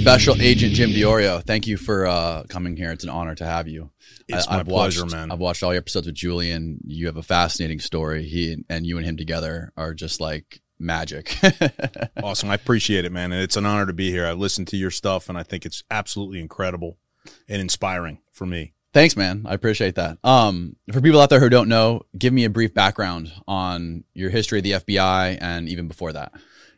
Special Agent Jim Diorio, thank you for uh, coming here. It's an honor to have you. It's I, my have watched, pleasure, man. I've watched all your episodes with Julian. You have a fascinating story. He and you and him together are just like magic. Awesome. I appreciate it, man. And it's an honor to be here. I listened to your stuff and I think it's absolutely incredible and inspiring for me. Thanks, man. I appreciate that. Um, for people out there who don't know, give me a brief background on your history of the FBI and even before that.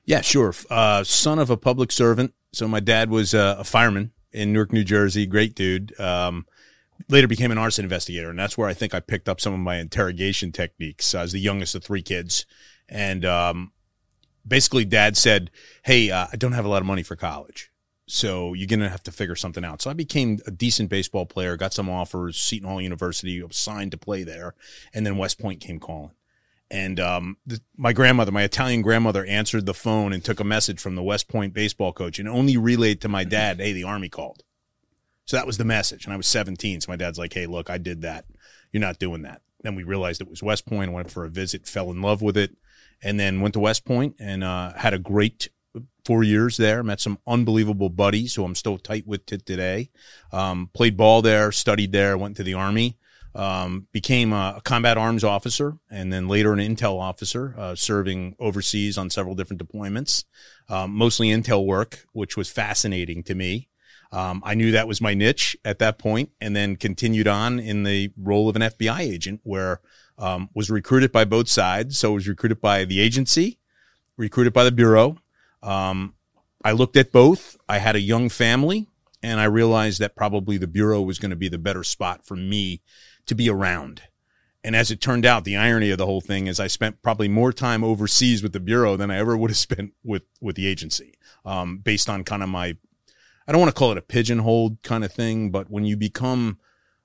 Yeah, sure. Uh, son of a public servant. So my dad was uh, a fireman in Newark, New Jersey. Great dude. Um, later became an arson investigator, and that's where I think I picked up some of my interrogation techniques. I was the youngest of three kids, and um, basically, dad said, "Hey, uh, I don't have a lot of money for college." So you're gonna have to figure something out. So I became a decent baseball player, got some offers, Seton Hall University, signed to play there, and then West Point came calling and um, the, my grandmother, my Italian grandmother, answered the phone and took a message from the West Point baseball coach and only relayed to my dad, "Hey, the Army called." So that was the message, and I was 17. So my dad's like, "Hey, look, I did that. You're not doing that." Then we realized it was West Point. Went for a visit, fell in love with it, and then went to West Point and uh, had a great four years there. Met some unbelievable buddies who I'm still tight with to today. Um, played ball there, studied there, went to the Army um, became a, combat arms officer and then later an intel officer, uh, serving overseas on several different deployments, um, mostly intel work, which was fascinating to me. Um, I knew that was my niche at that point, and then continued on in the role of an FBI agent, where um, was recruited by both sides. So was recruited by the agency, recruited by the bureau. Um, I looked at both. I had a young family, and I realized that probably the bureau was going to be the better spot for me to be around. And as it turned out, the irony of the whole thing is I spent probably more time overseas with the bureau than I ever would have spent with with the agency, um, based on kind of my, I don't want to call it a pigeonhole kind of thing, but when you become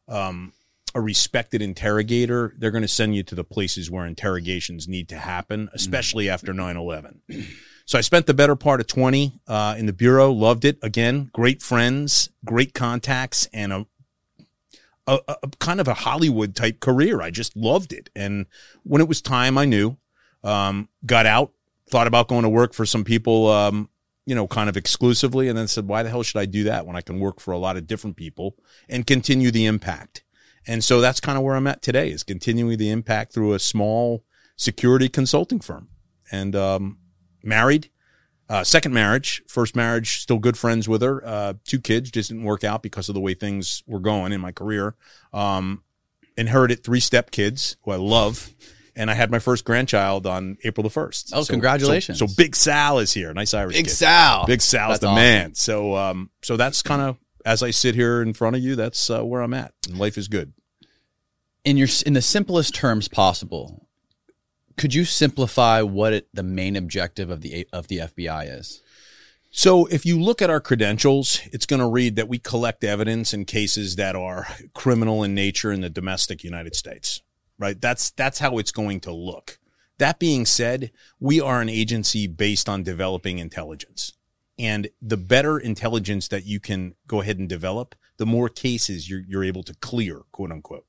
um, a respected interrogator, they're going to send you to the places where interrogations need to happen, especially after 9 11. So I spent the better part of 20 uh, in the bureau, loved it. Again, great friends, great contacts, and a a, a, kind of a Hollywood type career. I just loved it. And when it was time, I knew. Um, got out, thought about going to work for some people, um, you know, kind of exclusively, and then said, why the hell should I do that when I can work for a lot of different people and continue the impact? And so that's kind of where I'm at today is continuing the impact through a small security consulting firm and, um, married, uh, second marriage, first marriage, still good friends with her. Uh, two kids just didn't work out because of the way things were going in my career. Um, inherited three step kids who I love. And I had my first grandchild on April the 1st. Oh, congratulations. So, so Big Sal is here. Nice Irish Big kid. Sal. Big Sal's That's the awesome. man. So, um, so that's kind of, as I sit here in front of you, that's uh, where I'm at. And life is good. in your in the simplest terms possible, could you simplify what it, the main objective of the of the FBI is? So if you look at our credentials, it's going to read that we collect evidence in cases that are criminal in nature in the domestic United States, right? That's, that's how it's going to look. That being said, we are an agency based on developing intelligence. And the better intelligence that you can go ahead and develop, the more cases you're, you're able to clear, quote unquote.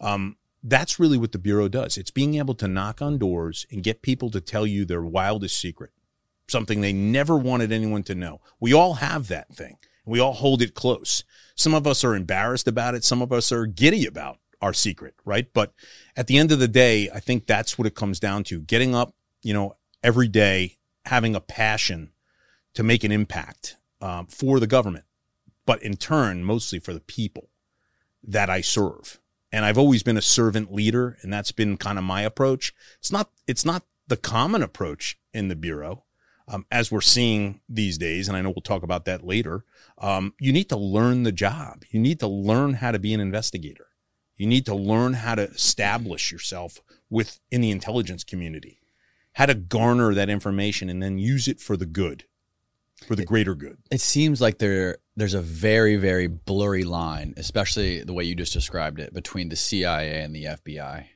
Um, that's really what the Bureau does. It's being able to knock on doors and get people to tell you their wildest secret something they never wanted anyone to know. We all have that thing. We all hold it close. Some of us are embarrassed about it. Some of us are giddy about our secret, right? But at the end of the day, I think that's what it comes down to. Getting up, you know, every day, having a passion to make an impact um, for the government, but in turn, mostly for the people that I serve. And I've always been a servant leader, and that's been kind of my approach. It's not, it's not the common approach in the Bureau um, as we're seeing these days, and I know we'll talk about that later, um, you need to learn the job. You need to learn how to be an investigator. You need to learn how to establish yourself within the intelligence community, how to garner that information and then use it for the good, for the greater good. It seems like there there's a very very blurry line, especially the way you just described it, between the CIA and the FBI.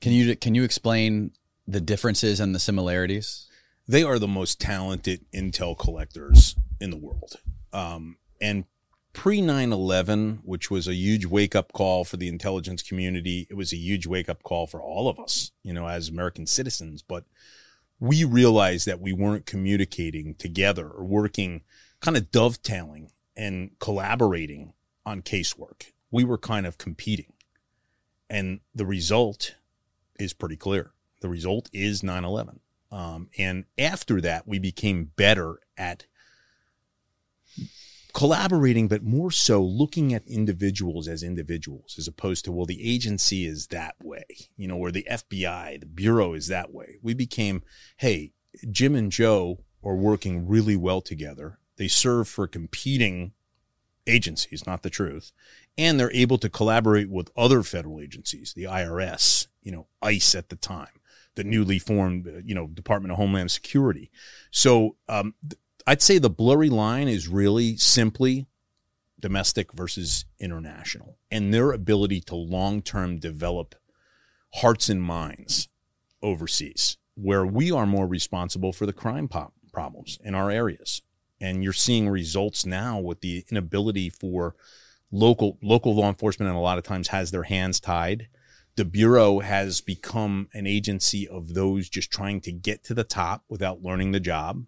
Can you can you explain the differences and the similarities? they are the most talented intel collectors in the world. Um, and pre 9 11, which was a huge wake up call for the intelligence community, it was a huge wake up call for all of us, you know, as American citizens. But we realized that we weren't communicating together or working kind of dovetailing and collaborating on casework. We were kind of competing. And the result is pretty clear. The result is 9 11. Um, and after that, we became better at collaborating, but more so looking at individuals as individuals, as opposed to, well, the agency is that way, you know, or the FBI, the Bureau is that way. We became, hey, Jim and Joe are working really well together. They serve for competing agencies, not the truth. And they're able to collaborate with other federal agencies, the IRS, you know, ICE at the time, the newly formed, uh, you know, Department of Homeland Security. So um, I'd say the blurry line is really simply domestic versus international and their ability to long term develop hearts and minds overseas, where we are more responsible for the crime pop- problems in our areas. And you're seeing results now with the inability for local local law enforcement and a lot of times has their hands tied. The Bureau has become an agency of those just trying to get to the top without learning the job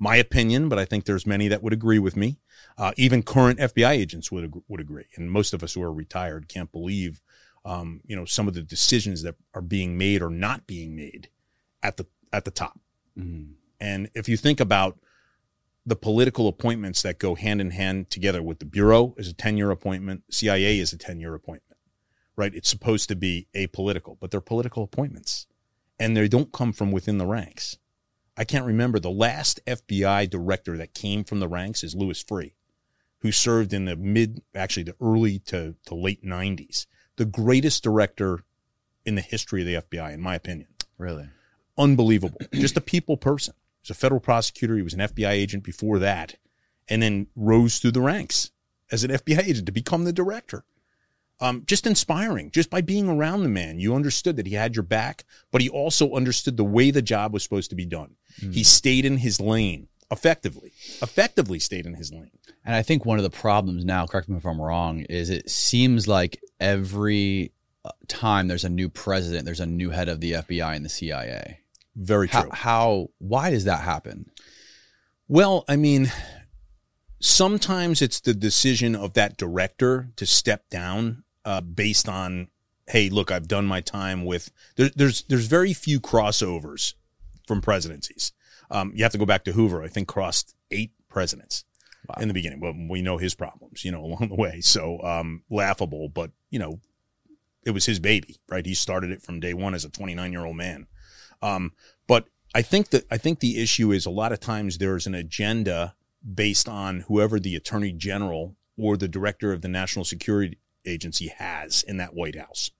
my opinion, but I think there's many that would agree with me. Uh, even current FBI agents would would agree, and most of us who are retired can't believe, um, you know, some of the decisions that are being made or not being made at the at the top. Mm. And if you think about the political appointments that go hand in hand together with the bureau is a 10 year appointment, CIA is a 10 year appointment, right? It's supposed to be apolitical, but they're political appointments and they don't come from within the ranks. I can't remember the last FBI director that came from the ranks is Louis Freeh, who served in the mid, actually the early to, to late 90s. The greatest director in the history of the FBI, in my opinion. Really? Unbelievable. Just a people person. He was a federal prosecutor. He was an FBI agent before that, and then rose through the ranks as an FBI agent to become the director um, just inspiring. Just by being around the man, you understood that he had your back, but he also understood the way the job was supposed to be done. Mm. He stayed in his lane effectively, effectively stayed in his lane. And I think one of the problems now, correct me if I'm wrong, is it seems like every uh, time there's a new president, there's a new head of the FBI and the CIA. Very true. How, how why does that happen? Well, I mean, sometimes it's the decision of that director to step down uh, based on, hey, look, I've done my time with. There, there's there's very few crossovers from presidencies. Um, you have to go back to Hoover. I think crossed eight presidents wow. in the beginning. Well, we know his problems, you know, along the way. So um, laughable, but you know, it was his baby, right? He started it from day one as a 29 year old man. Um, but I think that I think the issue is a lot of times there's an agenda based on whoever the attorney general or the director of the national security agency has in that White House.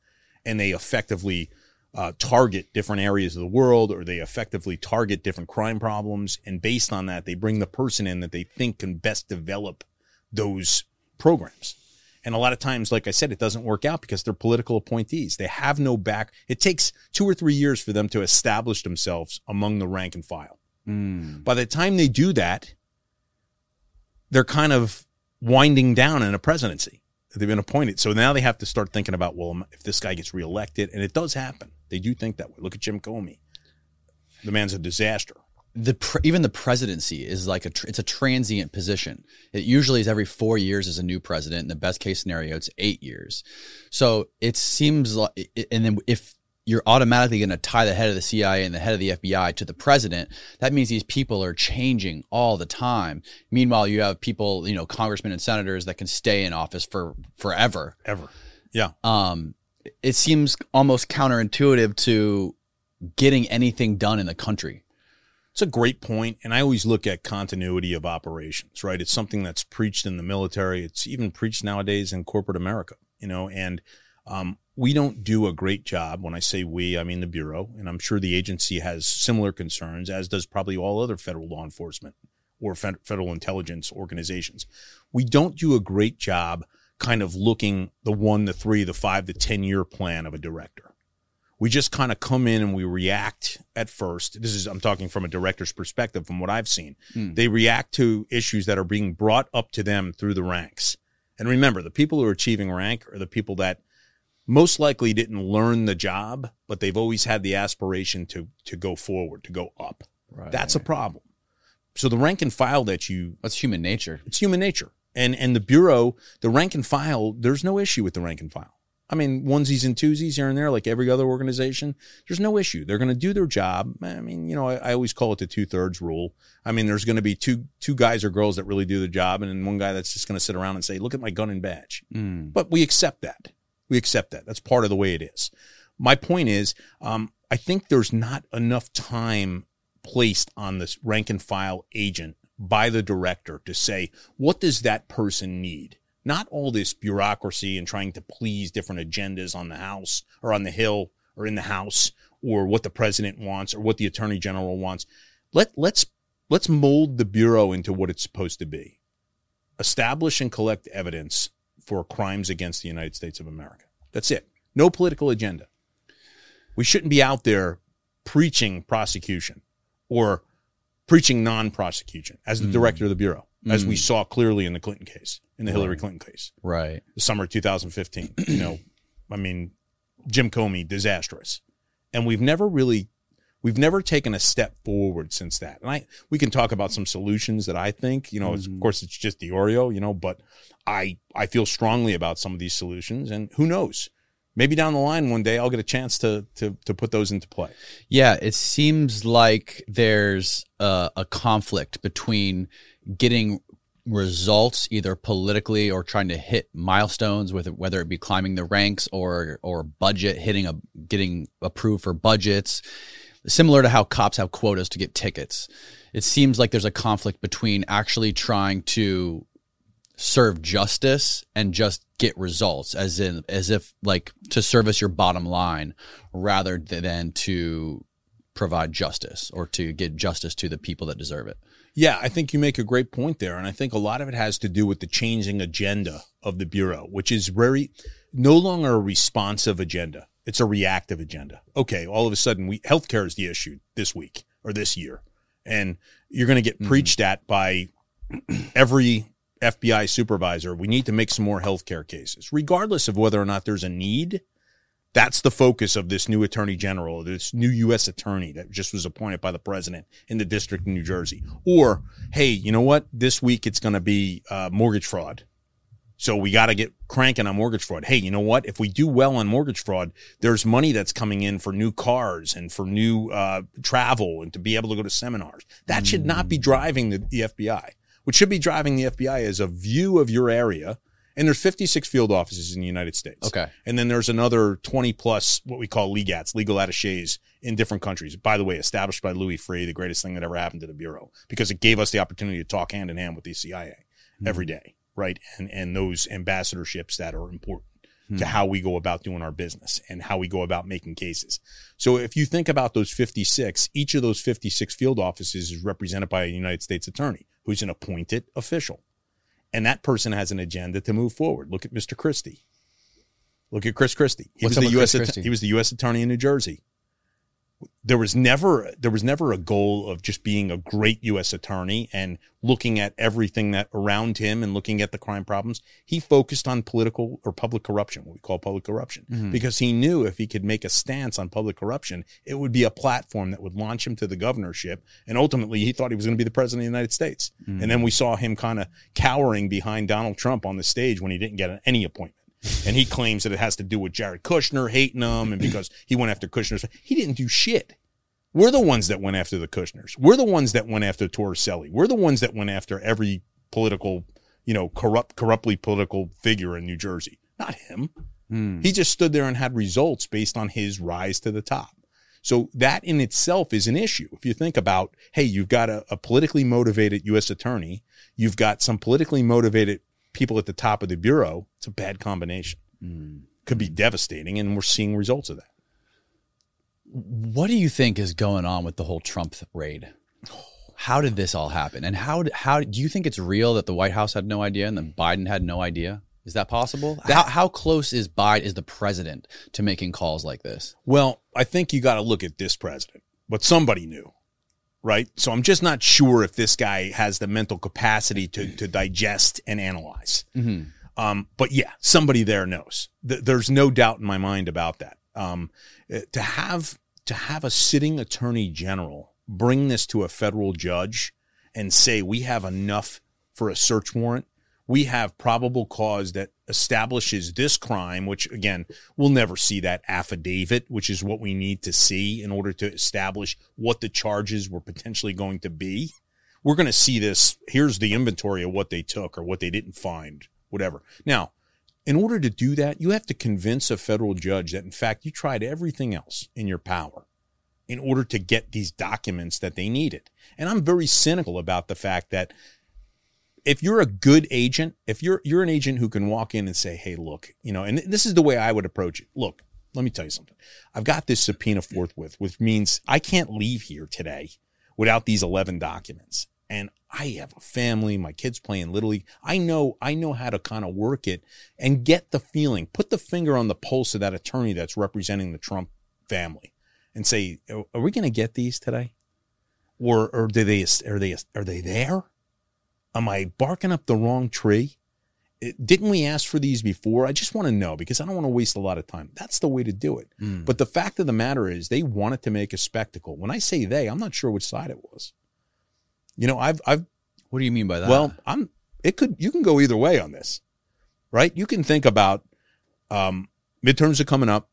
And they effectively uh, target different areas of the world or they effectively target different crime problems. And based on that, they bring the person in that they think can best develop those programs. And a lot of times, like I said, it doesn't work out because they're political appointees. They have no back. It takes two or three years for them to establish themselves among the rank and file. Mm. By the time they do that, they're kind of winding down in a presidency they've been appointed. So now they have to start thinking about, well, if this guy gets reelected, and it does happen. They do think that way. Look at Jim Comey. The man's a disaster. The even the presidency is like a it's a transient position. It usually is every four years as a new president. In the best case scenario, it's eight years. So it seems like, and then if you're automatically going to tie the head of the CIA and the head of the FBI to the president. That means these people are changing all the time. Meanwhile, you have people, you know, congressmen and senators that can stay in office for forever. Ever. Yeah. Um, it seems almost counterintuitive to getting anything done in the country. It's a great point, and I always look at continuity of operations. Right, it's something that's preached in the military. It's even preached nowadays in corporate America. You know, and um, we don't do a great job. When I say we, I mean the Bureau, and I'm sure the agency has similar concerns, as does probably all other federal law enforcement or federal intelligence organizations. We don't do a great job kind of looking the one, the three, the five, the 10 year plan of a director. We just kind of come in and we react at first. This is, I'm talking from a director's perspective, from what I've seen. Mm. They react to issues that are being brought up to them through the ranks. And remember, the people who are achieving rank are the people that most likely didn't learn the job, but they've always had the aspiration to to go forward, to go up. Right. That's a problem. So the rank and file that you That's human nature. it's human nature. And and the bureau, the rank and file, there's no issue with the rank and file. I mean, onesies and twosies here and there, like every other organization, there's no issue. They're going to do their job. I mean, you know, I, I always call it the two thirds rule. I mean, there's going to be two two guys or girls that really do the job, and then one guy that's just going to sit around and say, "Look at my gun and badge." Mm. But we accept that. We accept that. That's part of the way it is. My point is, um, I think there's not enough time placed on this rank and file agent by the director to say, what does that person need? Not all this bureaucracy and trying to please different agendas on the House or on the Hill or in the House or what the president wants or what the attorney general wants. Let, let's, let's mold the bureau into what it's supposed to be. Establish and collect evidence for crimes against the United States of America. That's it. No political agenda. We shouldn't be out there preaching prosecution or preaching non-prosecution as the Mm. director of the bureau, as we Mm. saw clearly in the Clinton case, in the Hillary Clinton case, Right. the summer of 2015. you know, I mean, Jim Comey, disastrous, and we've never really, we've never taken a step forward since that. And I, we can talk about some solutions that I think, you know, it's, of mm-hmm. course, it's just the Oreo, you know, but I, I feel strongly about some of these solutions, and who knows. Maybe down the line one day I'll get a chance to to to put those into play. Yeah, it seems like there's a, a conflict between getting results either politically or trying to hit milestones with whether it be climbing the ranks or or budget hitting a getting approved for budgets similar to how cops have quotas to get tickets it seems like there's a conflict between actually trying to serve justice and just get results as in as if like to service your bottom line rather than to provide justice or to get justice to the people that deserve it Yeah, I think you make a great point there. And I think a lot of it has to do with the changing agenda of the Bureau, which is very no longer a responsive agenda. It's a reactive agenda. Okay, all of a sudden we healthcare is the issue this week or this year. And you're going to get Mhm. preached at by every FBI supervisor. We need to make some more healthcare cases, regardless of whether or not there's a need. That's the focus of this new attorney general, this new U.S. attorney that just was appointed by the president in the district of New Jersey. Or, hey, you know what? This week it's going to be uh, mortgage fraud. So we got to get cranking on mortgage fraud. Hey, you know what? If we do well on mortgage fraud, there's money that's coming in for new cars and for new uh, travel and to be able to go to seminars. That should not be driving the, the FBI. What should be driving the FBI is a view of your area. And there's 56 field offices in the United States. okay And then there's another 20 plus what we call legats, legal attaches in different countries. By the way, established by Louis Freeh, the greatest thing that ever happened to the Bureau because it gave us the opportunity to talk hand in hand with the CIA every day, right? And, and those ambassadorships that are important to hmm. how we go about doing our business and how we go about making cases. So if you think about those 56, each of those 56 field offices is represented by a United States attorney who's an appointed official. And that person has an agenda to move forward. Look at Mr. Christie. Look at Chris Christie. He What's was the U.S. Chris att- Christie? he was the U.S. attorney in New Jersey. There was never there was never a goal of just being a great U.S. attorney and looking at everything that around him and looking at the crime problems. He focused on political or public corruption, what we call public corruption, Mhm. because he knew if he could make a stance on public corruption, it would be a platform that would launch him to the governorship. And ultimately, he thought he was going to be the president of the United States. Mm. And then we saw him kind of cowering behind Donald Trump on the stage when he didn't get any appointment. And he claims that it has to do with Jared Kushner hating him and because he went after Kushner's. He didn't do shit. We're the ones that went after the Kushners. We're the ones that went after Torricelli. We're the ones that went after every political, you know, corrupt, corruptly political figure in New Jersey. Not him. Hmm. He just stood there and had results based on his rise to the top. So that in itself is an issue. If you think about, hey, you've got a, a politically motivated U.S. attorney, you've got some politically motivated people at the top of the bureau. It's a bad combination. Hmm. Could be devastating, and we're seeing results of that. What do you think is going on with the whole Trump raid? How did this all happen? And how how do you think it's real that the White House had no idea and then Biden had no idea? Is that possible? how, how close is Biden is the president to making calls like this? Well, I think you got to look at this president, but somebody knew, right? So I'm just not sure if this guy has the mental capacity to to digest and analyze. Mm-hmm. Um, but yeah, somebody there knows. Th- there's no doubt in my mind about that. Um, uh, to have to have a sitting attorney general bring this to a federal judge and say we have enough for a search warrant, we have probable cause that establishes this crime, which again, we'll never see that affidavit, which is what we need to see in order to establish what the charges were potentially going to be. We're going to see this. Here's the inventory of what they took or what they didn't find, whatever. Now, in order to do that, you have to convince a federal judge that, in fact, you tried everything else in your power in order to get these documents that they needed. And I'm very cynical about the fact that if you're a good agent, if you're you're an agent who can walk in and say, "Hey, look, you know," and this is the way I would approach it. Look, let me tell you something. I've got this subpoena forthwith, which means I can't leave here today without these 11 documents. And I have a family, my kids playing little league. I know I know how to kind of work it and get the feeling, put the finger on the pulse of that attorney that's representing the Trump family and say, "Are we going to get these today?" Or or do they are they are they there? Am I barking up the wrong tree? It, didn't we ask for these before? I just want to know because I don't want to waste a lot of time. That's the way to do it. Mm. But the fact of the matter is, they wanted to make a spectacle. When I say they, I'm not sure which side it was. You know, I've, I've. What do you mean by that? Well, I'm. It could. You can go either way on this, right? You can think about um, midterms are coming up.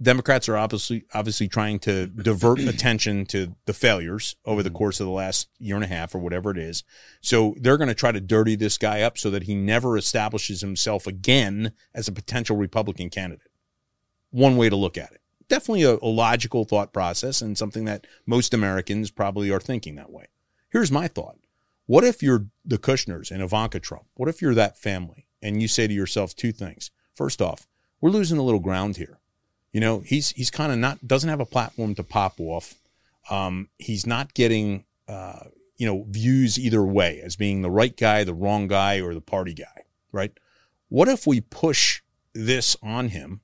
Democrats are obviously obviously trying to divert attention to the failures over the mm-hmm. course of the last year and a half or whatever it is. So they're going to try to dirty this guy up so that he never establishes himself again as a potential Republican candidate. One way to look at it. Definitely a, a logical thought process and something that most Americans probably are thinking that way. Here's my thought. What if you're the Kushners and Ivanka Trump? What if you're that family and you say to yourself two things? First off, we're losing a little ground here you know, he's he's kind of not doesn't have a platform to pop off. Um, he's not getting uh, you know views either way as being the right guy, the wrong guy, or the party guy. Right? What if we push this on him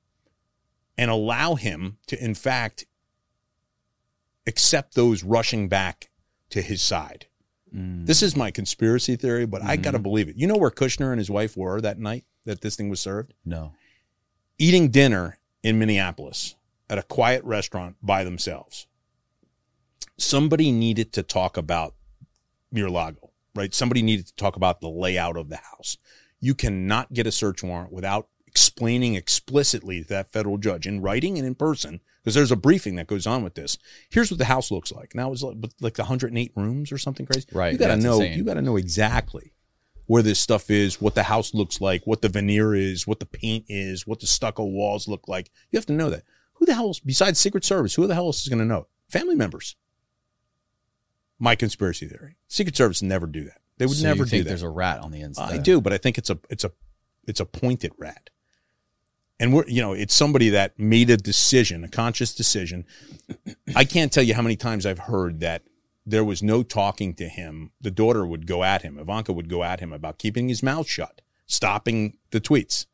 and allow him to, in fact, accept those rushing back to his side? Mm. This is my conspiracy theory, but mm-hmm. I got to believe it. You know where Kushner and his wife were that night that this thing was served? No. Eating dinner in Minneapolis at a quiet restaurant by themselves. Somebody needed to talk about Mar-a-Lago, right? Somebody needed to talk about the layout of the house. You cannot get a search warrant without explaining explicitly to that federal judge in writing and in person, because there's a briefing that goes on with this. Here's what the house looks like. Now it's like, like 108 rooms or something crazy. Right. You got to know. Insane. You got to know exactly where this stuff is, what the house looks like, what the veneer is, what the paint is, what the stucco walls look like. You have to know that. Who the hell, besides Secret Service, who the hell else is going to know? Family members. My conspiracy theory: Secret Service never do that. They would so never do that. There's a rat on the inside. I do, but I think it's a it's a it's a pointed rat. And we're you know it's somebody that made a decision, a conscious decision. I can't tell you how many times I've heard that there was no talking to him. The daughter would go at him. Ivanka would go at him about keeping his mouth shut, stopping the tweets.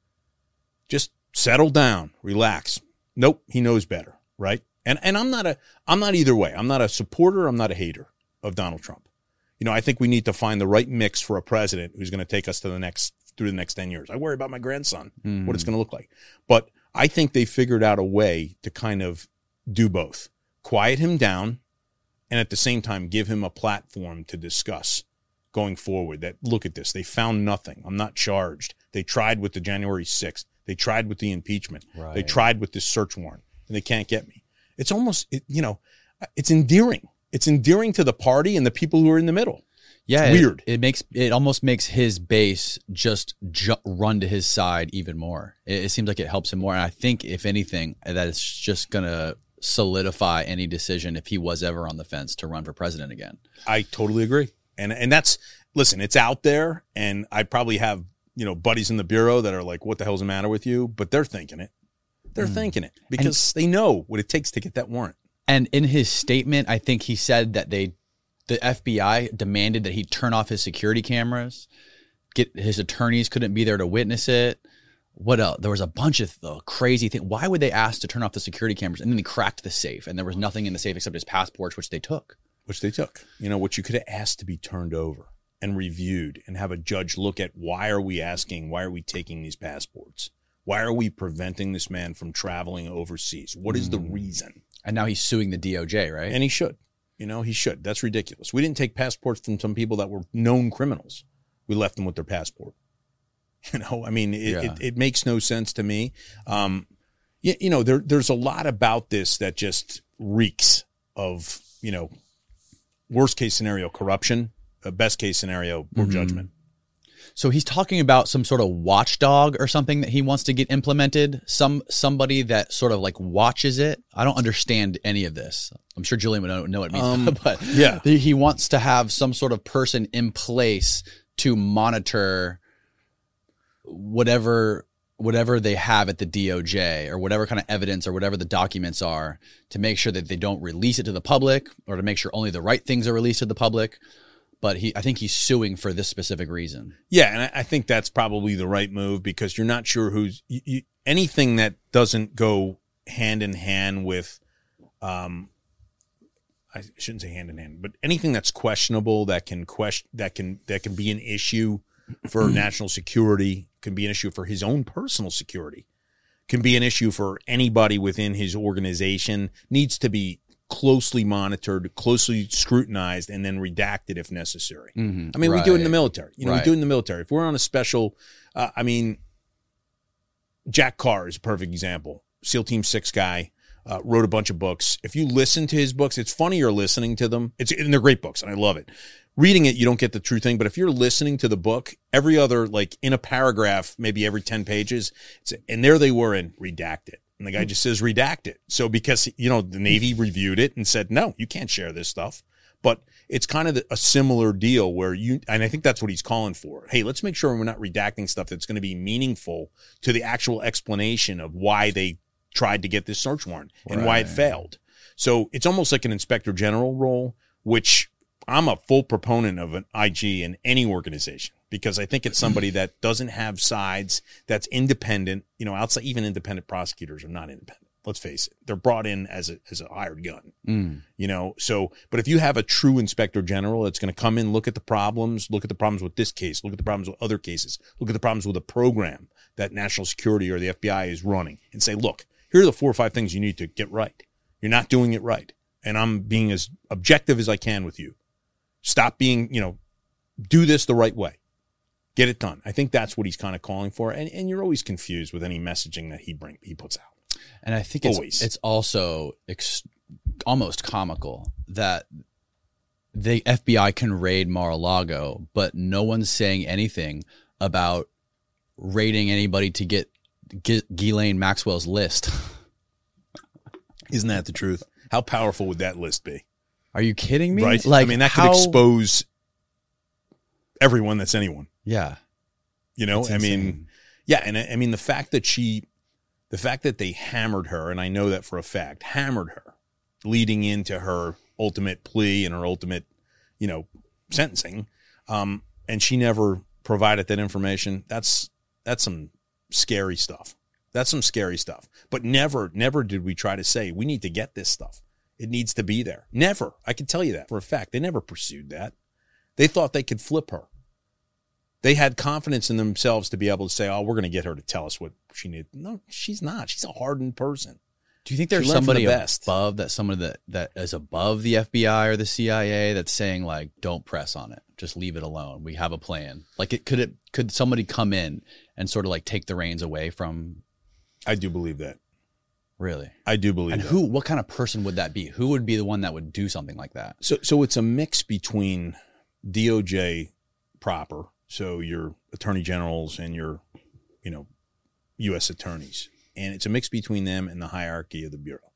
Just settle down, relax. Nope, he knows better, right? And and I'm not a I'm not either way. I'm not a supporter, I'm not a hater of Donald Trump. You know, I think we need to find the right mix for a president who's going to take us to the next through the next 10 years. I worry about my grandson, mm-hmm. what it's going to look like. But I think they figured out a way to kind of do both. Quiet him down, and at the same time give him a platform to discuss going forward that look at this they found nothing. I'm not charged. They tried with the january 6th they tried with the impeachment. Right. they tried with this search warrant and they can't get me. It's almost it, you know it's endearing. It's endearing to the party and the people who are in the middle. Yeah it's weird. it, it, makes it almost makes his base just ju- run to his side even more. It, it seems like it helps him more and i think if anything that it's just gonna solidify any decision if he was ever on the fence to run for president again. I totally agree. And and that's listen, it's out there and I probably have, you know, buddies in the bureau that are like what the hell's the matter with you, but they're thinking it. They're mm. thinking it because and, they know what it takes to get that warrant. And in his statement, I think he said that they the FBI demanded that he turn off his security cameras. Get his attorneys couldn't be there to witness it what else? There was a bunch of uh, crazy things. Why would they ask to turn off the security cameras? And then they cracked the safe, and there was nothing in the safe except his passports, which they took. Which they took. You know, what you could have asked to be turned over and reviewed and have a judge look at why are we asking, why are we taking these passports? Why are we preventing this man from traveling overseas? What is mm. the reason? And now he's suing the DOJ, right? And he should. You know, he should. That's ridiculous. We didn't take passports from some people that were known criminals. We left them with their passport. You know, I mean, it, Yeah. it, it makes no sense to me. Um, you, you know, there, there's a lot about this that just reeks of, you know, worst case scenario corruption, uh, best case scenario poor Mhm. judgment. So he's talking about some sort of watchdog or something that he wants to get implemented. Some somebody that sort of like watches it. I don't understand any of this. I'm sure Julian would know, know what it means, Um, but yeah. he wants to have some sort of person in place to monitor whatever whatever they have at the DOJ or whatever kind of evidence or whatever the documents are to make sure that they don't release it to the public or to make sure only the right things are released to the public. But he, I think he's suing for this specific reason. Yeah, and I, think that's probably the right move because you're not sure who's you, you, anything that doesn't go hand in hand with, um, I shouldn't say hand in hand, but anything that's questionable that can question that can that can be an issue for national security, can be an issue for his own personal security, can be an issue for anybody within his organization. Needs to be closely monitored, closely scrutinized, and then redacted if necessary. Mm-hmm. I mean, we do it in the military. You know, we do it in the military. If we're on a special, uh, I mean, Jack Carr is a perfect example. SEAL Team Six guy uh, wrote a bunch of books. If you listen to his books, it's funnier listening to them. It's and they're great books, and I love it. Reading it, you don't get the true thing, but if you're listening to the book, every other like in a paragraph, maybe every ten pages, it's, and there they were in redacted. And the guy hmm. just says redact it. So because you know the Navy hmm. reviewed it and said no, you can't share this stuff. But it's kind of a similar deal where you, and I think that's what he's calling for. Hey, let's make sure we're not redacting stuff that's going to be meaningful to the actual explanation of why they tried to get this search warrant and why it failed. So it's almost like an inspector general role, which I'm a full proponent of an IG in any organization because I think it's somebody that doesn't have sides, that's independent. You know, outside even independent prosecutors are not independent. Let's face it; they're brought in as a as a hired gun Mm. you know so but if you have a true inspector general that's going to come in look at the problems look at the problems with this case look at the problems with other cases look at the problems with a program that national security or the fbi is running and say look here are the four or five things you need to get right you're not doing it right and i'm being as objective as i can with you stop being you know do this the right way. Get it done. I think that's what he's kind of calling for and, and you're always confused with any messaging that he bring he puts out. And I think it's Always. it's also ex- almost comical that the FBI can raid Mar-a-Lago, but no one's saying anything about raiding anybody to get G- Ghislaine Maxwell's list. isn't that the truth? How powerful would that list be Are you kidding me? right? Like I mean, that how, could expose everyone that's anyone. Yeah, You know, I mean, yeah, and I I mean the fact that she, the fact that they hammered her, and I know that for a fact, hammered her, leading into her ultimate plea and her ultimate, you know, sentencing, um, and she never provided that information. That's that's some scary stuff. That's some scary stuff. But never, never did we try to say we need to get this stuff. It needs to be there. Never. I can tell you that for a fact. They never pursued that. They thought they could flip her. They had confidence in themselves to be able to say, "Oh, we're going to get her to tell us what she needs." No, she's not. She's a hardened person. Do you think there's She learned from somebody the above that someone that that is above the FBI or the CIA that's saying like don't press on it. Just leave it alone. We have a plan. Like it could it could somebody come in and sort of like take the reins away from I do believe that. Really? I do believe And that. who what kind of person would that be? Who would be the one that would do something like that? So, so it's a mix between DOJ proper, so your attorney generals and your, you know, U.S. attorneys, and it's a mix between them and the hierarchy of the bureau,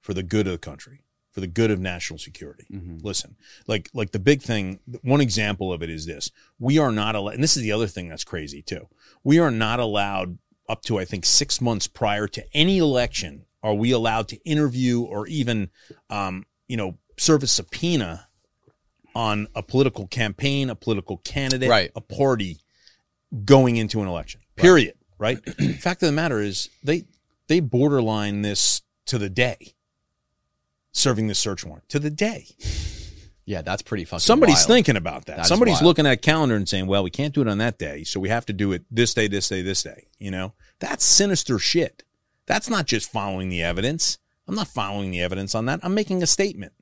for the good of the country, for the good of national security. Mm-hmm. Listen, like like the big thing. One example of it is this: we are not allowed, and this is the other thing that's crazy too. We are not allowed up to I think six months prior to any election. Are we allowed to interview or even, um, you know, serve a subpoena on a political campaign, a political candidate, Right. a party going into an election? Period. Right. Fact of the matter is, they they borderline this to the day, serving this search warrant to the day. Yeah, that's pretty fucking Somebody's wild. thinking about that. That's Somebody's looking at a calendar and saying, "Well, we can't do it on that day, so we have to do it this day, this day, this day." You know, that's sinister shit. That's not just following the evidence. I'm not following the evidence on that. I'm making a statement.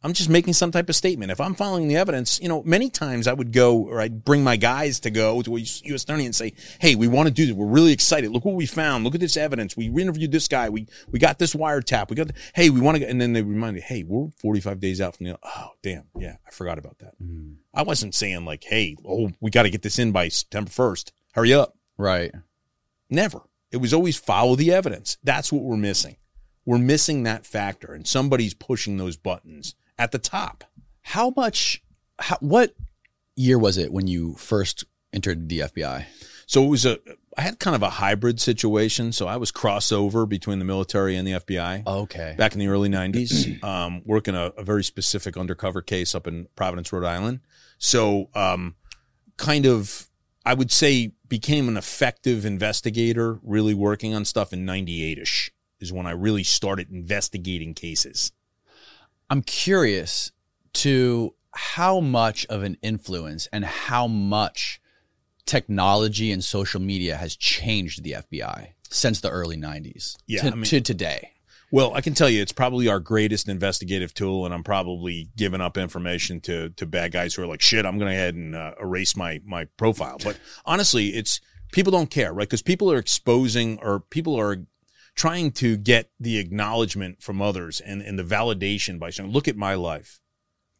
I'm just making some type of statement. If I'm following the evidence, you know, many times I would go or I'd bring my guys to go to a U.S. attorney and say, "Hey, we want to do this. We're really excited. Look what we found. Look at this evidence. We interviewed this guy. We we got this wiretap. We got. The, hey, we want to." Go. And then they remind me, "Hey, we're 45 days out from the. Oh, damn. Yeah, I forgot about that. Mm. I wasn't saying like, "Hey, oh, we got to get this in by September 1st. Hurry up." Right. Never. It was always follow the evidence. That's what we're missing. We're missing that factor, and somebody's pushing those buttons at the top. How much? How, what year was it when you first entered the FBI? So it was a. I had kind of a hybrid situation. So I was crossover between the military and the FBI. Okay. Back in the early '90s, um, working a, a, very specific undercover case up in Providence, Rhode Island. So, um, kind of, I would say, became an effective investigator, really working on stuff in '98 ish is when I really started investigating cases. I'm curious to how much of an influence and how much technology and social media has changed the FBI since the early 90s yeah, to, I mean, to today. Well, I can tell you it's probably our greatest investigative tool, and I'm probably giving up information to to bad guys who are like, "Shit, I'm going to head and uh, erase my my profile." But honestly, it's people don't care, right? Because people are exposing or people are trying to get the acknowledgement from others and, and the validation by saying, look at my life.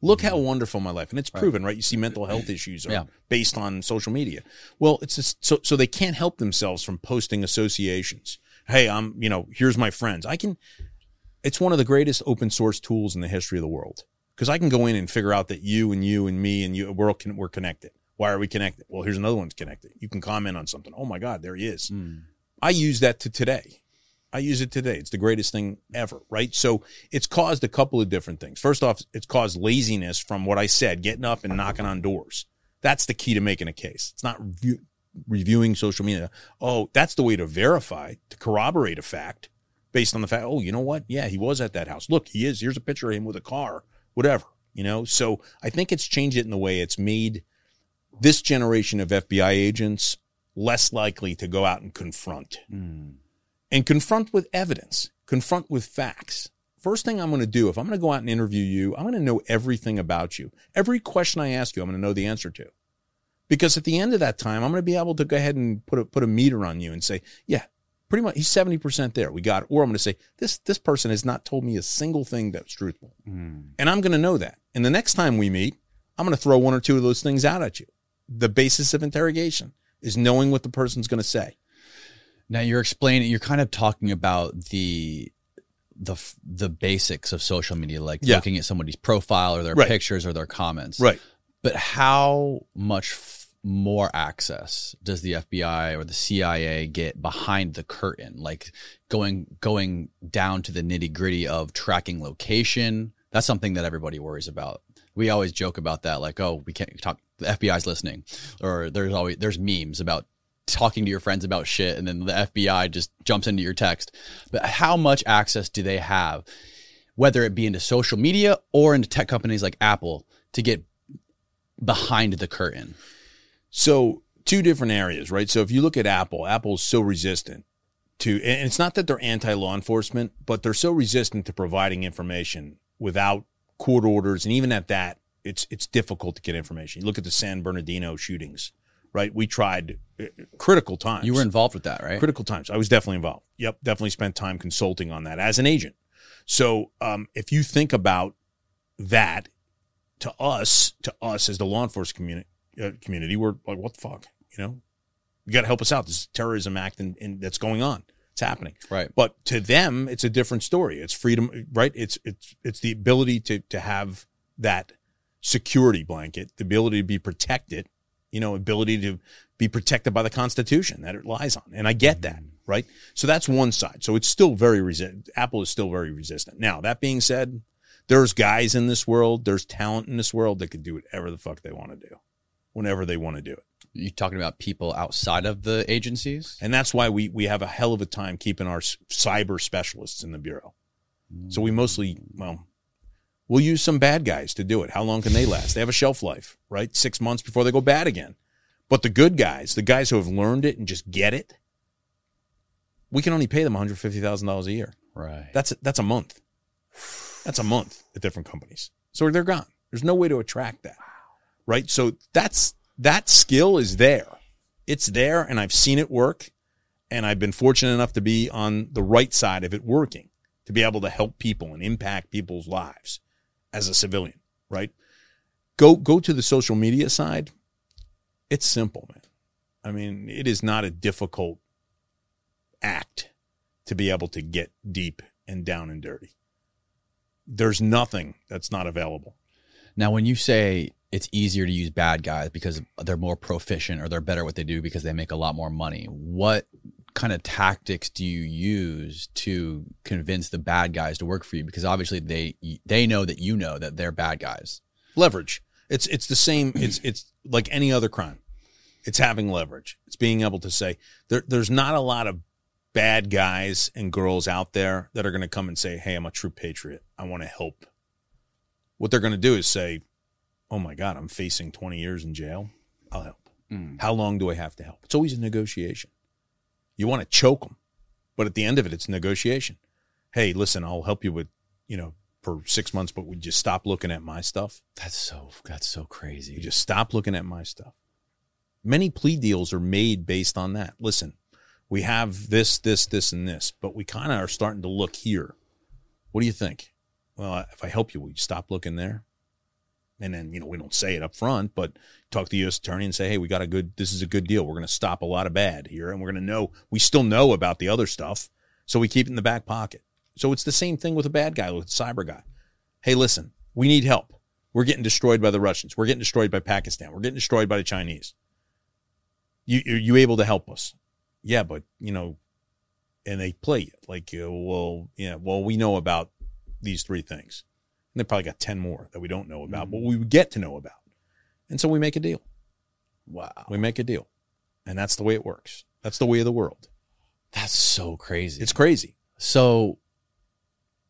Look how mm-hmm. wonderful my life. And it's proven, right? You see mental health issues are yeah. based on social media. Well, it's just, so, so they can't help themselves from posting associations. Hey, I'm, you know, here's my friends. I can, it's one of the greatest open source tools in the history of the world because I can go in and figure out that you and you and me and you, we're, we're connected. Why are we connected? Well, here's another one's connected. You can comment on something. Oh my God, there he is. Mm. I use that to today. I use it today. It's the greatest thing ever, right? So it's caused a couple of different things. First off, it's caused laziness from what I said, getting up and knocking on doors. That's the key to making a case. It's not review, reviewing social media. Oh, that's the way to verify, to corroborate a fact based on the fact, oh, you know what? Yeah, he was at that house. Look, he is. Here's a picture of him with a car, whatever, you know? So I think it's changed it in the way it's made this generation of FBI agents less likely to go out and confront. Mm and confront with evidence, confront with facts. First thing I'm going to do, if I'm going to go out and interview you, I'm going to know everything about you. Every question I ask you, I'm going to know the answer to. Because at the end of that time, I'm going to be able to go ahead and put a, put a meter on you and say, yeah, pretty much he's 70% there. We got it. Or I'm going to say, this, this person has not told me a single thing that's truthful. Mm. And I'm going to know that. And the next time we meet, I'm going to throw one or two of those things out at you. The basis of interrogation is knowing what the person's going to say. Now you're explaining, you're kind of talking about the the the basics of social media, like yeah. looking at somebody's profile or their right. pictures or their comments. Right. But how much f- more access does the FBI or the CIA get behind the curtain, like going going down to the nitty gritty of tracking location? That's something that everybody worries about. We always joke about that, like, oh, we can't talk. The FBI's listening, or there's always there's memes about talking to your friends about shit and then the FBI just jumps into your text. But how much access do they have, whether it be into social media or into tech companies like Apple, to get behind the curtain? So, two different areas, right? So, if you look at Apple, Apple's so resistant to, and it's not that they're anti law enforcement, but they're so resistant to providing information without court orders. And even at that, it's, it's difficult to get information. You look at the San Bernardino shootings right? We tried critical times. You were involved with that, right? Critical times. I was definitely involved. Yep, definitely spent time consulting on that as an agent. So um, if you think about that, to us, to us as the law enforcement community, uh, community, we're like, what the fuck, you know? You got to help us out. This terrorism act in, in, that's going on. It's happening. Right. But to them, it's a different story. It's freedom, right? It's it's it's the ability to to have that security blanket, the ability to be protected you know, ability to be protected by the Constitution that it lies on. And I get mm-hmm. that, right? So that's one side. So it's still very resistant. Apple is still very resistant. Now, that being said, there's guys in this world, there's talent in this world that can do whatever the fuck they want to do, whenever they want to do it. You talking about people outside of the agencies? And that's why we, we have a hell of a time keeping our cyber specialists in the Bureau. So we mostly, mm. well, We'll use some bad guys to do it. How long can they last? They have a shelf life, right? Six months before they go bad again. But the good guys, the guys who have learned it and just get it, we can only pay them $150,000 a year. Right. That's a, that's a month. That's a month at different companies. So they're gone. There's no way to attract that. Right? So that's that skill is there. It's there and I've seen it work and I've been fortunate enough to be on the right side of it working to be able to help people and impact people's lives as a civilian, right? Go go to the social media side. It's simple, man. I mean, it is not a difficult act to be able to get deep and down and dirty. There's nothing that's not available. Now, when you say it's easier to use bad guys because they're more proficient or they're better at what they do because they make a lot more money, what kind of tactics do you use to convince the bad guys to work for you? Because obviously they they know that you know that they're bad guys. Leverage. It's it's the same. It's it's like any other crime. It's having leverage. It's being able to say there, there's not a lot of bad guys and girls out there that are going to come and say, "Hey, I'm a true patriot. I want to help." What they're going to do is say, "Oh my God, I'm facing 20 years in jail. I'll help. Mm. How long do I have to help?" It's always a negotiation. You want to choke them, but at the end of it, it's negotiation. Hey, listen, I'll help you with, you know, for six months, but would you stop looking at my stuff? That's so that's so crazy. You just stop looking at my stuff. Many plea deals are made based on that. Listen, we have this, this, this, and this, but we kind of are starting to look here. What do you think? Well, if I help you, will you stop looking there? and then you know we don't say it up front but talk to the u.s attorney and say hey we got a good this is a good deal we're going to stop a lot of bad here and we're going to know we still know about the other stuff so we keep it in the back pocket so it's the same thing with a bad guy with a cyber guy hey listen we need help we're getting destroyed by the russians we're getting destroyed by pakistan we're getting destroyed by the chinese you are you able to help us yeah but you know and they play it like uh, well yeah well we know about these three things and they probably got 10 more that we don't know about, but we get to know about. And so we make a deal. Wow. We make a deal. And that's the way it works. That's the way of the world. That's so crazy. It's crazy. So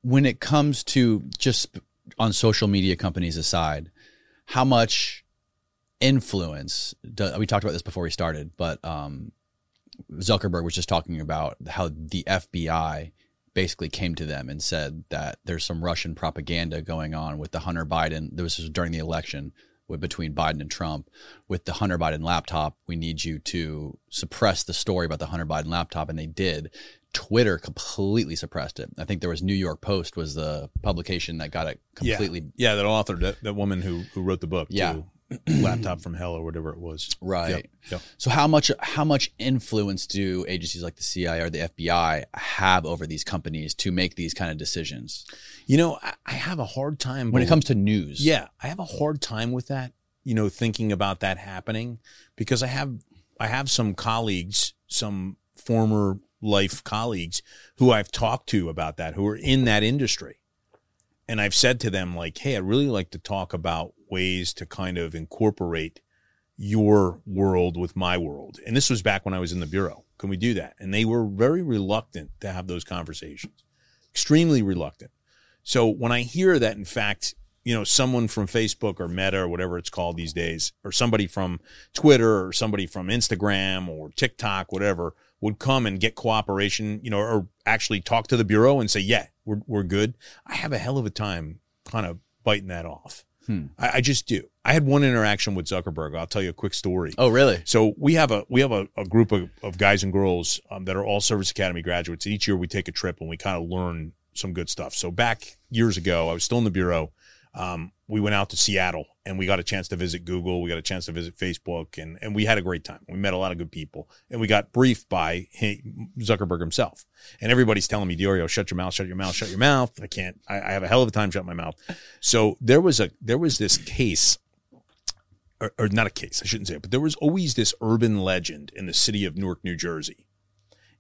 when it comes to just on social media companies aside, how much influence do, we talked about this before we started, but um, Zuckerberg was just talking about how the FBI basically came to them and said that there's some Russian propaganda going on with the Hunter Biden. This was during the election with, between Biden and Trump. With the Hunter Biden laptop, we need you to suppress the story about the Hunter Biden laptop, and they did. Twitter completely suppressed it. I think there was New York Post was the publication that got it completely. Yeah, yeah that author, that, that woman who who wrote the book. Yeah, too. laptop from hell or whatever it was. Right. Yep. Yep. So how much how much influence do agencies like the CIA or the FBI have over these companies to make these kind of decisions? You know, I, I have a hard time when it comes to news. Yeah, I have a hard time with that. You know, thinking about that happening because I have I have some colleagues, some former life colleagues who I've talked to about that who are in that industry. And I've said to them like, "Hey, I'd really like to talk about ways to kind of incorporate your world with my world. And this was back when I was in the bureau. Can we do that? And they were very reluctant to have those conversations, extremely reluctant. So when I hear that, in fact, you know, someone from Facebook or Meta or whatever it's called these days, or somebody from Twitter or somebody from Instagram or TikTok, whatever, would come and get cooperation, you know, or actually talk to the bureau and say, yeah, we're, we're good. I have a hell of a time kind of biting that off. Hmm. I, I, just do. I had one interaction with Zuckerberg. I'll tell you a quick story. Oh, really? So we have a we have a, a group of, of guys and girls um, that are all Service Academy graduates. Each year we take a trip and we kind of learn some good stuff. So back years ago, I was still in the bureau um, we went out to Seattle and we got a chance to visit Google. We got a chance to visit Facebook and, and we had a great time. We met a lot of good people and we got briefed by Zuckerberg himself. And everybody's telling me, Diorio, shut your mouth, shut your mouth, shut your mouth. I can't, I, I have a hell of a time shut my mouth. So there was a, there was this case or, or not a case, I shouldn't say it, but there was always this urban legend in the city of Newark, New Jersey.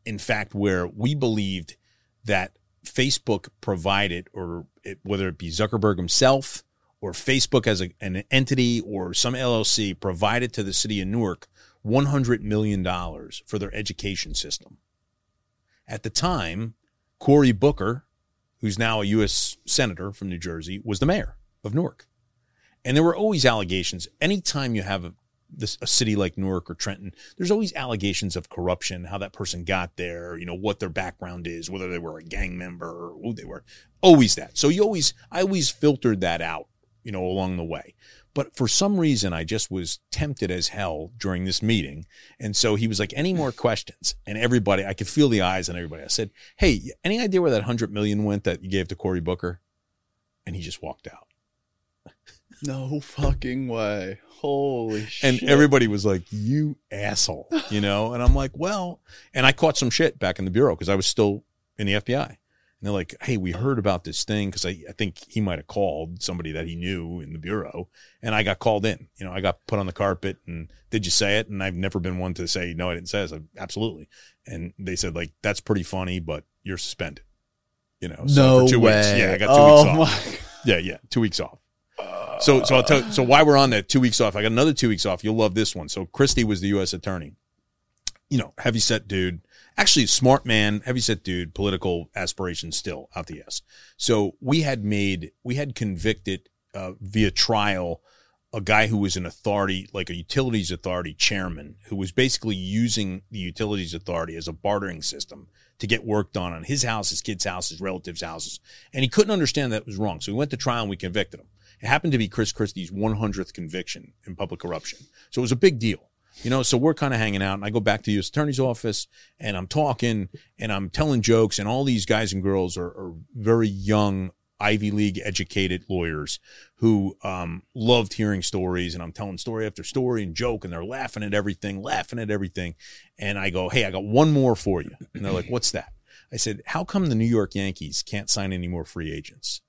In fact, where we believed that Facebook provided, or it, whether it be Zuckerberg himself or Facebook as a, an entity or some LLC, provided to the city of Newark $100 million for their education system. At the time, Cory Booker, who's now a U.S. Senator from New Jersey, was the mayor of Newark. And there were always allegations. Anytime you have this a city like Newark or Trenton, there's always allegations of corruption, how that person got there, you know, what their background is, whether they were a gang member or who they were. Always that. So you always I always filtered that out, you know, along the way. But for some reason, I just was tempted as hell during this meeting. And so he was like, any more questions? And everybody, I could feel the eyes on everybody. I said, Hey, any idea where that hundred million went that you gave to Cory Booker? And he just walked out. No fucking way. Holy shit. And everybody was like, you asshole, you know? And I'm like, well, and I caught some shit back in the bureau because I was still in the FBI. And they're like, hey, we heard about this thing because I, I think he might have called somebody that he knew in the bureau. And I got called in. You know, I got put on the carpet and did you say it? And I've never been one to say, no, I didn't say it. I, Absolutely. And they said, like, that's pretty funny, but you're suspended. You know, no for two way. weeks. Yeah, I got two oh weeks off. my Yeah, yeah, two weeks off. So, so I'll tell. you, So why we're on that two weeks off? I got another two weeks off. You'll love this one. So Christie was the U.S. attorney. You know, heavy set dude. Actually, smart man, heavy set dude. Political aspirations still out the ass. So we had made, we had convicted uh, via trial a guy who was an authority, like a utilities authority chairman, who was basically using the utilities authority as a bartering system to get work done on his house, his kids' house, his relatives' houses. And he couldn't understand that it was wrong. So we went to trial and we convicted him. It happened to be Chris Christie's 100th conviction in public corruption. So it was a big deal. You know, so we're kind of hanging out and I go back to the U.S. attorney's office and I'm talking and I'm telling jokes and all these guys and girls are, are very young Ivy League educated lawyers who um, loved hearing stories. And I'm telling story after story and joke, and they're laughing at everything, laughing at everything. And I go, Hey, I got one more for you. And they're like, What's that? I said, How come the New York Yankees can't sign any more free agents?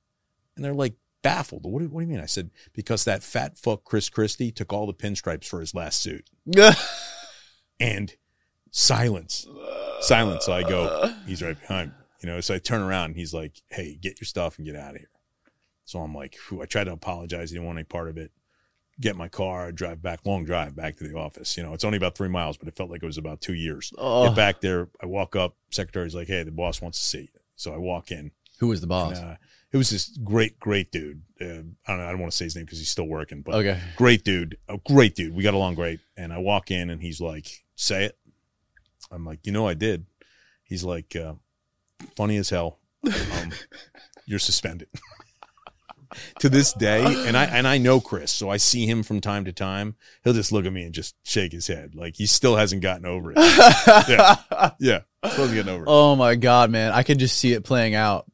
And they're like, baffled. What do, what do you mean? I said, Because that fat fuck Chris Christie took all the pinstripes for his last suit. And silence, silence. So I go, He's right behind me. You know, so I turn around and he's like, Hey, get your stuff and get out of here. So I'm like. I tried to apologize. He didn't want any part of it. Get my car, drive back, long drive back to the office. You know, it's only about three miles, but it felt like it was about two years. Oh. Get back there. I walk up. Secretary's like, Hey, the boss wants to see you. So I walk in. Who was the boss? And, uh, it was this great, great dude. Uh, I don't know. I don't want to say his name because he's still working, but okay. great dude. A great dude. We got along great. And I walk in and he's like, say it. I'm like, you know, I did. He's like, uh, funny as hell. Um, you're suspended. to this day, and I and I know Chris, so I see him from time to time. He'll just look at me and just shake his head, like he still hasn't gotten over it. yeah, yeah, still hasn't gotten over it. Oh my god, man! I can just see it playing out.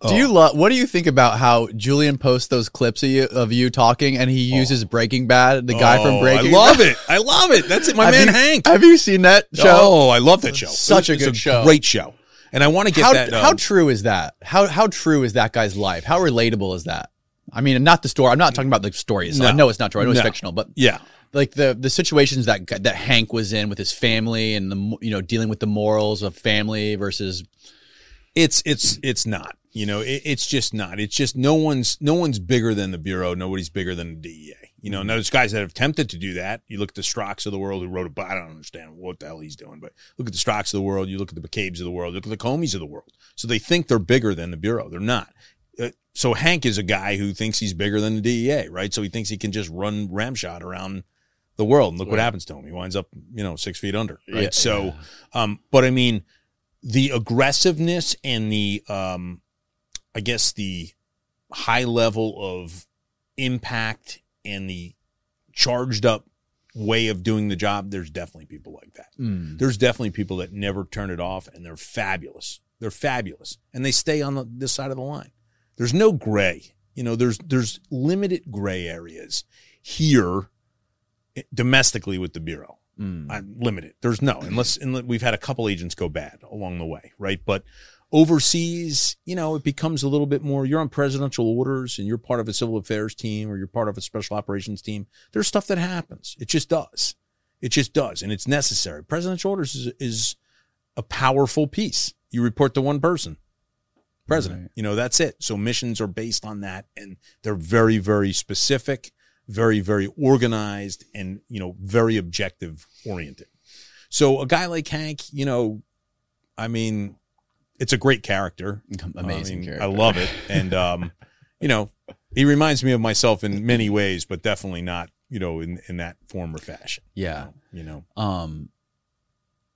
Do Oh. you love? What do you think about how Julian posts those clips of you of you talking, and he uses Breaking Bad, the guy from Oh, Breaking? I love it. I love it. That's it. My Have man you- Hank. Have you seen that show? Oh, I love that show. Such a It's good show. Great show. And I want to get how that. how um, true is that? How how true is that guy's life? How relatable is that? I mean, not the story. I'm not talking about the story. So I No. know it's not true. I know it's fictional, but yeah. like the the situations that that Hank was in with his family and the you know dealing with the morals of family versus It's it's it's not. You know, it, it's just not. It's just no one's no one's bigger than the bureau. Nobody's bigger than the DEA. You know, and there's guys that have attempted to do that. You look at the Strzoks of the world who wrote a book. I don't understand what the hell he's doing, but look at the Strzoks of the world. You look at the McCabe's of the world. Look at the Comeys of the world. So they think they're bigger than the bureau. They're not. Uh, so Hank is a guy who thinks he's bigger than the DEA, right? So he thinks he can just run ramshot around the world, and look what happens to him. He winds up, you know, six feet under, right? Yeah, so, um, but I mean, the aggressiveness and the, um, I guess the high level of impact and the charged up way of doing the job, there's definitely people like that. Mm. There's definitely people that never turn it off and they're fabulous. They're fabulous. And they stay on the, this side of the line. There's no gray. You know, there's there's limited gray areas here eh, domestically with the bureau. Mm. I'm limited. There's no unless, unless we've had a couple agents go bad along the way, right? But overseas, you know, it becomes a little bit more. You're on presidential orders, and you're part of a civil affairs team, or you're part of a special operations team. There's stuff that happens. It just does. It just does, and it's necessary. Presidential orders is, is a powerful piece. You report to one person, president. Right. You know, that's it. So missions are based on that, and they're very, very specific very, very organized and, you know, very objective oriented. So a guy like Hank, you know, I mean, it's a great character. Amazing I mean, character. I love it. And, um, you know, he reminds me of myself in many ways, but definitely not, you know, in, in that form or fashion. Yeah. You know, Um,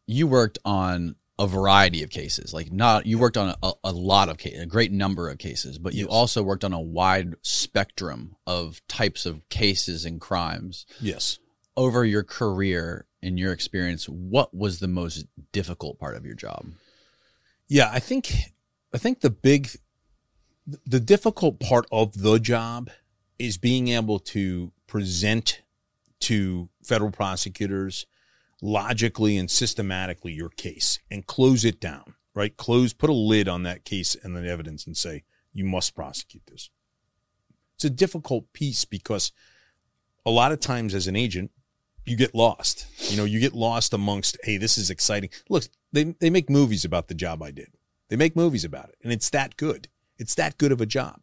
you worked on a variety of cases. Like not you worked on a, a lot of cases, a great number of cases, but you Yes. also worked on a wide spectrum of types of cases and crimes. Yes. Over your career, in your experience, what was the most difficult part of your job? Yeah, I think I think the big the difficult part of the job is being able to present to federal prosecutors logically and systematically your case and close it down, right? Close put a lid on that case and the evidence and say you must prosecute this. It's a difficult piece because a lot of times as an agent you get lost. You know, you get lost amongst, hey, this is exciting. Look, they they make movies about the job I did. They make movies about it, and it's that good. It's that good of a job.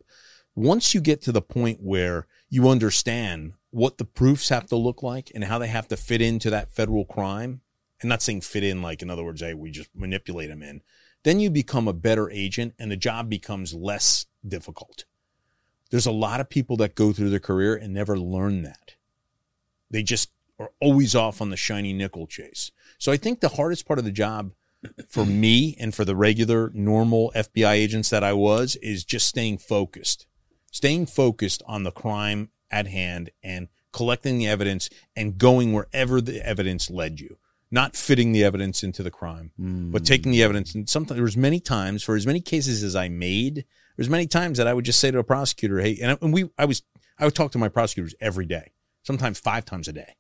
Once you get to the point where you understand what the proofs have to look like and how they have to fit into that federal crime, and not saying fit in like in other words, hey, we just manipulate them in, then you become a better agent and the job becomes less difficult. There's a lot of people that go through their career and never learn that. They just are always off on the shiny nickel chase. So I think the hardest part of the job for me and for the regular normal FBI agents that I was is just staying focused, staying focused on the crime at hand and collecting the evidence and going wherever the evidence led you, not fitting the evidence into the crime, but hmm. taking the evidence. And sometimes there was many times for as many cases as I made, there's many times that I would just say to a prosecutor, Hey, and, I, and we, I was, I would talk to my prosecutors every day, sometimes five times a day.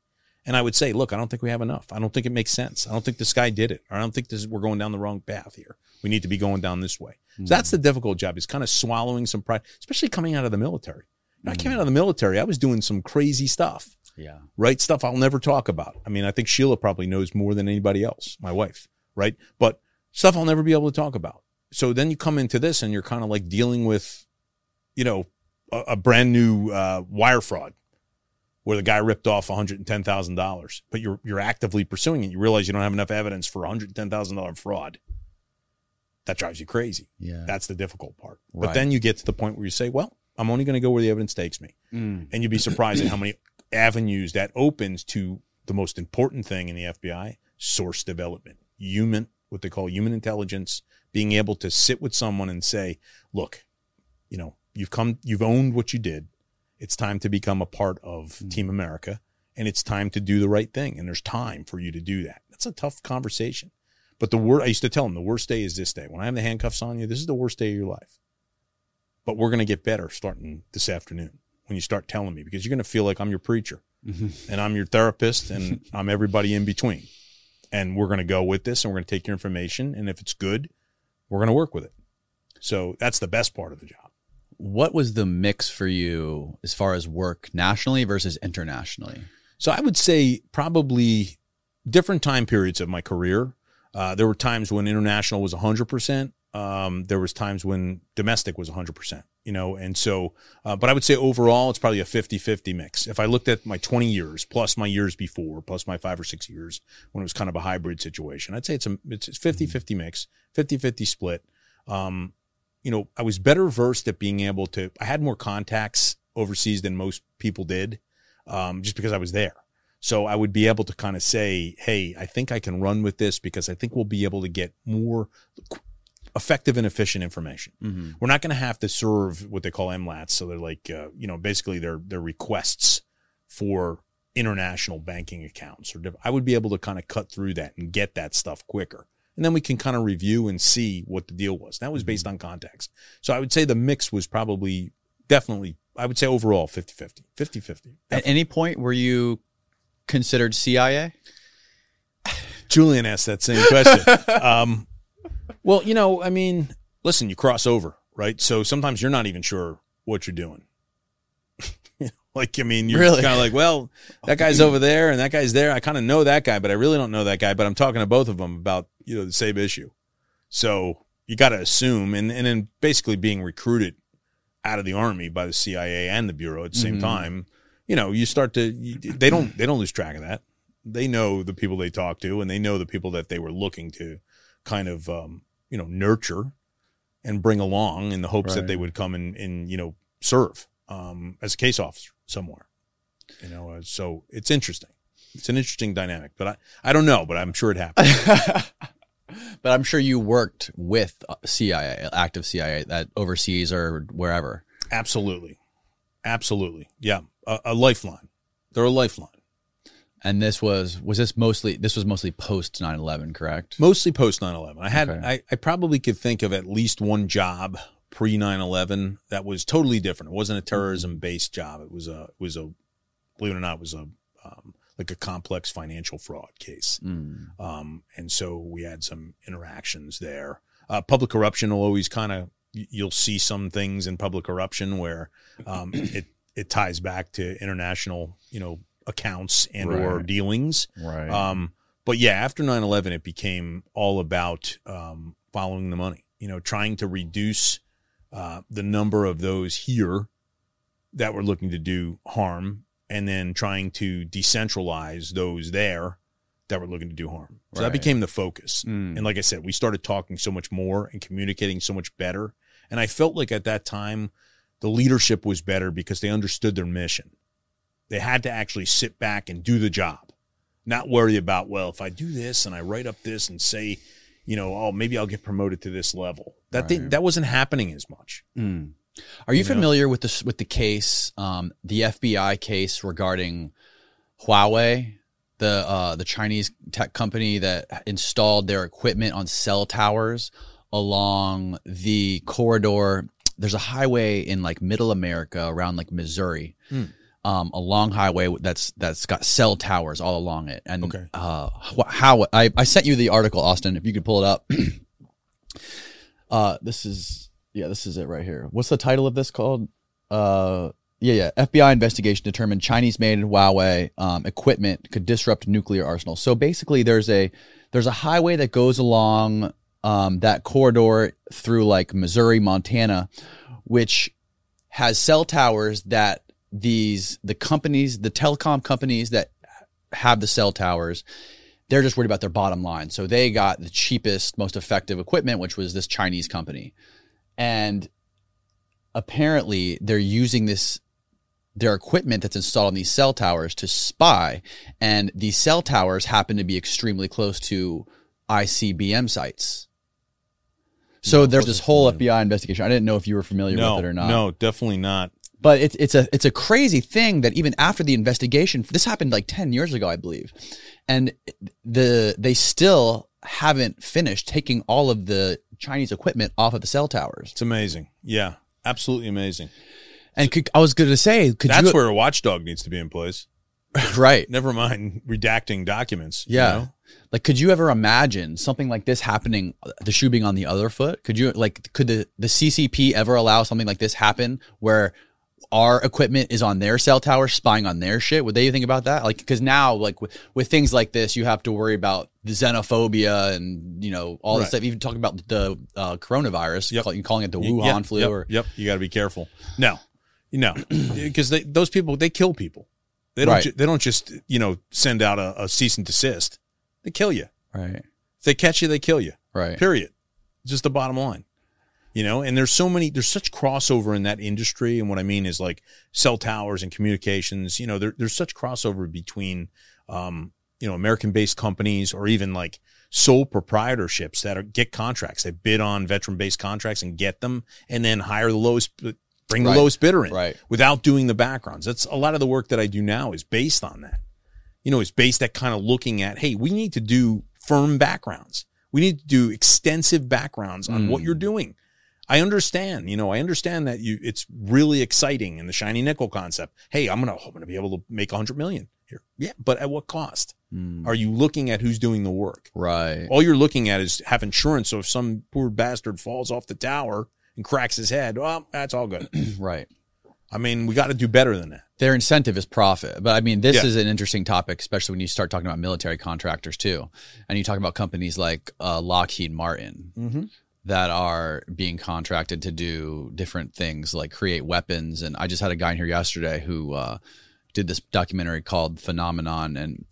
And I would say, look, I don't think we have enough. I don't think it makes sense. I don't think this guy did it. Or I don't think this is, we're going down the wrong path here. We need to be going down this way. So that's the difficult job is kind of swallowing some pride, especially coming out of the military. When I came out of the military, I was doing some crazy stuff, Yeah. right? Stuff I'll never talk about. I mean, I think Sheila probably knows more than anybody else, my wife, right? But stuff I'll never be able to talk about. So then you come into this and you're kind of like dealing with, you know, a, a brand new uh, wire fraud where the guy ripped off $110,000, but you're you're actively pursuing it. You realize you don't have enough evidence for $110,000 fraud. That drives you crazy. Yeah. That's the difficult part. But then you get to the point where you say, well, I'm only going to go where the evidence takes me. Mm. And you'd be surprised at how many avenues that opens to the most important thing in the FBI source development, human, what they call human intelligence, being able to sit with someone and say, look, you know, you've come, you've owned what you did. It's time to become a part of hmm. Team America and it's time to do the right thing. And there's time for you to do that. That's a tough conversation. But the word I used to tell them, the worst day is this day. When I have the handcuffs on you, this is the worst day of your life. But we're going to get better starting this afternoon when you start telling me because you're going to feel like I'm your preacher and I'm your therapist and I'm everybody in between. And we're going to go with this and we're going to take your information. And if it's good, we're going to work with it. So that's the best part of the job. What was the mix for you as far as work nationally versus internationally? So I would say probably different time periods of my career. Uh, there were times when international was 100%. Um, there was times when domestic was 100%, you know, and so, uh, but I would say overall, it's probably a 50 50 mix. If I looked at my 20 years plus my years before, plus my five or six years when it was kind of a hybrid situation, I'd say it's a, it's 50 50 mix, 50 50 split. Um, you know, I was better versed at being able to, I had more contacts overseas than most people did, um, just because I was there. So I would be able to kind of say, Hey, I think I can run with this because I think we'll be able to get more effective and efficient information. Mm-hmm. We're not going to have to serve what they call MLATs. So they're like, uh, you know, basically they're, they're requests for international banking accounts or I would be able to kind of cut through that and get that stuff quicker. And then we can kind of review and see what the deal was. That was based on context. So I would say the mix was probably definitely, I would say overall 50 50, 50 50. At any point were you considered CIA? Julian asked that same question. um, well, you know, I mean, listen, you cross over, right? So sometimes you're not even sure what you're doing. Like, I mean, you're Really? kind of like, well, that guy's over there and that guy's there. I kind of know that guy, but I really don't know that guy. But I'm talking to both of them about you know the same issue. So you got to assume, and and then basically being recruited out of the army by the CIA and the bureau at the same Mhm. time. You know, you start to you, they don't they don't lose track of that. They know the people they talk to, and they know the people that they were looking to kind of um, you know nurture and bring along in the hopes that they would come and, and you know serve um, as a case officer somewhere. You know, uh, so it's interesting. It's an interesting dynamic, but I, I don't know, but I'm sure it happened. But I'm sure you worked with uh, CIA, active CIA, that overseas or wherever. Absolutely, absolutely. Yeah, a, a lifeline. They're a lifeline. And this was was this mostly this was mostly post 9/11, correct? Mostly post 9/11. I had Okay. I, I probably could think of at least one job pre 9/11 that was totally different. It wasn't a terrorism based job. It was a it was a believe it or not it was a um, like a complex financial fraud case. Mm. Um, and so we had some interactions there. Uh, public corruption will always kind of you'll see some things in public corruption where um, it it ties back to international you know accounts and or dealings. Right. Um, but yeah, after 9-11, it became all about um, following the money, you know, trying to reduce uh, the number of those here that were looking to do harm and then trying to decentralize those there that were looking to do harm. So that became the focus. Mm. And like I said, we started talking so much more and communicating so much better. And I felt like at that time, the leadership was better because they understood their mission. They had to actually sit back and do the job, not worry about, well, if I do this and I write up this and say, you know, oh, maybe I'll get promoted to this level. That thing, Right. that wasn't happening as much. Mm. Are you, You know? familiar with this with the case, um, the FBI case regarding Huawei, the uh, the Chinese tech company that installed their equipment on cell towers along the corridor? There's a highway in like Middle America around like Missouri. Hmm. Um, a long highway that's that's got cell towers all along it, and Okay. uh, how I, I sent you the article, Austin. If you could pull it up, uh, this is yeah, this is it right here. What's the title of this called? Uh, yeah, yeah. FBI investigation determined Chinese-made Huawei um, equipment could disrupt nuclear arsenals. So basically, there's a there's a highway that goes along um, that corridor through like Missouri, Montana, which has cell towers that these the companies, the telecom companies that have the cell towers, they're just worried about their bottom line. So they got the cheapest, most effective equipment, which was this Chinese company. And apparently they're using this their equipment that's installed on these cell towers to spy. And these cell towers happen to be extremely close to ICBM sites. So there's this whole FBI investigation. I didn't know if you were familiar No, with it or not no, definitely not. but it's it's a it's a crazy thing that even after the investigation, this happened like ten years ago, I believe, and the they still haven't finished taking all of the Chinese equipment off of the cell towers. It's amazing. Yeah, absolutely amazing. And could, I was going to say, could That's you where a watchdog needs to be in place. right? Never mind redacting documents. you Yeah. know? Like, could you ever imagine something like this happening? The shoe being on the other foot. Could you like? Could the the CCP ever allow something like this happen where our equipment is on their cell tower spying on their shit? Would they think about that? Like, because now, like with, with things like this, you have to worry about the xenophobia and you know all this stuff. Even talking about the uh, coronavirus, Yep. you calling it the Wuhan yep, flu Yep, or yep. You got to be careful. No, no, because those people they kill people. They don't. Right. ju- they don't just you know send out a, a cease and desist. They kill you. right, If they catch you, they kill you. right, Period. Just the bottom line. You know, and there's so many, there's such crossover in that industry. And what I mean is like cell towers and communications, you know, there, there's such crossover between, um, you know, American based companies or even like sole proprietorships that are, get contracts. They bid on veteran based contracts and get them and then hire the lowest, bring Right. the lowest bidder in right. without doing the backgrounds. That's a lot of the work that I do now is based on that. You know, it's based at kind of looking at, hey, we need to do firm backgrounds. We need to do extensive backgrounds on what Mm. you're doing. I understand, you know, I understand that you it's really exciting in the shiny nickel concept. Hey, I'm gonna I'm gonna be able to make a hundred million here. Yeah, but at what cost? Mm, Are you looking at who's doing the work? right. All you're looking at is have insurance. So if some poor bastard falls off the tower and cracks his head, well, that's all good. right. I mean, we got to do better than that. their incentive is profit. But I mean, this Yeah. is an interesting topic, especially when you start talking about military contractors too, and you talk about companies like uh, Lockheed Martin Mm-hmm. that are being contracted to do different things, like create weapons. And I just had a guy in here yesterday who uh, did this documentary called Phenomenon, and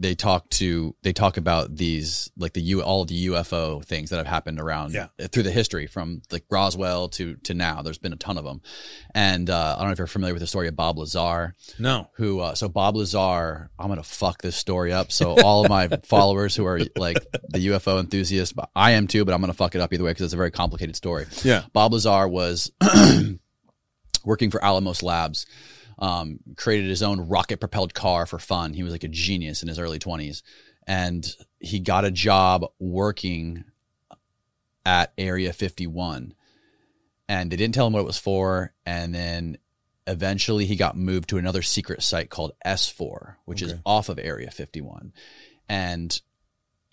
they talk to they talk about these like the U all the UFO things that have happened around Yeah. through the history from like Roswell to to now. There's been a ton of them, and uh, I don't know if you're familiar with the story of Bob Lazar, No. who uh, so Bob Lazar. I'm gonna fuck this story up. So all of my followers who are like the UFO enthusiasts, I am too, but I'm gonna fuck it up either way because it's a very complicated story. Yeah. Bob Lazar was working for Alamos Labs, um, created his own rocket propelled car for fun. He was like a genius in his early 20s. And he got a job working at Area 51. And they didn't tell him what it was for. And then eventually he got moved to another secret site called S4, which is off of Area 51. And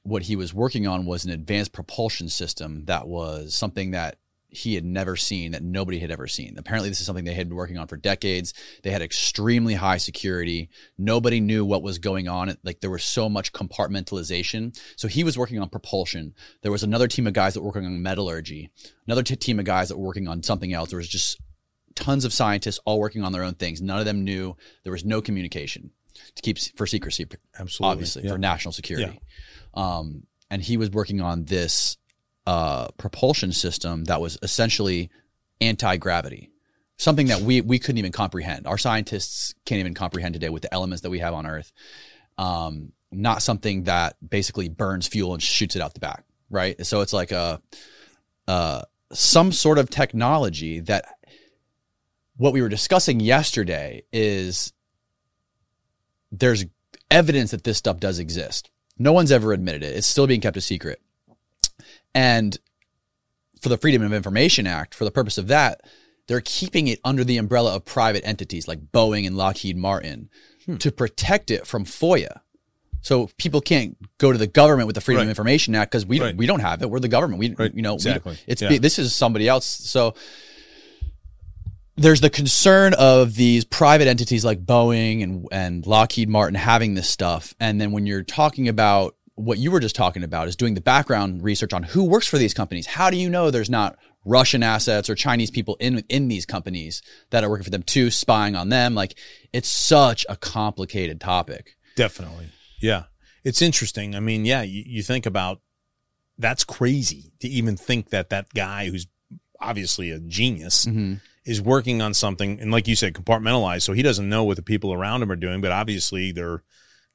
what he was working on was an advanced propulsion system that was something that he had never seen that nobody had ever seen. Apparently, this is something they had been working on for decades. They had extremely high security. Nobody knew what was going on. Like there was so much compartmentalization. So he was working on propulsion. There was another team of guys that were working on metallurgy. Another t- team of guys that were working on something else. There was just tons of scientists all working on their own things. None of them knew. There was no communication to keep for secrecy Absolutely. obviously Yeah. for national security. Um, and he was working on this uh, propulsion system that was essentially anti gravity, something that we we couldn't even comprehend. Our scientists can't even comprehend today with the elements that we have on Earth. Um, not something that basically burns fuel and shoots it out the back, right? So it's like a uh, some sort of technology that what we were discussing yesterday is there's evidence that this stuff does exist. No one's ever admitted it. It's still being kept a secret. And for the Freedom of Information Act, for the purpose of that, they're keeping it under the umbrella of private entities like Boeing and Lockheed Martin hmm. to protect it from FOIA. So people can't go to the government with the Freedom of Information Act because we Right. we don't have it. We're the government. We Right. you know Exactly. it's Yeah. this is somebody else. So there's the concern of these private entities like Boeing and and Lockheed Martin having this stuff, and then when you're talking about what you were just talking about is doing the background research on who works for these companies. How do you know there's not Russian assets or Chinese people in in these companies that are working for them too, spying on them? Like it's such a complicated topic. Definitely. Yeah. It's interesting. I mean, yeah, you, you think about that's crazy to even think that that guy who's obviously a genius Mm-hmm. is working on something and like you said compartmentalized so he doesn't know what the people around him are doing but obviously they're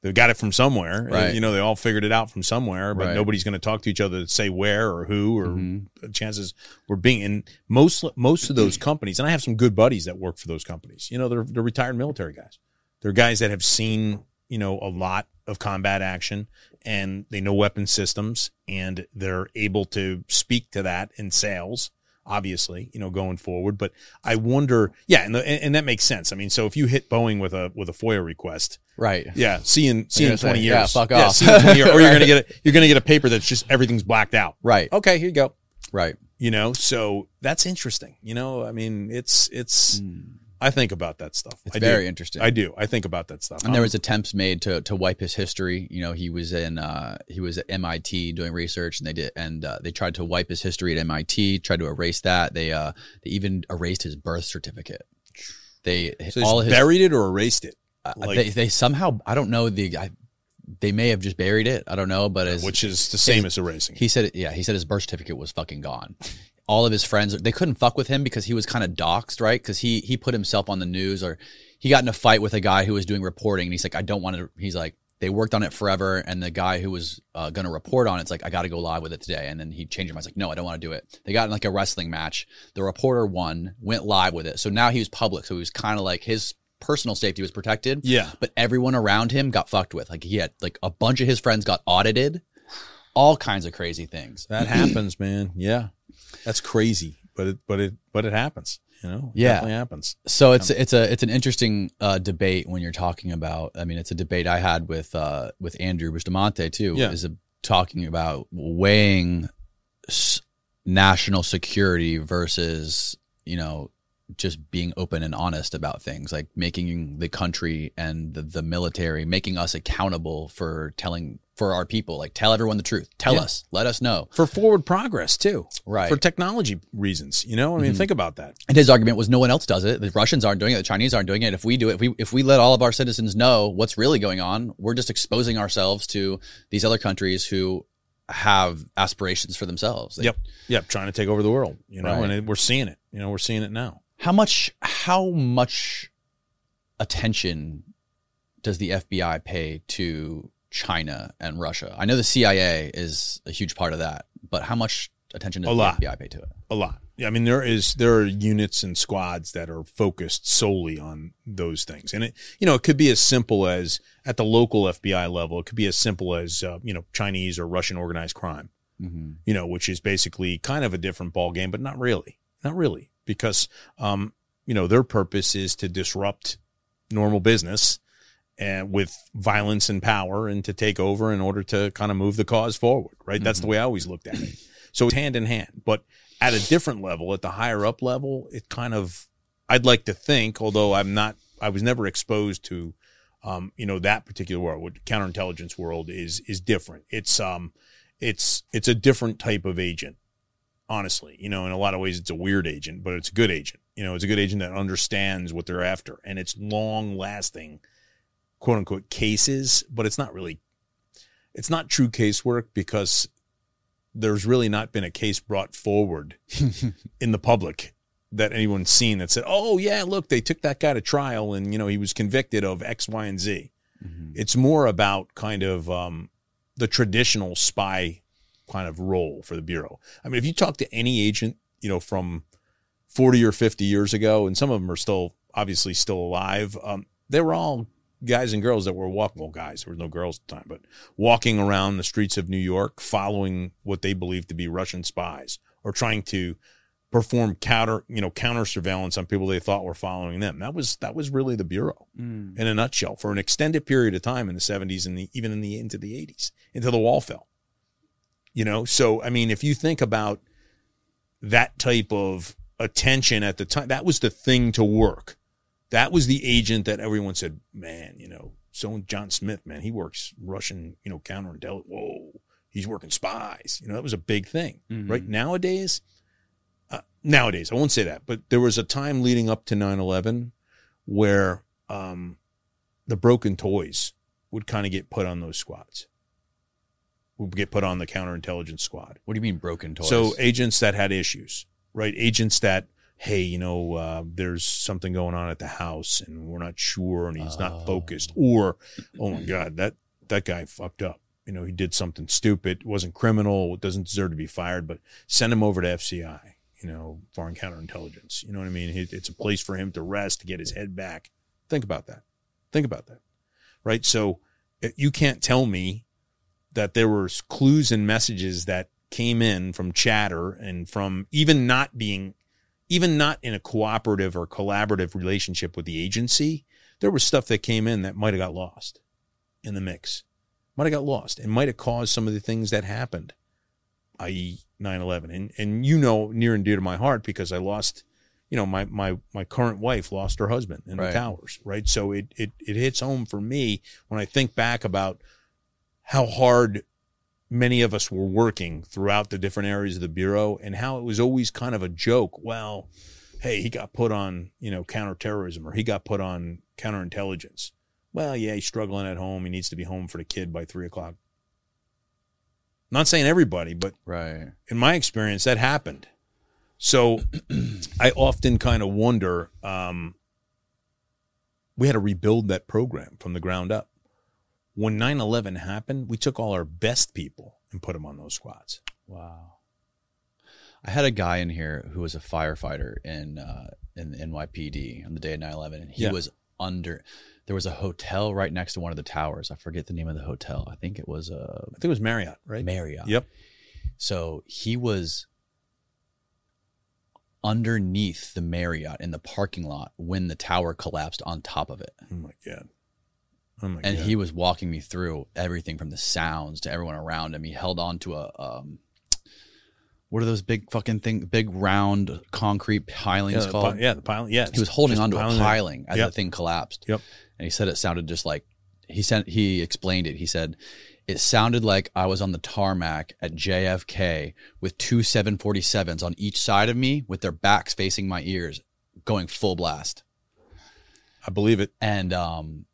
they got it from somewhere Right. you know they all figured it out from somewhere but Right. nobody's going to talk to each other to say where or who or Mhm. chances were being and most most of those companies and I have some good buddies that work for those companies you know they're they're retired military guys they're guys that have seen you know a lot of combat action and they know weapon systems and they're able to speak to that in sales obviously you know going forward but i wonder yeah and, the, and, and that makes sense i mean so if you hit boeing with a with a foia request Right. yeah see in see in gonna say, 20 years yeah, fuck off. see in 20 years or you're Right. gonna get a, you're gonna get a paper that's just everything's blacked out Right. okay here you go Right. you know so that's interesting you know i mean it's it's hmm. I think about that stuff It's I very do. interesting. i do i think about that stuff And there was attempts made to to wipe his history. You know, he was in uh, he was at MIT doing research, and they did and uh, they tried to wipe his history at MIT. Tried to erase that. They uh they even erased his birth certificate. They so all his buried it or erased it uh, like- they they somehow I don't know the I, they may have just buried it. I don't know, but as which is the same as erasing he said, it yeah, he said his birth certificate was fucking gone. All of his friends, they couldn't fuck with him because he was kind of doxxed, right? Because he he put himself on the news, or he got in a fight with a guy who was doing reporting, and he's like, I don't want to. He's like, they worked on it forever, and the guy who was uh, going to report on it's like, I got to go live with it today, and then he changed his mind. He's like, no, I don't want to do it. They got in like a wrestling match. The reporter won, went live with it, so now he was public, so he was kind of like his personal safety was protected yeah but everyone around him got fucked with. Like he had like a bunch of his friends got audited, all kinds of crazy things. That happens, man. Yeah, that's crazy, but it, but it, but it happens. You know, it Yeah. definitely happens. So it's it's a it's an interesting uh, debate when you're talking about. I mean, it's a debate I had with uh, with Andrew Bustamante too. Yeah. Is a, talking about weighing s- national security versus you know just being open and honest about things like making the country and the, the military making us accountable for telling for our people. Like tell everyone the truth. Tell Yeah. us. Let us know. for forward progress too, Right. For technology reasons, you know. I mean, Mhm. think about that. And his argument was no one else does it. The Russians aren't doing it. The Chinese aren't doing it. If we do it, if we if we let all of our citizens know what's really going on, we're just exposing ourselves to these other countries who have aspirations for themselves. They- Yep. Yep, trying to take over the world, you know, Right. and it, we're seeing it. You know, we're seeing it now. How much how much attention does the FBI pay to China and Russia? I know the CIA is a huge part of that, but how much attention does A the lot. FBI pay to it? A lot. Yeah, I mean, there is there are units and squads that are focused solely on those things, and it you know it could be as simple as at the local FBI level. It could be as simple as uh, you know Chinese or Russian organized crime. Mm-hmm. you know, which is basically kind of a different ball game, but not really, not really, because, um, you know, their purpose is to disrupt normal business and with violence and power and to take over in order to kind of move the cause forward, right? That's the way I always looked at it. So it's hand in hand, but at a different level, at the higher up level, it kind of, I'd like to think, although I'm not, I was never exposed to, um, you know, that particular world, what counterintelligence world is, is different. It's, um, it's it's a different type of agent honestly you know in a lot of ways it's a weird agent but it's a good agent you know it's a good agent that understands what they're after and it's long lasting quote unquote cases but it's not really it's not true casework because there's really not been a case brought forward in the public that anyone's seen that said oh yeah look they took that guy to trial and you know he was convicted of x y and z Mm-hmm. it's more about kind of um, the traditional spy kind of role for the bureau. I mean, if you talk to any agent, you know, from 40 or 50 years ago, and some of them are still obviously still alive, um, they were all guys and girls that were walking, well, guys, there were no girls at the time, but walking around the streets of New York, following what they believed to be Russian spies or trying to perform counter, you know, counter surveillance on people they thought were following them. That was, that was really the bureau Mm. in a nutshell for an extended period of time in the 70s and the, even in the into the 80s until the wall fell you know so i mean if you think about that type of attention at the time that was the thing to work that was the agent that everyone said man you know so john smith man he works russian you know counterintelligence whoa he's working spies. You know that was a big thing Mhm. right? Nowadays uh, nowadays i won't say that but there was a time leading up to 9-11 where um, the broken toys would kind of get put on those squads. Would get put on the counterintelligence squad. What do you mean broken toys? so agents that had issues right? Agents that hey you know uh, there's something going on at the house and we're not sure and he's Oh. not focused or oh my god that that guy fucked up. You know he did something stupid. Wasn't criminal. Doesn't deserve to be fired but send him over to fci you know foreign counterintelligence. You know what i mean? It's a place for him to rest to get his head back. Think about that. Think about that. Right? So uh, you can't tell me that there were clues and messages that came in from chatter and from even not being even not in a cooperative or collaborative relationship with the agency there was stuff that came in that might have got lost in the mix might have got lost and might have caused some of the things that happened i.e. 9-11 and and you know near and dear to my heart because i lost you know my my my current wife lost her husband in Right. the towers right so it it it hits home for me when i think back about how hard many of us were working throughout the different areas of the bureau and how it was always kind of a joke well hey he got put on you know counterterrorism or he got put on counterintelligence well yeah he's struggling at home he needs to be home for the kid by three o'clock not saying everybody but right. in my experience, that happened. So I often kind of wonder um, we had to rebuild that program from the ground up. When 9 11 happened, we took all our best people and put them on those squads. Wow. I had a guy in here who was a firefighter in uh, in the NYPD on the day of 9/11 and he Yeah. was under there was a hotel right next to one of the towers. I forget the name of the hotel. I think it was uh, I think it was Marriott, right? Marriott. Yep. So he was underneath the Marriott in the parking lot when the tower collapsed on top of it. Oh my God. Oh and God. he was walking me through everything from the sounds to everyone around him. He held on to a um, what are those big fucking thing, big round concrete pilings yeah, called? pi- yeah, the pilot. Yeah. He was holding just onto a piling piling as Yep. the thing collapsed. Yep. And he said it sounded just like he said he explained it. He said It sounded like I was on the tarmac at JFK with two 747s on each side of me with their backs facing my ears going full blast. I believe it. And um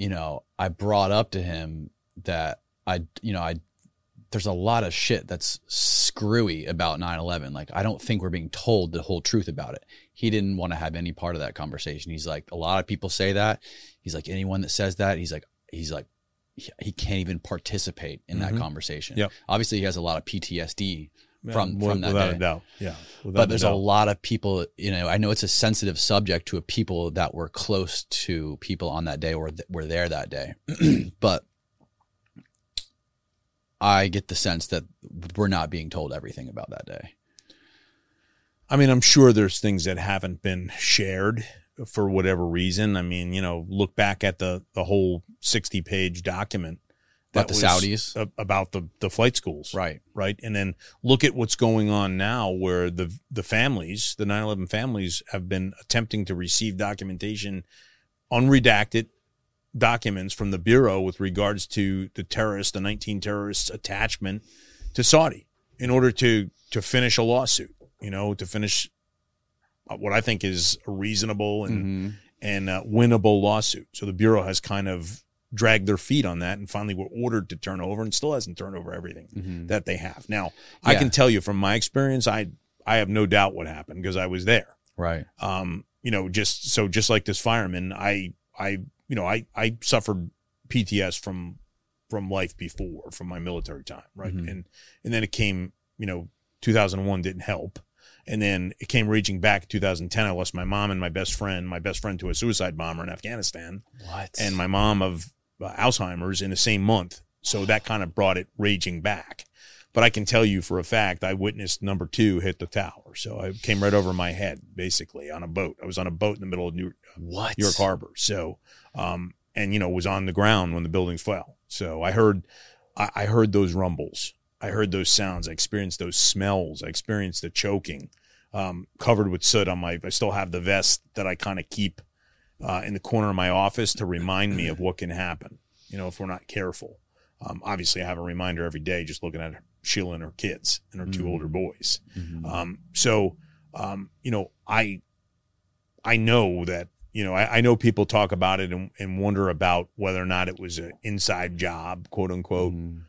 you know, I brought up to him that I you know, I there's a lot of shit that's screwy about 9/11. Like I don't think we're being told the whole truth about it. He didn't want to have any part of that conversation. He's like a lot of people say that. He's like anyone that says that, he's like he's like he, can't even participate in that Mhm. conversation. Yep. Obviously he has a lot of PTSD From- Yeah, from that without day. a doubt. Yeah. But there's a doubt. lot of people you know i know it's a sensitive subject to a people that were close to people on that day or th- were there that day but i get the sense that we're not being told everything about that day I mean, I'm sure there's things that haven't been shared for whatever reason. I mean, you know, look back at the the whole 60 page document About the Saudis? a- about the the flight schools, right right? And then look at what's going on now, where the the families, the 9/11 families, have been attempting to receive documentation, unredacted documents from the bureau with regards to the terrorists, the 19 terrorists' attachment to Saudi, in order to to finish a lawsuit. You know, to finish what I think is a reasonable and Mhm. and uh, winnable lawsuit. So the bureau has kind of dragged their feet on that, and finally were ordered to turn over, and still hasn't turned over everything Mhm. that they have. Now, I can tell you from my experience, I I have no doubt what happened because I was there. right Um, you know, just so just like this fireman, I I you know I I suffered PTS from from life before from my military time, right? Mhm. And and then it came, you know, 2001 didn't help. And then it came raging back 2010. I lost my mom and my best friend, my best friend to a suicide bomber in Afghanistan what and my mom of uh, Alzheimer's in the same month. So that kind of brought it raging back. But I can tell you for a fact, I witnessed number two hit the tower. So I came right over my head, basically, on a boat. I was on a boat in the middle of New, what New York Harbor. So, um, and you know, was on the ground when the buildings fell. So I heard, I, I heard those rumbles. I heard those sounds. I experienced those smells. I experienced the choking, um, covered with soot on my. I still have the vest that I kind of keep uh, in the corner of my office to remind me of what can happen. You know, if we're not careful. Um, obviously, I have a reminder every day, just looking at Sheila and her kids and her two Mhm. older boys. Mhm. Um, so, um, you know, I, I know that, you know, I, I know people talk about it and, and wonder about whether or not it was an inside job, quote unquote. Mhm.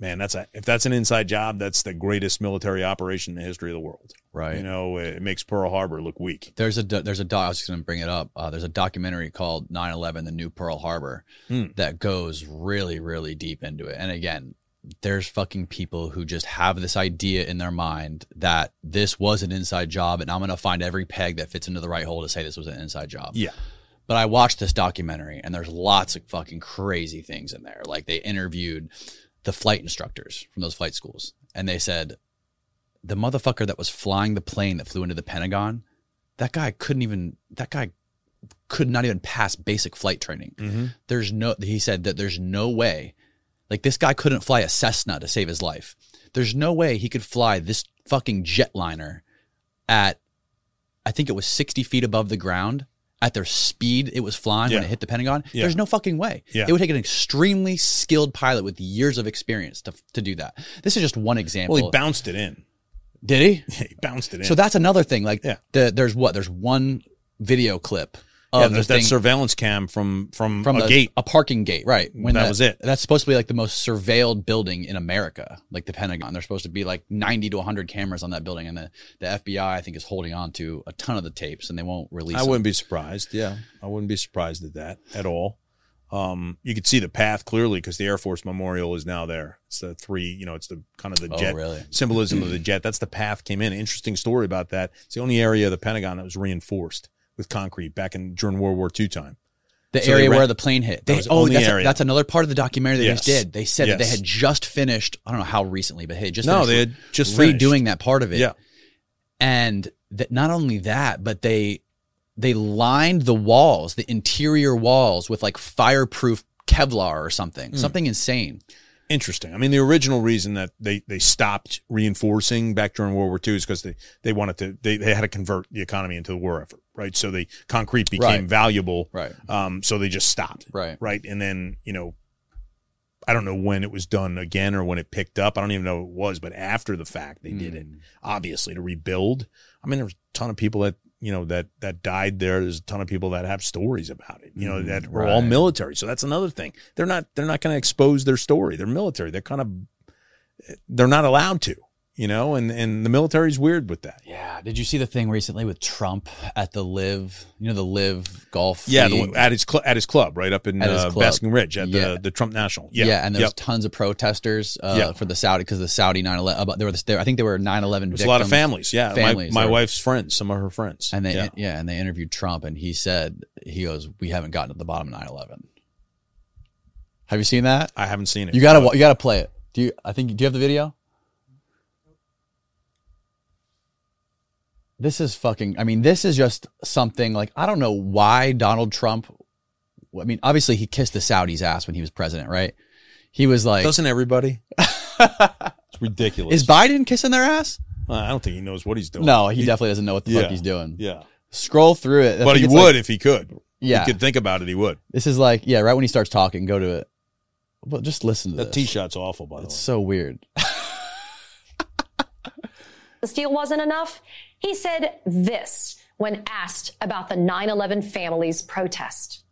Man, that's a, if that's an inside job, that's the greatest military operation in the history of the world. right You know, it makes Pearl Harbor look weak. There's a there's a doc. I was just going to bring it up. Uh, there's a documentary called 9/11: The New Pearl Harbor Hmm. that goes really really deep into it. And again, there's fucking people who just have this idea in their mind that this was an inside job, and I'm going to find every peg that fits into the right hole to say this was an inside job. Yeah. But I watched this documentary, and there's lots of fucking crazy things in there. Like they interviewed the flight instructors from those flight schools, and they said the motherfucker that was flying the plane that flew into the Pentagon, that guy couldn't even that guy could not even pass basic flight training. Mm-hmm. There's no he said that there's no way like this guy couldn't fly a Cessna to save his life. There's no way he could fly this fucking jetliner at I think it was 60 feet above the ground at their speed it was flying when it hit the Pentagon. Yeah. There's no fucking way. Yeah. It would take an extremely skilled pilot with years of experience to, to do that. This is just one example. Well, he bounced it in. Did he? he bounced it in. So that's another thing. Like, Yeah. the, there's what? There's one video clip of yeah, there's that surveillance cam from from, from a the- gate. a parking gate, right? When that was it. That's supposed to be like the most surveilled building in America, like the Pentagon. There's supposed to be like 90 to 100 cameras on that building, and the, the FBI, I think, is holding on to a ton of the tapes, and they won't release. I them. wouldn't be surprised. Yeah, I wouldn't be surprised at that at all. Um, you could see the path clearly because the Air Force Memorial is now there. It's the three, you know, it's the kind of the Oh, jet really? symbolism of the jet. That's the path came in. Interesting story about that. It's the only area of the Pentagon that was reinforced with concrete back in during World War II time. The So area where the plane hit. They, That was oh, that's, a- that's another part of the documentary they just Yes. did. They said that they had just finished. I don't know how recently, but hey, just no, they had just redoing finished. that part of it. Yeah, and that not only that, but they they lined the walls, the interior walls, with like fireproof Kevlar or something, Hmm. something insane. Interesting. I mean, the original reason that they they stopped reinforcing back during World War II is because they they wanted to they, they had to convert the economy into the war effort, right? So the concrete became Right. valuable, Right. um, so they just stopped. Right. right? And then you know, I don't know when it was done again or when it picked up. I don't even know what it was, but after the fact they did it, Mm. obviously to rebuild. I mean, there's a ton of people that you know that that died there. There's a ton of people that have stories about it. You know Mm, that were all military. So that's another thing. They're not they're not going to expose their story. They're military. They're kind of they're not allowed to. You know, and and the military's weird with that. Yeah. Did you see the thing recently with Trump at the LIV? You know the LIV Golf. Yeah, the, at his cl- at his club right up in uh. Basking Ridge at Yeah. the the Trump National. Yeah, Yeah, and there's Yep. tons of protesters uh, Yeah. for the Saudi because the Saudi 9/11. About there were there, I think there were 9/11 There's a lot of families. Yeah, Families my, my wife's friends, some of her friends, And they yeah. yeah. and they interviewed Trump and he said he goes, "We haven't gotten to the bottom of 9/11." Have you seen that? I haven't seen it. You gotta you gotta play it. Do you? I think do you have the video? This is fucking. I mean, this is just something like I don't know why Donald Trump. I mean, obviously he kissed the Saudis' ass when he was president, right? He was like, Doesn't everybody? it's ridiculous. "Is Biden kissing their ass?" I don't think he knows what he's doing. No, he definitely doesn't know what the Yeah. fuck he's doing. Yeah, Scroll through it, I but he would like- if he could. yeah, He could think about it. He would. this is like yeah, right when he starts talking, go to it. Well, just listen to That this. tee shot's awful, by the It's way. It's so weird. the steel wasn't enough, he said this when asked about the 9 11 families' protest.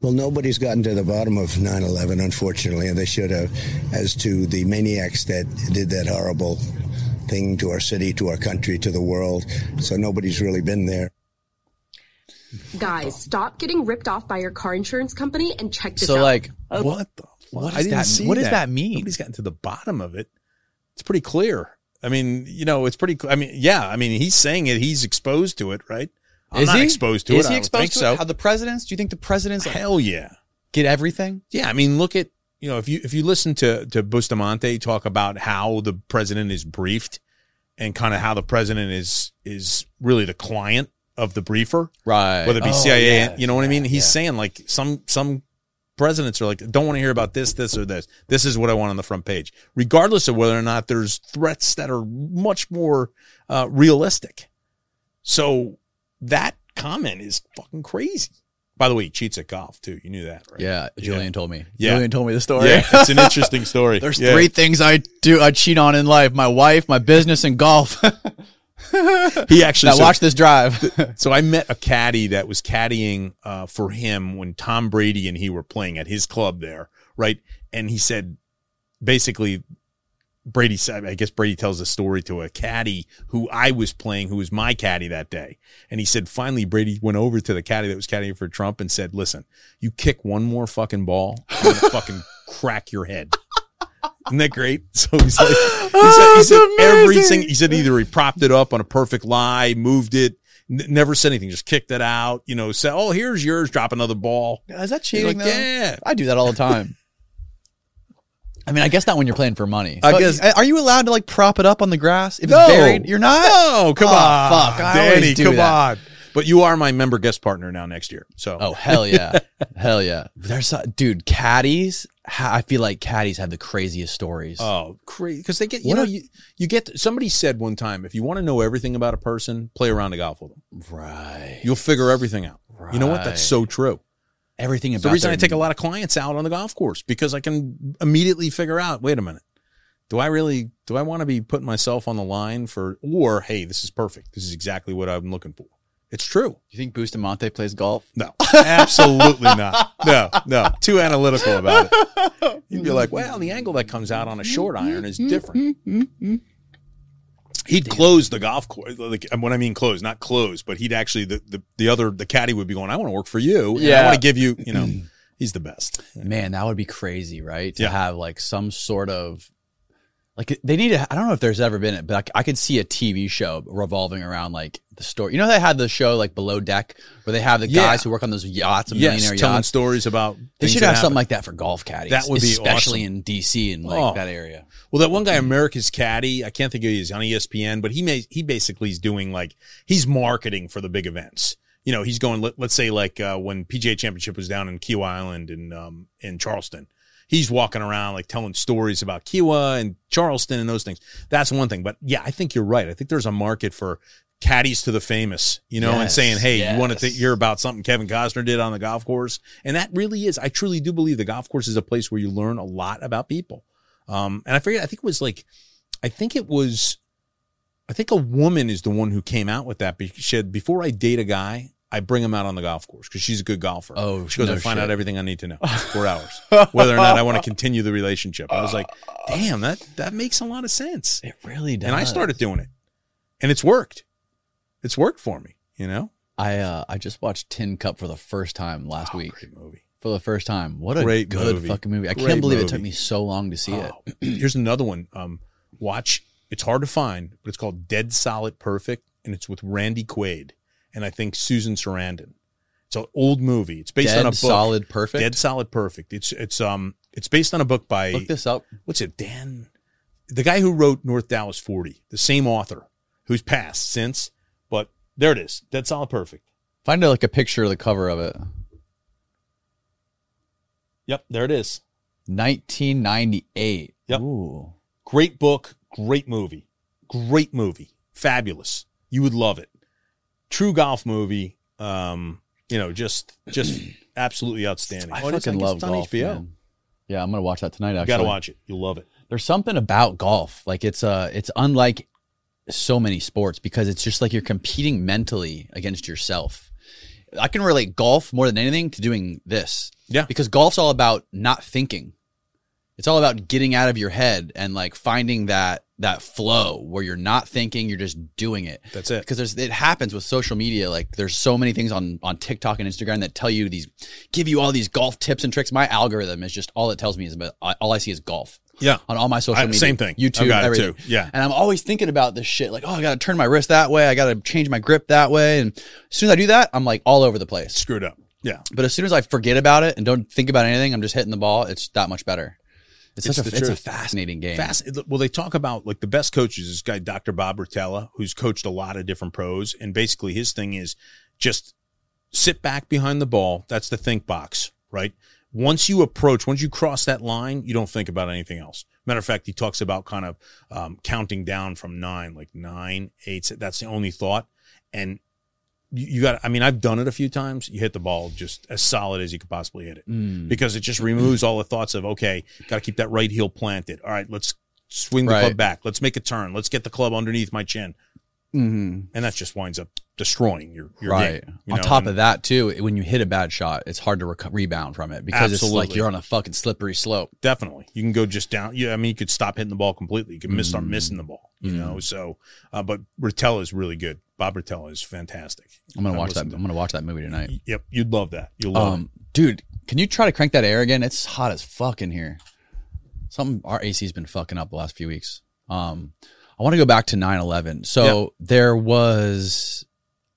Well, nobody's gotten to the bottom of 9 11, unfortunately, and they should have, as to the maniacs that did that horrible thing to our city, to our country, to the world. So nobody's really been there. Guys, stop getting ripped off by your car insurance company and check this So out. So, like, what the? what I didn't that- see what does that mean? Nobody's gotten to the bottom of it. It's pretty clear. I mean, you know, it's pretty. I mean, yeah. I mean, he's saying it. He's exposed to it, right? I'm is not he exposed to Is it. he exposed to so. it? How the presidents? Do you think the presidents like, Hell yeah. get everything? Yeah, I mean, look at you know if you if you listen to to Bustamante talk about how the president is briefed and kind of how the president is is really the client of the briefer, Right. whether it be Oh, CIA, yeah. you know what I mean. He's yeah. saying like some some presidents are like don't want to hear about this, this, or this. This is what I want on the front page, regardless of whether or not there's threats that are much more uh, realistic. So that comment is fucking crazy. By the way, he cheats at golf too. You knew that, right? Yeah, Julian told me. Yeah. Julian told me the story. Yeah, it's an interesting story. There's Yeah. three things I do I cheat on in life: my wife, my business, and golf. He actually now so, watch this drive. so I met a caddy that was caddying uh, for him when Tom Brady and he were playing at his club there, right? And he said, basically, Brady said, I guess Brady tells a story to a caddy who I was playing, who was my caddy that day. And he said, finally, Brady went over to the caddy that was caddying for Trump and said, listen, you kick one more fucking ball, I'm going to fucking crack your head. Isn't that great? So he's like, he said, he oh, said every amazing. single, he said either he propped it up on a perfect lie, moved it, n- never said anything, just kicked it out, you know, said, oh, here's yours, drop another ball. Is that cheating? like, though? yeah. I do that all the time. I mean, I guess not when you're playing for money. I But guess- are you allowed to like prop it up on the grass if No. it's buried? You're not. No, come Oh, on. fuck. I Danny, do come that. on. But you are my member guest partner now next year. So Oh hell yeah, hell yeah. There's a, dude caddies. I feel like caddies have the craziest stories. Oh, crazy! Because they get you What know a- you you get somebody said one time if you want to know everything about a person, play around the golf with them. right. You'll figure everything out. You know what? That's so true. Everything about the reason their- I take a lot of clients out on the golf course because I can immediately figure out. Wait a minute. Do I really? Do I want to be putting myself on the line for? Or hey, this is perfect. This is exactly what I'm looking for. It's true. You think Bustamante plays golf? No, absolutely not. No, no, too analytical about it. You'd be like, well, the angle that comes out on a short iron is different. He'd close the golf course. Like, when I mean close, not close, but he'd actually the, the, the other the caddy would be going, I want to work for you. and I want to give you. You know, he's the best. Man, that would be crazy, right? To Yeah. have like some sort of like they need to. I don't know if there's ever been it, but I, I could see a TV show revolving around like the story. You know, they had the show like Below Deck where they have the Yeah. guys who work on those yachts, Yes, millionaire telling yachts. stories about. They should have something like that for golf caddies. That would be especially awesome. in DC and like Oh. that area. Well, that one guy, America's Caddy, I can't think of his on ESPN, but he may he basically is doing like he's marketing for the big events. You know, he's going. Let, let's say like uh, when PGA Championship was down in Kiawah Island and um, in Charleston, he's walking around like telling stories about Kiawah and Charleston and those things. That's one thing. But yeah, I think you're right. I think there's a market for caddies to the famous, you know, and saying, "Hey, you want to yes. think hear about something Kevin Costner did on the golf course?" And that really is. I truly do believe the golf course is a place where you learn a lot about people. Um, and I forget. I think it was like, I think it was, I think a woman is the one who came out with that. Because she said, "Before I date a guy, I bring him out on the golf course because she's a good golfer." Oh, she goes, no "I find shit. out everything I need to know. Four hours, whether or not I want to continue the relationship." I was like, "Damn, that that makes a lot of sense." It really does. and I started doing it, and it's worked. It's worked for me, you know. I uh, I just watched Tin Cup for the first time last week. Great movie. For the first time, what a Great good movie. fucking movie! I Great can't believe it took me so long to see it. Oh, here's another one. Um, watch. It's hard to find, but it's called Dead Solid Perfect, and it's with Randy Quaid and I think Susan Sarandon. It's an old movie. It's based Dead on a book. Solid Perfect. Dead Solid Perfect. It's it's um it's based on a book by Look this up. what's it Dan, the guy who wrote North Dallas Forty, the same author who's passed since, there it is. Dead Solid Perfect. Find a, like a picture of the cover of it. Yep, there it is. 1998. Yep. Ooh. Great book, great movie. Great movie. Fabulous. You would love it. True golf movie. Um, you know, just just absolutely outstanding. I Oh, it's- fucking love it's on golf. HBO. man. Yeah, I'm gonna watch that tonight. You Actually, got to watch it. You'll love it. There's something about golf. Like it's uh it's unlike so many sports because it's just like you're competing mentally against yourself. I can relate golf more than anything to doing this. Yeah. Because golf's all about not thinking. It's all about getting out of your head and like finding that that flow where you're not thinking, you're just doing it. That's it. Because there's it happens with social media. Like there's so many things on on TikTok and Instagram that tell you these give you all these golf tips and tricks. My algorithm is just all it tells me is about all I see is golf Yeah. on all my social I- media. same thing. YouTube, got it everything. too. Yeah. And I'm always thinking about this shit. Like, oh, I got to turn my wrist that way. I got to change my grip that way. And as soon as I do that, I'm like all over the place. Screwed up. Yeah. But as soon as I forget about it and don't think about anything, I'm just hitting the ball. It's that much better. It's, It's such a, it's a fascinating game. Fast. Well, they talk about like the best coaches. This guy, Dr. Bob Rotella, who's coached a lot of different pros, and basically his thing is just sit back behind the ball. That's the think box, right? Once you approach, once you cross that line, you don't think about anything else. Matter of fact, he talks about kind of um, counting down from nine, like nine, eight. That's the only thought, and you, you got. I mean, I've done it a few times. You hit the ball just as solid as you could possibly hit it Mm. because it just removes all the thoughts of okay, got to keep that right heel planted. All right, let's swing the Right. club back. Let's make a turn. Let's get the club underneath my chin, Mhm. and that just winds up destroying your your Right. game. you on know, top and- of that, too, when you hit a bad shot, it's hard to rec- rebound from it because it's like you're on a fucking slippery slope. definitely you can go just down. Yeah, I mean you could stop hitting the ball completely. You could miss start Mm. missing the ball. You know, so uh, but Rotella is really good. Bob Rotella is fantastic. I'm gonna I watch that. to- I'm gonna watch that movie tonight. Yep, you'd love that. You'll love Um, dude, can you try to crank that air again? It's hot as fuck in here. Something our AC's been fucking up the last few weeks. Um, I want to go back to 9/11. So there was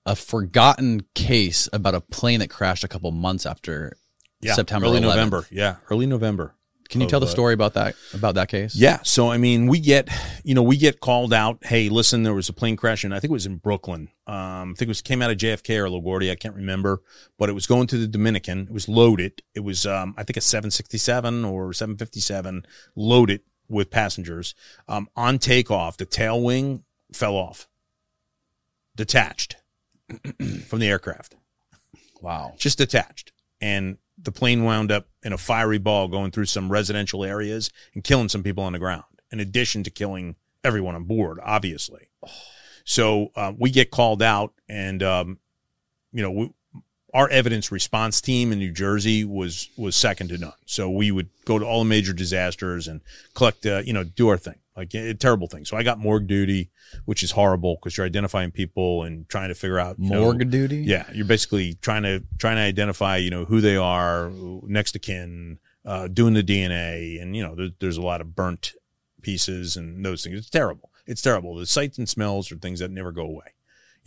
a forgotten case about a plane that crashed a couple months after. Yeah, September early 11th. November. Yeah, early November. Can you of, tell the uh, story about that about that case? Yeah. So, I mean, we get, you know, we get called out. Hey, listen, there was a plane crash, and I think it was in Brooklyn. Um, I think it was came out of JFK or LaGuardia. I can't remember, but it was going to the Dominican. It was loaded. It was, um, I think a 767 or 757 loaded with passengers. Um, on takeoff, the tail wing fell off, detached from the aircraft Wow. just detached. And the plane wound up in a fiery ball going through some residential areas and killing some people on the ground, in addition to killing everyone on board, obviously. So uh, we get called out, and um, you know, we, our evidence response team in New Jersey was was second to none. So we would go to all the major disasters and collect, uh, you know, do our thing, like a terrible thing. So I got morgue duty, which is horrible because you're identifying people and trying to figure out you know, Morgue duty. yeah, you're basically trying to trying to identify, you know, who they are, next to kin, uh, doing the DNA, and you know, there, there's a lot of burnt pieces and those things. It's terrible. It's terrible. The sights and smells are things that never go away.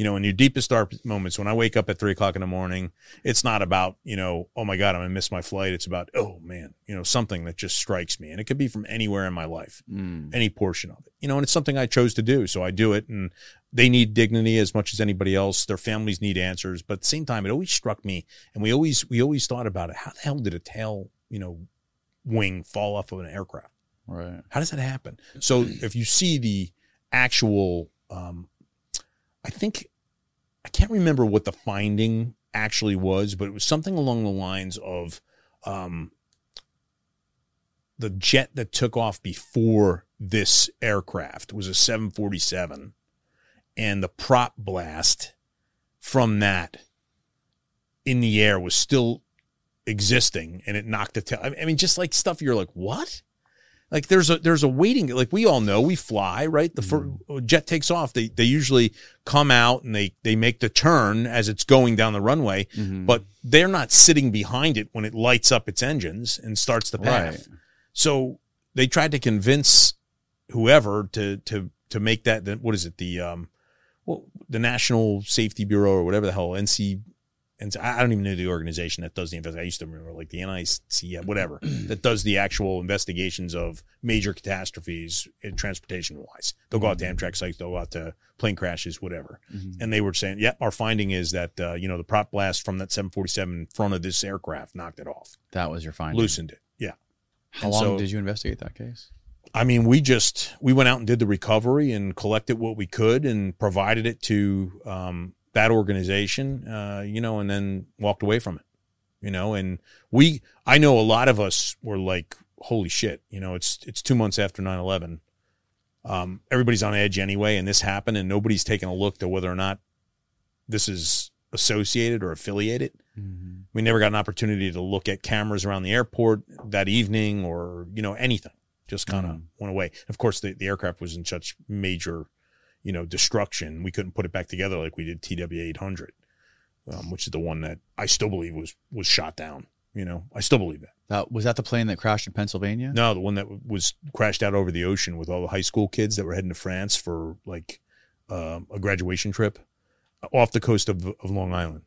You know, in your deepest dark moments, when I wake up at three o'clock in the morning, it's not about you know, oh my god, I'm gonna miss my flight. It's about oh man, you know, something that just strikes me, and it could be from anywhere in my life Mm. any portion of it. You know, and it's something I chose to do. So I do it and they need dignity as much as anybody else. Their families need answers. But at the same time, it always struck me and we always we always thought about it. How the hell did a tail, you know, wing fall off of an aircraft? Right. How does that happen? So if you see the actual um I think I can't remember what the finding actually was, but it was something along the lines of um, the jet that took off before this aircraft was a 747, and the prop blast from that in the air was still existing, and it knocked the tail. I mean, just like stuff you're like, what? Like there's a there's a waiting like we all know we fly right? The fir- jet takes off. They they usually come out and they they make the turn as it's going down the runway but they're not sitting behind it when it lights up its engines and starts the path. Right. so they tried to convince whoever to to to make that the, what is it? The um well the National Safety Bureau or whatever the hell NC and I I don't even know the organization that does the investigation. I used to remember like the NIC, whatever, that does the actual investigations of major catastrophes in transportation wise. They'll go out to Amtrak sites, they'll go out to plane crashes, whatever. And they were saying, yep, our finding is that, uh, you know, the prop blast from that 747 in front of this aircraft knocked it off, That was your finding. loosened it. Yeah. How And long so- did you investigate that case? I mean, we just we went out and did the recovery and collected what we could and provided it to um, that organization, uh, you know, and then walked away from it, you know. And we, I know a lot of us were like, "Holy shit!" You know, it's it's two months after 9-11. Um, everybody's on edge anyway, and this happened, and nobody's taking a look to whether or not this is associated or affiliated. We never got an opportunity to look at cameras around the airport that evening or, you know, anything. Just kind of went away. Of course, the, the aircraft was in such major, you know, destruction. We couldn't put it back together like we did TW 800, um, which is the one that I still believe was, was shot down. You know, I still believe that. That was that the plane that crashed in Pennsylvania? No, the one that w- was crashed out over the ocean with all the high school kids that were heading to France for like um, a graduation trip off the coast of, of Long Island.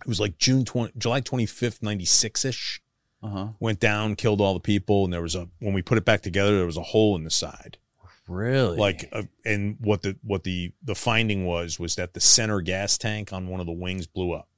It was like June 20, July 25th, 96 ish. Uh huh. Went down, killed all the people. And there was a, when we put it back together, there was a hole in the side. Really? Like, uh, and what the, what the, the finding was, was that the center gas tank on one of the wings blew up.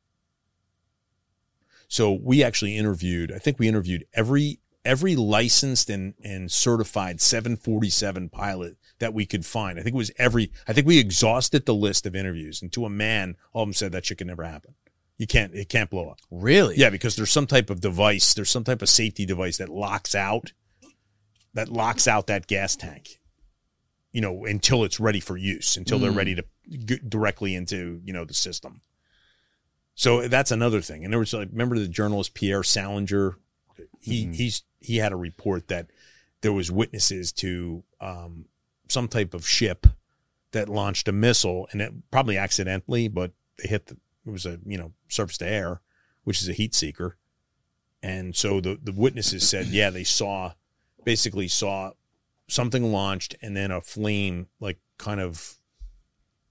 So we actually interviewed, I think we interviewed every, every licensed and, and certified 747 pilot that we could find. I think it was every, I think we exhausted the list of interviews and to a man, all of them said that shit could never happen. You can't, it can't blow up. really? Yeah, because there's some type of device, there's some type of safety device that locks out that locks out that gas tank. You know, until it's ready for use, until they're ready to get directly into, you know, the system. So that's another thing. And there was like remember the journalist Pierre Salinger? He he's he had a report that there was witnesses to um, some type of ship that launched a missile and it probably accidentally, but they hit the it was a you know surface to air, which is a heat seeker, and so the the witnesses said yeah they saw basically saw something launched and then a flame like kind of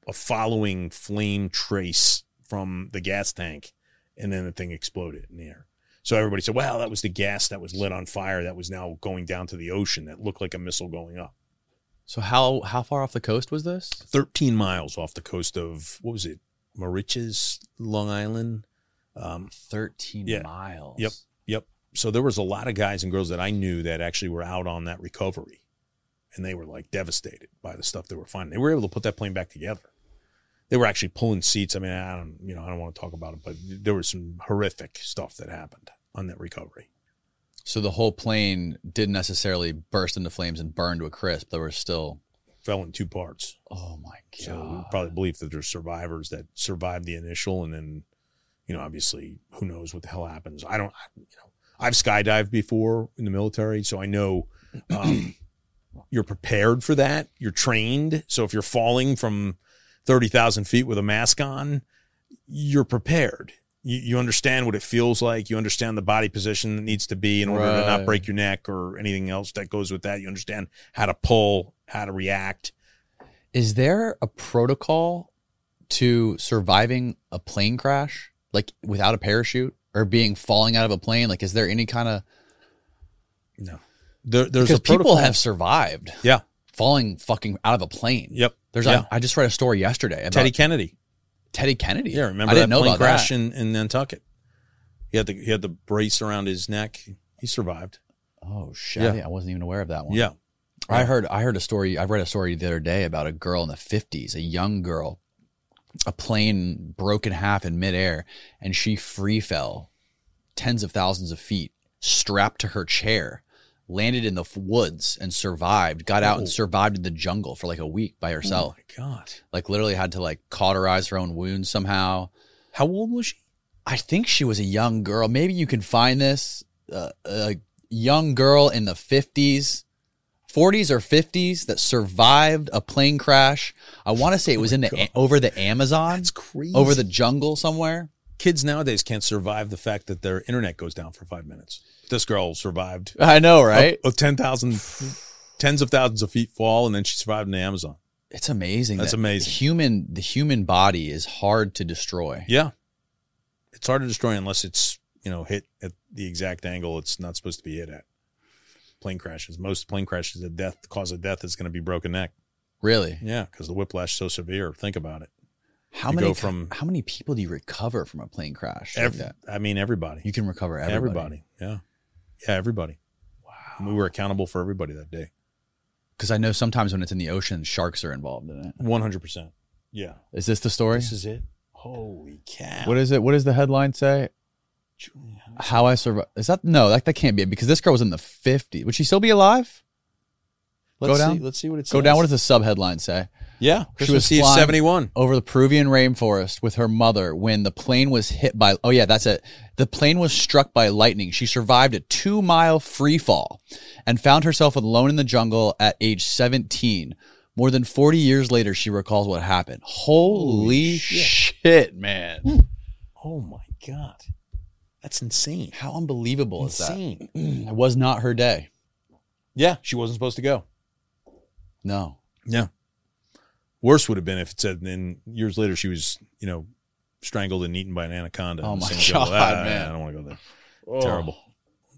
a following flame trace from the gas tank and then the thing exploded in the air. So everybody said, well, that was the gas that was lit on fire that was now going down to the ocean that looked like a missile going up. So how how far off the coast was this? 13 miles off the coast of, what was it, Moriches, Long Island? Um, Thirteen Yeah. miles. Yep. Yep. So there was a lot of guys and girls that I knew that actually were out on that recovery. And they were like devastated by the stuff they were finding. They were able to put that plane back together. They were actually pulling seats. I mean, I don't, you know, I don't want to talk about it, but there was some horrific stuff that happened on that recovery. So the whole plane didn't necessarily burst into flames and burn to a crisp. There was still. Fell in two parts. Oh my god. So probably believe that there's survivors that survived the initial, and then, you know, obviously, who knows what the hell happens. I don't, I- you know, I've skydived before in the military, so I know um, you're prepared for that. You're trained. So if you're falling from thirty thousand feet with a mask on, you're prepared. You, you understand what it feels like. You understand the body position that needs to be in order to not break your neck or anything else that goes with that. You understand how to pull, how to react. Is there a protocol to surviving a plane crash, like without a parachute or being falling out of a plane? Like, is there any kind of No, there, there's because people have survived yeah, falling fucking out of a plane? yep. There's yeah. a, I just read a story yesterday about Teddy Kennedy. Teddy Kennedy. Yeah, remember I that plane crash that. in, in Nantucket? He had the he had the brace around his neck. He survived. Oh shit! Yeah. I wasn't even aware of that one. Yeah, I heard I heard a story. I read a story the other day about a girl in the fifties, a young girl, a plane broke in half in midair and she free fell tens of thousands of feet, strapped to her chair, landed in the f- woods and survived, got out and Oh. survived in the jungle for like a week by herself. Oh my god. Like literally had to like cauterize her own wounds somehow. How old was she? I think she was a young girl. Maybe you can find this uh, a young girl in the 50s, 40s or 50s that survived a plane crash. I want to say it was in the over the Amazon, That's crazy. over the jungle somewhere. kids nowadays can't survive the fact that their internet goes down for five minutes. This girl survived I know, right? a, a 10,000, tens of thousands of feet fall, and then she survived in the Amazon. It's amazing. That's that amazing. The human, the human body is hard to destroy. Yeah. It's hard to destroy unless it's, you know, hit at the exact angle it's not supposed to be hit at. Plane crashes. Most plane crashes, the death, the cause of death is going to be broken neck. Really? Yeah, because the whiplash is so severe. Think about it. How You many from- how many people do you recover from a plane crash? like Every, that? I mean, everybody. You can recover everybody. everybody. Yeah. Yeah, everybody. Wow. We were accountable for everybody that day. Because I know sometimes when it's in the ocean, sharks are involved in it. 100%. Yeah. Is this the story? This is it. Holy cow. What is it? What does the headline say? How I survived? Is that no? That that can't be it because this girl was in the 50s. Would she still be alive? Let's Go down. See, let's see what it says. Go down. What does the sub headline say? Yeah. She was Eve flying 71. over the Peruvian rainforest with her mother when the plane was hit by. Oh yeah, that's it. The plane was struck by lightning. She survived a two mile free fall and found herself alone in the jungle at age 17. More than 40 years later, she recalls what happened. Holy, shit. man. Oh my God. That's insane. How unbelievable is Insane. that? It was not her day. Yeah. She wasn't supposed to go. No. Yeah. Worse would have been if it said then years later she was, you know, strangled and eaten by an anaconda. Oh my same jungle. God, Ah, man. I don't want to go there. Terrible.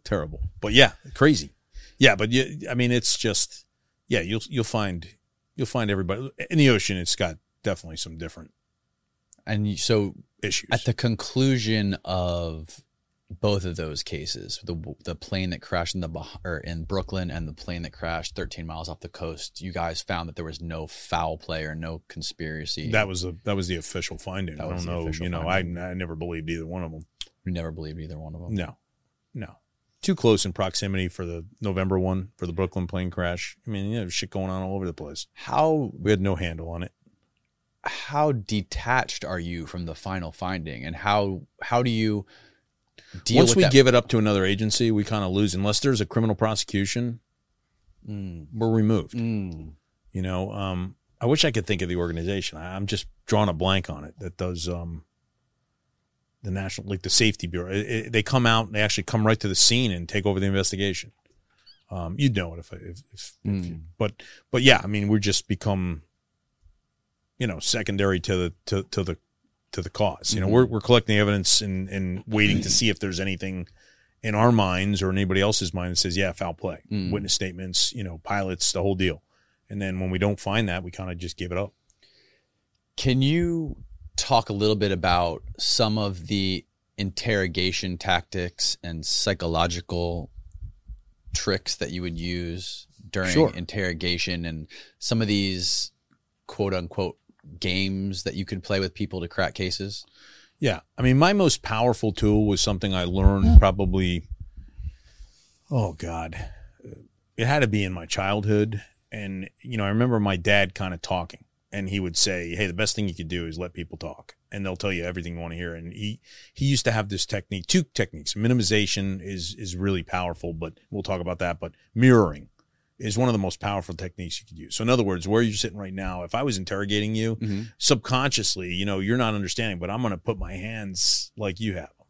Terrible. But yeah, crazy. Yeah, but you, I mean, it's just, yeah, you'll, you'll find, you'll find everybody in the ocean. It's got definitely some different And so issues. at the conclusion of both of those cases, the the plane that crashed in the or in Brooklyn and the plane that crashed 13 miles off the coast, you guys found that there was no foul play or no conspiracy. that was the, that was the official finding. I don't know. You know, finding. I, I never believed either one of them. we never believed either one of them. No, no. Too close in proximity for the November one for the Brooklyn plane crash. I mean, you know, shit going on all over the place. How We had no handle on it. how detached are you from the final finding, and how how do you Once with we that? give it up to another agency, we kind of lose. Unless there's a criminal prosecution, Mm, we're removed. mm. You know, um, I wish I could think of the organization. I, I'm just drawing a blank on it. That does um, the national, like the safety bureau. It, it- they come out. They actually come right to the scene and take over the investigation. Um, you'd know it if, if, if, if you, Mm. but but yeah, I mean, we just become, you know, secondary to the to, to the to the cause. You know, Mhm. we're we're collecting evidence and and waiting to see if there's anything in our minds or anybody else's mind that says, yeah, foul play, Mm. witness statements, you know, pilots, the whole deal. And then when we don't find that, we kind of just give it up. Can you talk a little bit about some of the interrogation tactics and psychological tricks that you would use during Sure. interrogation and some of these quote unquote games that you could play with people to crack cases? Yeah. I mean, my most powerful tool was something I learned mm. probably, oh God, it had to be in my childhood. And, you know, I remember my dad kind of talking and he would say, Hey, the best thing you could do is let people talk and they'll tell you everything you want to hear. And he, he used to have this technique, two techniques. Minimization is, is really powerful, but we'll talk about that. But mirroring is one of the most powerful techniques you could use. So in other words, where you're sitting right now, if I was interrogating you, subconsciously, you know, you're not understanding, but I'm going to put my hands like you have them.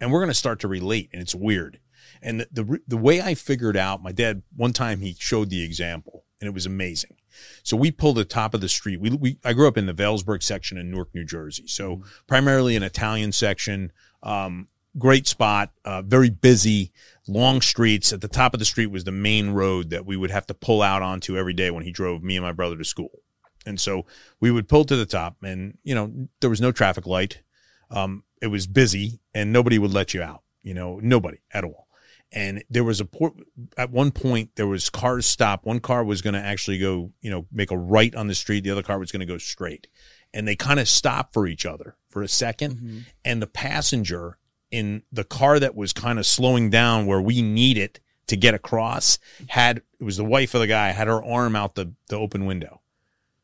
And we're going to start to relate. And it's weird. And the, the, the way I figured out, my dad, one time he showed the example and it was amazing. So we pulled the top of the street. We, we, I grew up in the Vailsburg section in Newark, New Jersey. So primarily an Italian section, um, great spot, uh, very busy, long streets. At the top of the street was the main road that we would have to pull out onto every day when he drove me and my brother to school. And so we would pull to the top and, you know, there was no traffic light. Um, it was busy and nobody would let you out, you know, nobody at all. And there was a port at one point there was cars stop. One car was going to actually go, you know, make a right on the street. The other car was going to go straight. and they kind of stopped for each other for a 2nd and the passenger in the car that was kind of slowing down where we need it to get across had it was the wife of the guy had her arm out the, the open window.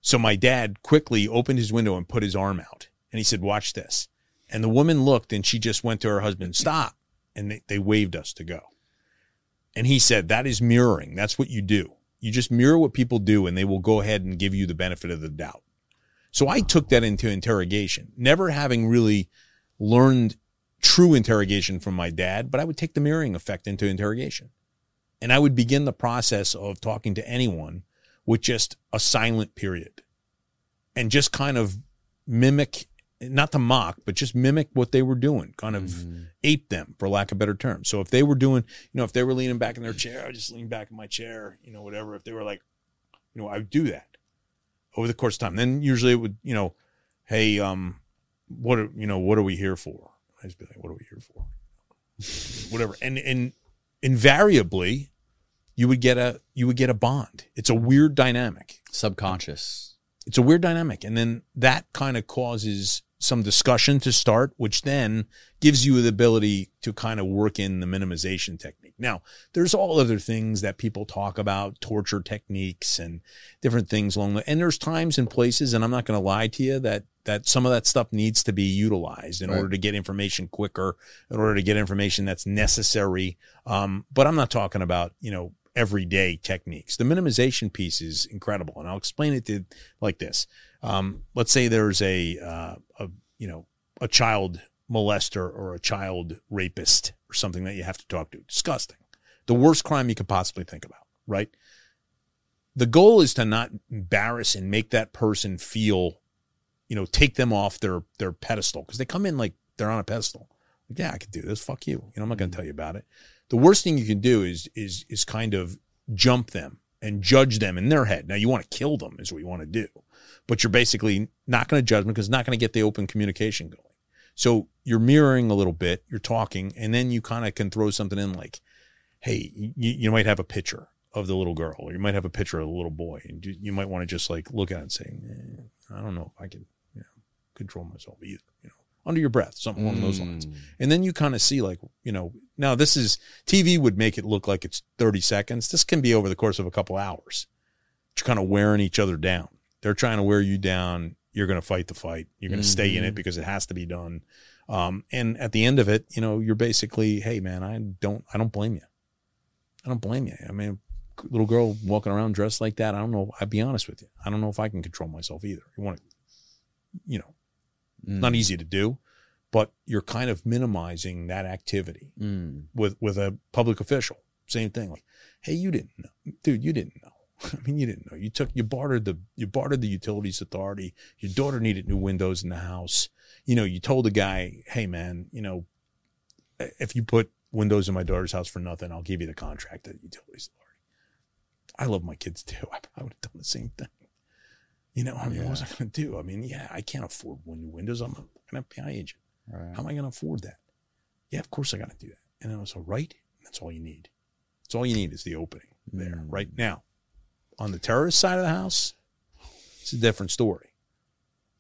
So my dad quickly opened his window and put his arm out and he said watch this. And the woman looked and she just went to her husband stop. And they, they waved us to go. And he said that is mirroring. That's what you do. You just mirror what people do and they will go ahead and give you the benefit of the doubt. So I took that into interrogation, never having really learned true interrogation from my dad, but I would take the mirroring effect into interrogation. And I would begin the process of talking to anyone with just a silent period and just kind of mimic, not to mock, but just mimic what they were doing, kind of ape them, for lack of a better term. So if they were doing, you know, if they were leaning back in their chair, I would just lean back in my chair, you know, whatever. If they were like, you know, I would do that over the course of time. Then usually it would, you know, hey, um, what are you know, what are we here for? I just be like, what are we here for? Whatever. And and invariably you would get a you would get a bond. It's a weird dynamic. Subconscious. It's a weird dynamic. And then that kind of causes some discussion to start, which then gives you the ability to kind of work in the minimization technique. Now, there's all other things that people talk about, torture techniques and different things along the, and there's times and places, and I'm not going to lie to you that, that some of that stuff needs to be utilized in Right. order to get information quicker, in order to get information that's necessary. Um, but I'm not talking about, you know, everyday techniques. The minimization piece is incredible. And I'll explain it to like this. Um, let's say there's a, uh, a, you know, a child molester or a child rapist or something that you have to talk to. Disgusting. The worst crime you could possibly think about, right? The goal is to not embarrass and make that person feel, you know, take them off their, their pedestal because they come in like they're on a pedestal. Like, yeah, I could do this. Fuck you. You know, I'm not going to tell you about it. The worst thing you can do is, is, is kind of jump them and judge them in their head. Now you want to kill them is what you want to do, but you're basically not going to judge them because it's not going to get the open communication going. So you're mirroring a little bit, you're talking, and then you kind of can throw something in like, hey, you, you might have a picture of the little girl, or you might have a picture of the little boy, and you, you might want to just like look at it and say, eh, I don't know if I can, control myself either, you know, under your breath, something along those lines. And then you kind of see like, you know, now this is TV would make it look like it's 30 seconds. This can be over the course of a couple hours. You're kind of wearing each other down. They're trying to wear you down. You're going to fight the fight. You're going to stay in it because it has to be done. Um, and at the end of it, you know, you're basically, hey man, I don't, I don't blame you. I don't blame you. I mean, little girl walking around dressed like that. I don't know. I'd be honest with you. I don't know if I can control myself either. You want to, you know, not easy to do, but you're kind of minimizing that activity Mm. with with a public official. Same thing. Like, hey, you didn't know, dude. You didn't know. I mean, you didn't know. You took you bartered the you bartered the utilities authority. Your daughter needed new windows in the house. You know, you told the guy, hey man, you know, if you put windows in my daughter's house for nothing, I'll give you the contract at the utilities authority. I love my kids too. I probably would have done the same thing. You know, I mean, what was I going to do? I mean, yeah, I can't afford new windows. I'm an FBI agent. Right. How am I going to afford that? Yeah, of course I got to do that. And I was all right. That's all you need. That's all you need is the opening there mm. right now. On the terrorist side of the house, it's a different story.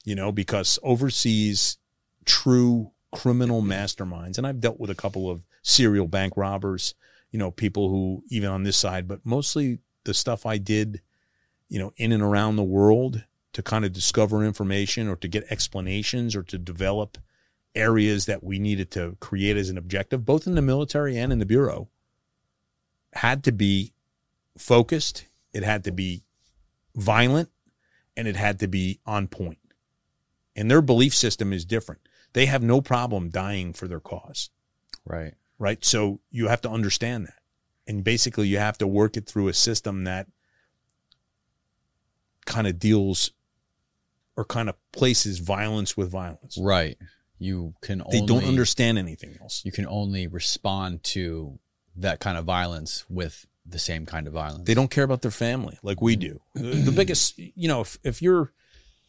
You know, because overseas, true criminal masterminds, and I've dealt with a couple of serial bank robbers, you know, people who even on this side, but mostly the stuff I did, you know, in and around the world to kind of discover information or to get explanations or to develop areas that we needed to create as an objective, both in the military and in the bureau, had to be focused. It had to be violent and it had to be on point. And their belief system is different. They have no problem dying for their cause, Right. right? So you have to understand that. And basically, you have to work it through a system that kind of deals or kind of places violence with violence. Right. You can They don't understand anything else. you can only respond to that kind of violence with the same kind of violence. They don't care about their family like we do. The biggest, you know, if, if you're,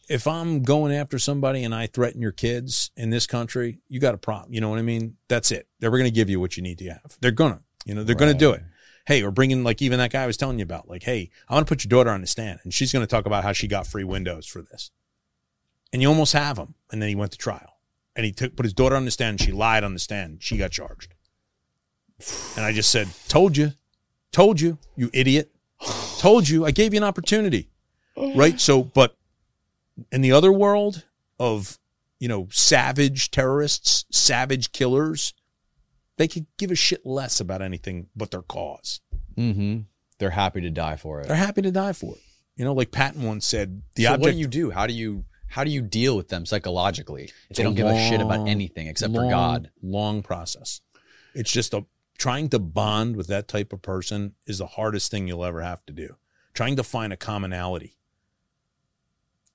if I'm going after somebody and I threaten your kids in this country, you got a problem. You know what I mean? That's it. They're going to give you what you need to have. They're going to, you know, they're going to do it. Hey, or bring in like even that guy I was telling you about, like, hey, I want to put your daughter on the stand and she's going to talk about how she got free windows for this. and you almost have him. And then he went to trial, and he took put his daughter on the stand. She lied on the stand. She got charged. And I just said, "Told you, told you, you idiot, told you. I gave you an opportunity, right?" So, but in the other world of you know savage terrorists, savage killers, they could give a shit less about anything but their cause. Mm-hmm. They're happy to die for it. They're happy to die for it. You know, like Patton once said, the so object what do you do? How do you how do you deal with them psychologically if they don't give a shit about anything except for God? Long process. It's just a trying to bond with that type of person is the hardest thing you'll ever have to do. Trying to find a commonality.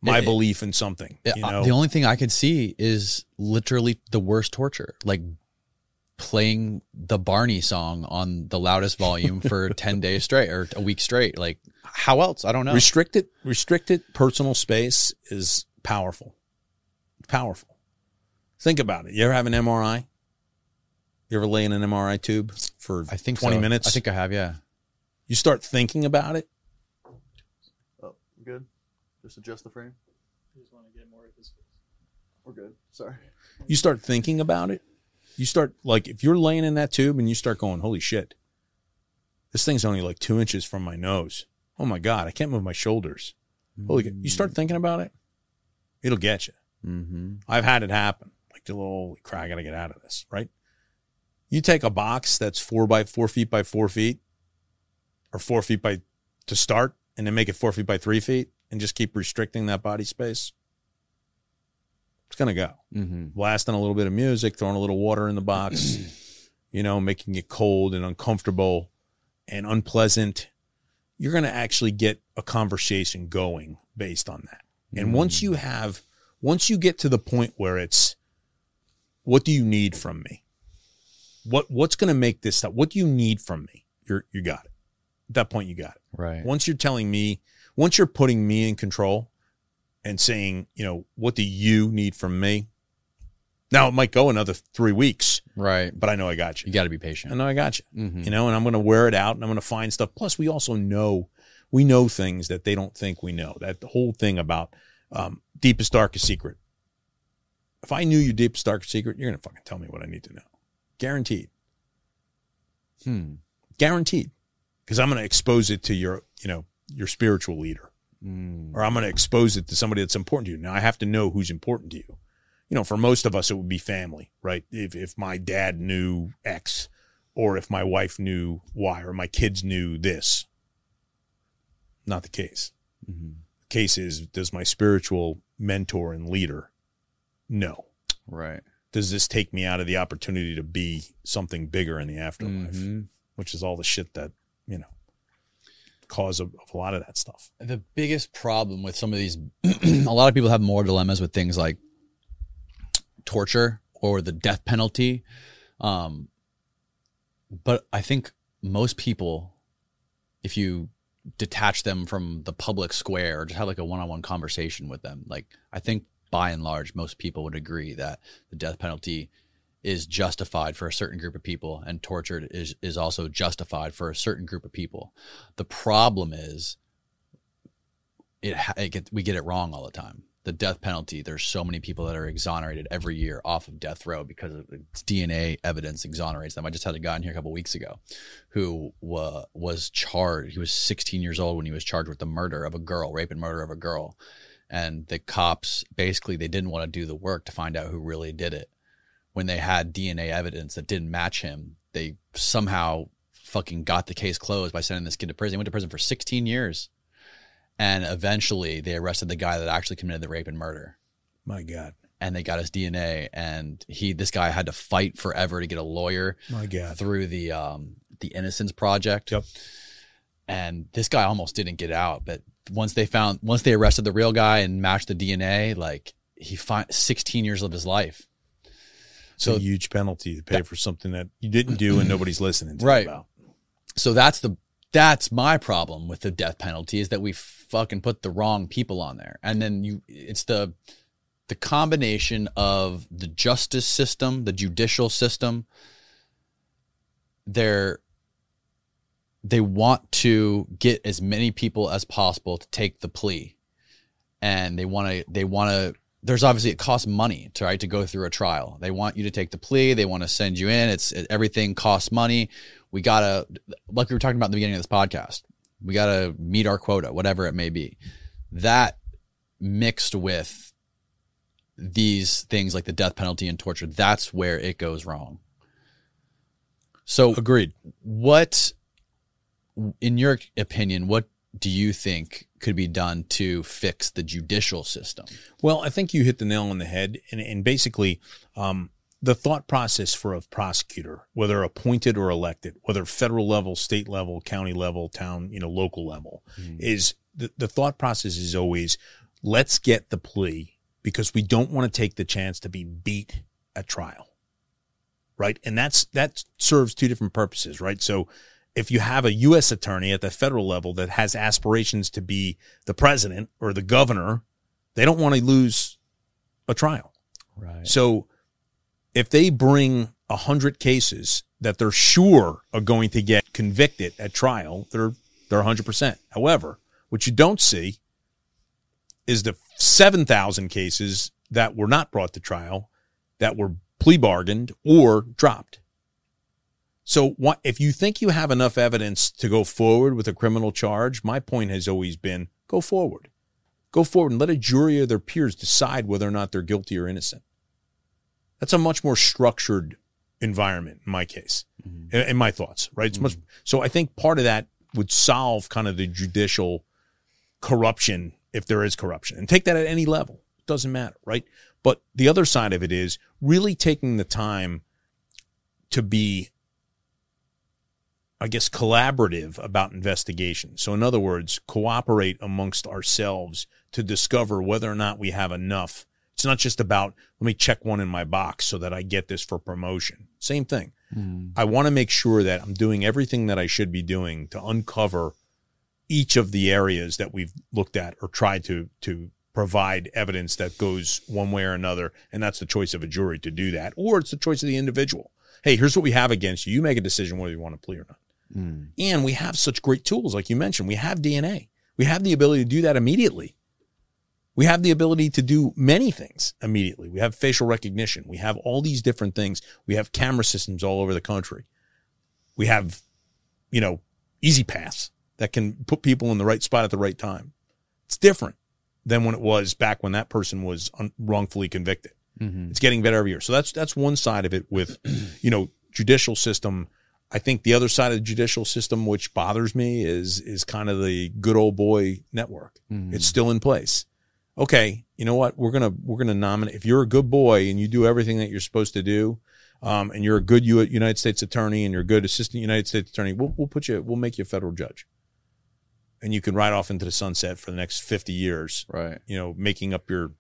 My It- it- belief in something. You Uh, know, the only thing I could see is literally the worst torture, like playing the Barney song on the loudest volume for 10 days straight or a week straight. Like how else? I don't know. restricted restricted personal space is powerful. Powerful. Think about it. You ever have an MRI? You ever lay in an MRI tube for I think 20 so. minutes? I think I have, yeah. you start thinking about it. Oh, good. Just adjust the frame. We're good. Sorry. You start thinking about it. You start like if you're laying in that tube and you start going, "Holy shit, this thing's only like two inches from my nose. Oh my god, I can't move my shoulders." Holy, you Mm. start thinking about it, it'll get you. Mm-hmm. I've had it happen. Like the little holy crap, I gotta get out of this, right? You take a box that's four by four feet by four feet, or four feet by to start, and then make it four feet by three feet, and just keep restricting that body space. It's gonna go. Mm-hmm. Blasting a little bit of music, throwing a little water in the box, you know, making it cold and uncomfortable and unpleasant. You're gonna actually get a conversation going based on that. And once you have, once you get to the point where it's, what do you need from me? What what's going to make this? stop? What do you need from me? You're you got it. At that point, you got it. Right. Once you're telling me, once you're putting me in control, and saying, you know, what do you need from me? Now it might go another three weeks, Right. but I know I got you. You got to be patient. I know I got you. Mhm. You know, and I'm going to wear it out and I'm going to find stuff. Plus, we also know we know things that they don't think we know. That whole thing about um, deepest darkest secret. If I knew your deepest darkest secret, you're going to fucking tell me what I need to know. Guaranteed. Hmm. Guaranteed. Because I'm going to expose it to your, you know, your spiritual leader, Mm. or I'm going to expose it to somebody that's important to you. Now I have to know who's important to you. You know, for most of us, it would be family, right? If if my dad knew X, or if my wife knew Y, or my kids knew this. Not the case. Mhm. The case is, does my spiritual mentor and leader know? Right. Does this take me out of the opportunity to be something bigger in the afterlife? Mhm. Which is all the shit that, you know, cause of, of a lot of that stuff. The biggest problem with some of these, a lot of people have more dilemmas with things like torture or the death penalty. Um, but I think most people, if you detach them from the public square or just have like a one-on-one conversation with them, like I think by and large, most people would agree that the death penalty is justified for a certain group of people and torture is, is also justified for a certain group of people. The problem is it, it get, we get it wrong all the time. The death penalty, there's so many people that are exonerated every year off of death row because of DNA evidence exonerates them. I just had a guy in here a couple weeks ago who wa- was charged. He was 16 years old when he was charged with the murder of a girl, rape and murder of a girl. And the cops basically they didn't want to do the work to find out who really did it. When they had DNA evidence that didn't match him, they somehow fucking got the case closed by sending this kid to prison. He went to prison for 16 years. And eventually they arrested the guy that actually committed the rape and murder. My God. And they got his DNA and he this guy had to fight forever to get a lawyer My God. through the um the Innocence Project. Yep. And this guy almost didn't get out, but once they found once they arrested the real guy and matched the DNA, like he find 16 years of his life. It's So- a huge penalty to pay for something that you didn't do and nobody's listening to Right. you about. So that's the that's my problem with the death penalty is that we fucking put the wrong people on there. And then you it's the the combination of the justice system, the judicial system, they're they want to get as many people as possible to take the plea. And they want to they want to there's obviously it costs money to right to go through a trial. They want you to take the plea. They want to send you in. It's it, everything costs money. We gotta like we were talking about in the beginning of this podcast. We gotta meet our quota, whatever it may be. That mixed with these things like the death penalty and torture, that's where it goes wrong. So Agreed. what in your opinion what do you think could be done to fix the judicial system Well, I think you hit the nail on the head, and, and basically, um, the thought process for a prosecutor, whether appointed or elected, whether federal level, state level, county level, town, you know, local level, is the, the thought process is always let's get the plea because we don't want to take the chance to be beat at trial. Right. And that's that serves two different purposes, right? So if you have a US attorney at the federal level that has aspirations to be the president or the governor, they don't want to lose a trial. right So if they bring a hundred cases that they're sure are going to get convicted at trial, they're they're hundred percent. However, what you don't see is the seven thousand cases that were not brought to trial, that were plea bargained or dropped. So what if you think you have enough evidence to go forward with a criminal charge? My point has always been go forward. Go forward and let a jury or their peers decide whether or not they're guilty or innocent. That's a much more structured environment in my case, mm-hmm. in, in my thoughts, right? It's much, mm-hmm. so I think part of that would solve kind of the judicial corruption if there is corruption and take that at any level. It doesn't matter, right? But the other side of it is really taking the time to be, I guess, collaborative about investigation. So, in other words, cooperate amongst ourselves to discover whether or not we have enough. It's not just about, let me check one in my box so that I get this for promotion. Same thing. Hmm. I want to make sure that I'm doing everything that I should be doing to uncover each of the areas that we've looked at or tried to to provide evidence that goes one way or another and that's the choice of a jury to do that or it's the choice of the individual hey here's what we have against you you make a decision whether you want to plea or not Mm. and we have such great tools like you mentioned we have dna we have the ability to do that immediately we have the ability to do many things immediately we have facial recognition we have all these different things we have camera systems all over the country we have you know easy paths that can put people in the right spot at the right time. It's different than when it was back when that person was un- wrongfully convicted. Mm-hmm. It's getting better every year. So that's that's one side of it with, you know, judicial system. I think the other side of the judicial system, which bothers me, is is kind of the good old boy network. It's still in place. Okay, you know what? We're gonna we're gonna nominate. If you're a good boy and you do everything that you're supposed to do, um, and you're a good U- United States attorney and you're a good assistant United States attorney, we'll we'll put you we'll make you a federal judge, and you can ride off into the sunset for the next fifty years. right You know, making up your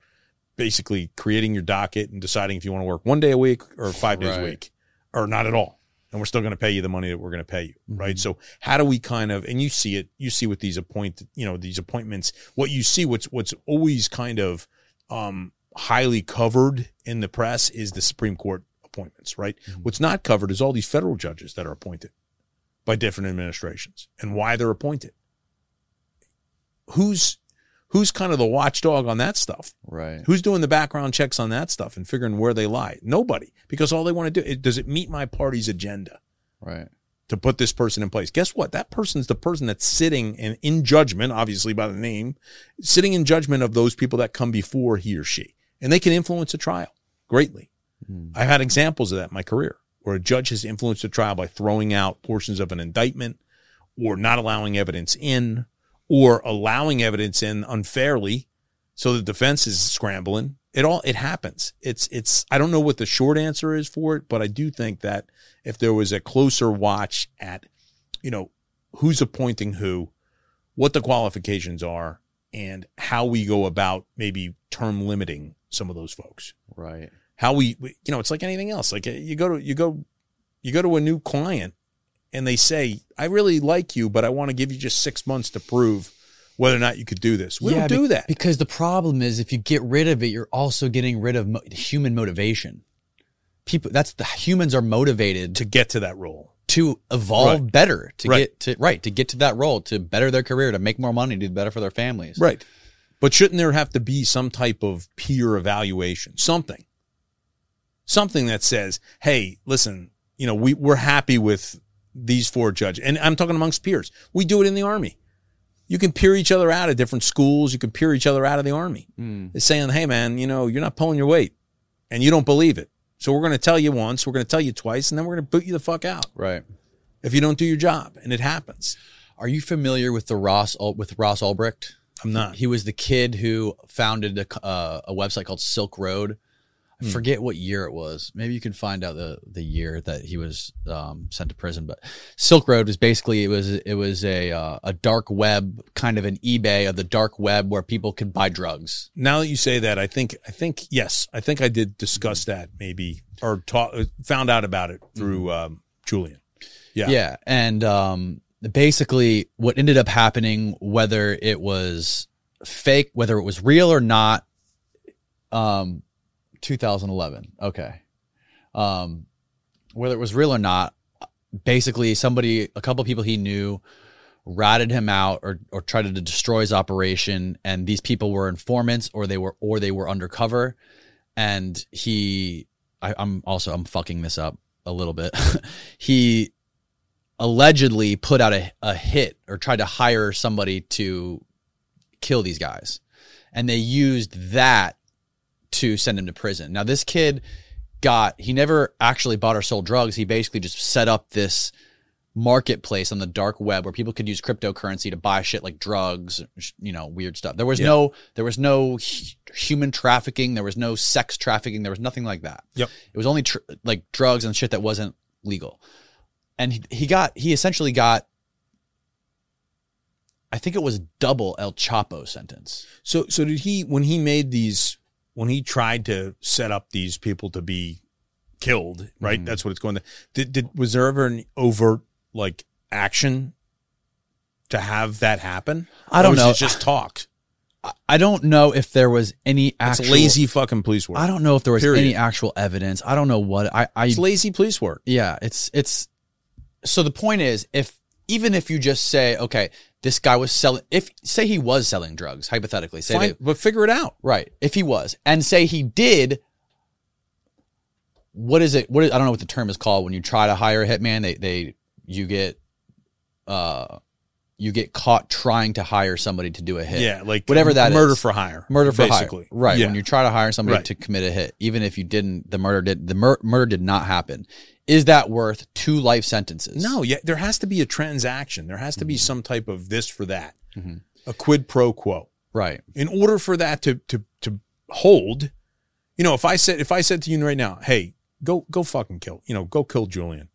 basically creating your docket and deciding if you want to work one day a week or five days a week or not at all. And we're still going to pay you the money that we're going to pay you, right? So how do we kind of and you see it, you see with these appoint, you know, these appointments, what you see, what's what's always kind of um, highly covered in the press is the Supreme Court appointments, right? What's not covered is all these federal judges that are appointed by different administrations and why they're appointed. Who's who's kind of the watchdog on that stuff? right Who's doing the background checks on that stuff and figuring where they lie? Nobody, because all they want to do is does it meet my party's agenda right to put this person in place? Guess what? That person's the person that's sitting in, in judgment, obviously by the name, sitting in judgment of those people that come before he or she, and they can influence a trial greatly. Hmm. I've had examples of that in my career where a judge has influenced a trial by throwing out portions of an indictment or not allowing evidence in or allowing evidence in unfairly so the defense is scrambling it all it happens. It's it's i don't know what the short answer is for it but i do think that if there was a closer watch at you know who's appointing who what the qualifications are and how we go about maybe term limiting some of those folks. Right. How we, we- you know it's like anything else. Like uh, you go to you go you go to a new client and they say i really like you but i want to give you just six months to prove whether or not you could do this we Yeah, don't do that because the problem is if you get rid of it you're also getting rid of mo- human motivation people that's the humans are motivated to to, get to that role to evolve Right. better to Right. get to right to get to that role to better their career to make more money to do better for their families right But shouldn't there have to be some type of peer evaluation? Something. Something that says, hey, listen, you know, we, we're happy with these four judges. And I'm talking amongst peers. We do it in the army. You can peer each other out of different schools. You can peer each other out of the army. It's saying, hey, man, you know, you're not pulling your weight and you don't believe it. So we're going to tell you once, we're going to tell you twice, and then we're going to boot you the fuck out Right. if you don't do your job. And it happens. Are you familiar with the Ross with Ross Ulbricht? I'm not. He was the kid who founded a, uh, a website called Silk Road. I Hmm. forget what year it was. Maybe you can find out the the year that he was um, sent to prison. But Silk Road was basically it was it was a uh, a dark web kind of an eBay of the dark web where people could buy drugs. now that you say that, I think, I think, yes, I think I did discuss that maybe or taught, found out about it through um, Julian. Yeah. Yeah, and um, basically what ended up happening, whether it was fake, whether it was real or not, um, 2011. Okay, um, whether it was real or not, basically somebody, a couple people he knew, ratted him out or or tried to destroy his operation, and these people were informants or they were or they were undercover, and he, I, I'm also I'm fucking this up a little bit. he allegedly put out a, a hit or tried to hire somebody to kill these guys. And they used that to send him to prison. Now, this kid got, he never actually bought or sold drugs. He basically just set up this marketplace on the dark web where people could use cryptocurrency to buy shit like drugs, you know, weird stuff. There was Yeah. no, there was no hu- human trafficking. There was no sex trafficking. There was nothing like that. Yep. It was only tr- like drugs and shit that wasn't legal. And he, he got, he essentially got, I think it was double El Chapo sentence. So, so did he, when he made these, when he tried to set up these people to be killed, right? Mm-hmm. That's what it's going to, did, did, was there ever an overt like action to have that happen? I don't Or was know. it just talk? I don't know if there was any actual It's lazy fucking police work. I don't know if there was Period. any actual evidence. I don't know what I, I It's lazy police work. yeah, it's it's so the point is if even if you just say, okay, this guy was selling if say he was selling drugs, hypothetically, say Fine, they, but figure it out. right, if he was, and say he did what is it what is, I don't know what the term is called when you try to hire a hitman, they they you get uh you get caught trying to hire somebody to do a hit. Yeah, like Whatever that murder is. for hire. murder for basically. hire. Right. Yeah. When you try to hire somebody Right. to commit a hit, even if you didn't, the murder did the mur- murder did not happen. Is that worth two life sentences? No, yeah, there has to be a transaction. There has to Mm-hmm. be some type of this for that, a quid pro quo. Right. In order for that to to to hold, you know, if I said if I said to you right now, hey, go go fucking kill, you know, go kill Julian.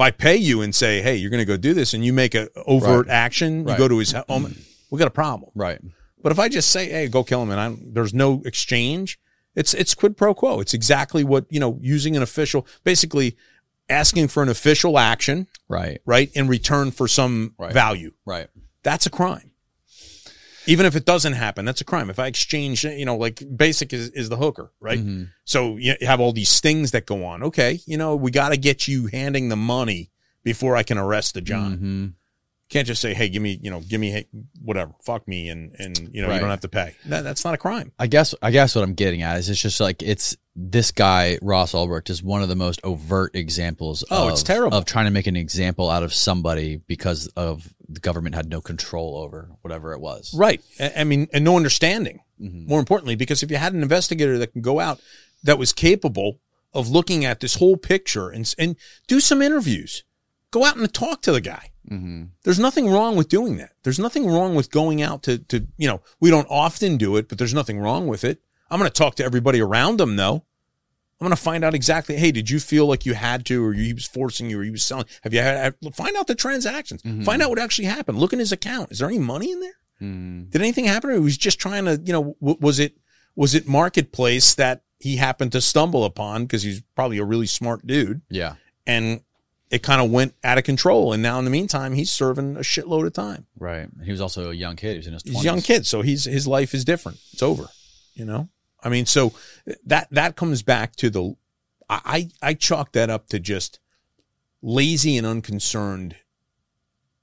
If I pay you and say, hey, you're going to go do this, and you make an overt Right. action, Right. you go to his home, mm-hmm. we got a problem. Right. But if I just say, "Hey, go kill him," and I'm, there's no exchange, it's it's quid pro quo. It's exactly what you know, using an official, basically asking for an official action, Right. right, in return for some Right. value. Right. That's a crime. Even if it doesn't happen, that's a crime. If I exchange, you know, like basic is, is the hooker, right? Mm-hmm. So you have all these things that go on. Okay, you know, we got to get you handing the money before I can arrest the John. Can't just say, "Hey, give me, you know, give me hey, whatever, fuck me," and and you know, Right. you don't have to pay. That, that's not a crime. I guess I guess what I'm getting at is it's just like it's this guy Ross Ulbricht is one of the most overt examples. Oh, of, it's terrible. of trying to make an example out of somebody because of the government had no control over whatever it was. Right. I I mean, and no understanding. Mm-hmm. More importantly, because if you had an investigator that can go out that was capable of looking at this whole picture and and do some interviews, go out and talk to the guy. Mm-hmm. There's nothing wrong with doing that. There's nothing wrong with going out to to you know we don't often do it, but there's nothing wrong with it. I'm going to talk to everybody around him though. I'm going to find out exactly. Hey, did you feel like you had to, or he was forcing you, or he was selling? Have you had? Find out the transactions. Find out what actually happened. Look in his account. Is there any money in there? Mm-hmm. Did anything happen? Or he was just trying to, you know, w- was it was it marketplace that he happened to stumble upon because he's probably a really smart dude, Yeah. and it kind of went out of control. And now in the meantime, he's serving a shitload of time. Right. He was also a young kid. He was in his 20s. He's a young kid, so he's his life is different. It's over. You know, I mean, so that that comes back to the. I I I chalk that up to just lazy and unconcerned